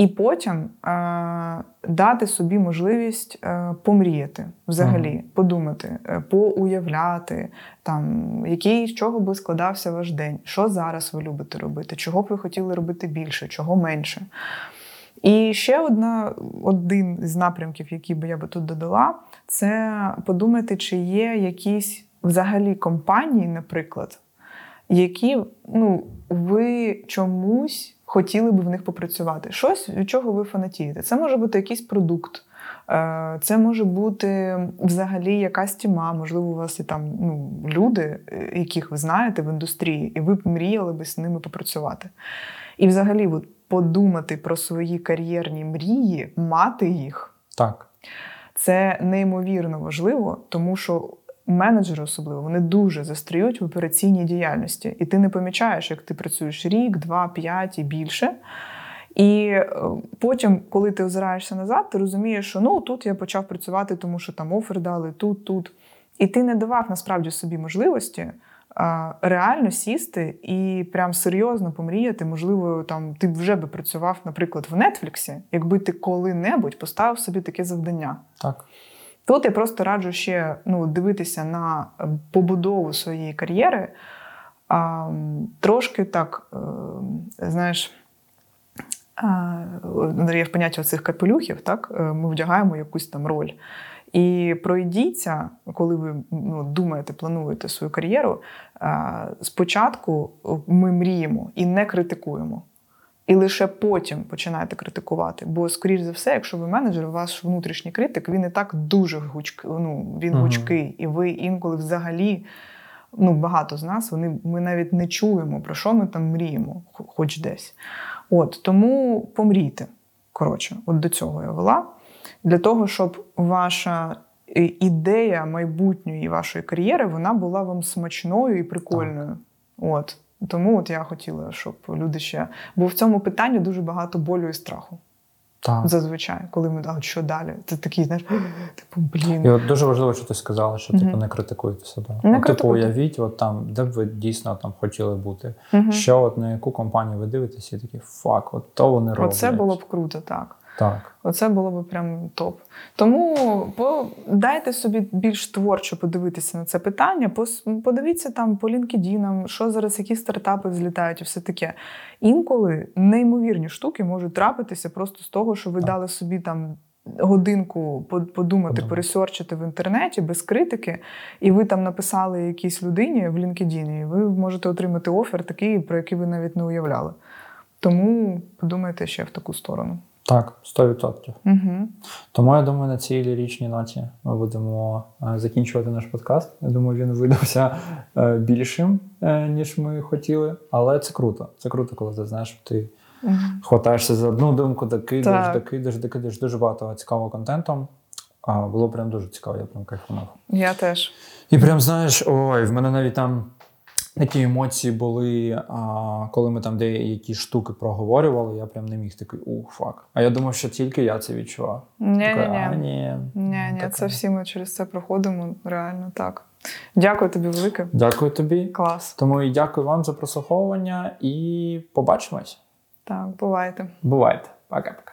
І потім е, дати собі можливість е, помріяти взагалі, ага. подумати, е, поуявляти, там, який з чого би складався ваш день, що зараз ви любите робити, чого б ви хотіли робити більше, чого менше. І ще одна, один з напрямків, який би я би тут додала, це подумати, чи є якісь взагалі компанії, наприклад, які ну, ви чомусь хотіли би в них попрацювати. Щось, від чого ви фанатієте. Це може бути якийсь продукт, е, це може бути взагалі якась тіма. Можливо, у вас є там ну, люди, е, яких ви знаєте в індустрії, і ви б мріяли би з ними попрацювати. І взагалі, от, подумати про свої кар'єрні мрії, мати їх. Так. Це неймовірно важливо, тому що менеджери особливо вони дуже застряють в операційній діяльності. І ти не помічаєш, як ти працюєш рік, два, п'ять і більше. І е, потім, коли ти озираєшся назад, ти розумієш, що ну тут я почав працювати, тому що там офер дали, тут, тут. І ти не давав насправді собі можливості реально сісти і прям серйозно помріяти. Можливо, там ти вже би працював, наприклад, в Нетфліксі, якби ти коли-небудь поставив собі таке завдання. Так. Тут я просто раджу ще ну, дивитися на побудову своєї кар'єри. А, Трошки так, е, знаєш, є в поняття цих капелюхів, так? Е, ми вдягаємо якусь там роль. І пройдіться, коли ви ну, думаєте, плануєте свою кар'єру. Спочатку ми мріємо і не критикуємо. І лише потім починаєте критикувати. Бо, скоріш за все, якщо ви менеджер, ваш внутрішній критик, він і так дуже гучкий, ну, він uh-huh. гучкий, і ви інколи взагалі. Ну, багато з нас вони ми навіть не чуємо, про що ми там мріємо, хоч десь. От тому помрійте. Коротше, от до цього я вела для того, щоб ваша е, ідея майбутньої вашої кар'єри вона була вам смачною і прикольною. Так. От. Тому от я хотіла, щоб люди ще. Бо в цьому питанні дуже багато болю і страху. Так. Зазвичай, коли ми а що далі? Це такий, знаєш, типу, блін. І от дуже важливо, що ти сказала, що типу не критикуйте себе. Не от, Типу, уявіть, от там, де б ви дійсно там хотіли бути. Угу. Що от на яку компанію ви дивитеся, і такі фак, от то вони роблять. Оце було б круто, так. Так. Оце було б прям топ. Тому дайте собі більш творчо подивитися на це питання. Подивіться там по LinkedIn, що зараз, які стартапи злітають і все таке. Інколи неймовірні штуки можуть трапитися просто з того, що ви так. дали собі там. Годинку подумати, пересорчити в інтернеті без критики, і ви там написали якійсь людині в LinkedIn, і ви можете отримати офер такий, про який ви навіть не уявляли. Тому подумайте ще в таку сторону. Так, 100%. Угу. Тому я думаю, на цій лірічній ноті ми будемо е, закінчувати наш подкаст. Я думаю, він видався е, більшим, е, ніж ми хотіли. Але це круто. Це круто, коли ти знаєш, що ти угу. хватаєшся за одну думку, докидаєш, так. докидаєш, докидаєш дуже багато цікавого контенту. Було прям дуже цікаво, я прям кайфанув. Я теж. І прям знаєш, ой, в мене навіть там. Такі емоції були, а, коли ми там деякі штуки проговорювали, я прям не міг такий ух, фак. А я думав, що тільки я це відчував. Ні, ні, ні. Ні, ні, це всі ми через це проходимо. Реально так. Дякую тобі, велике. Дякую тобі. Клас. Тому і дякую вам за прослуховування і побачимось. Так, бувайте. Бувайте. Пока-пока.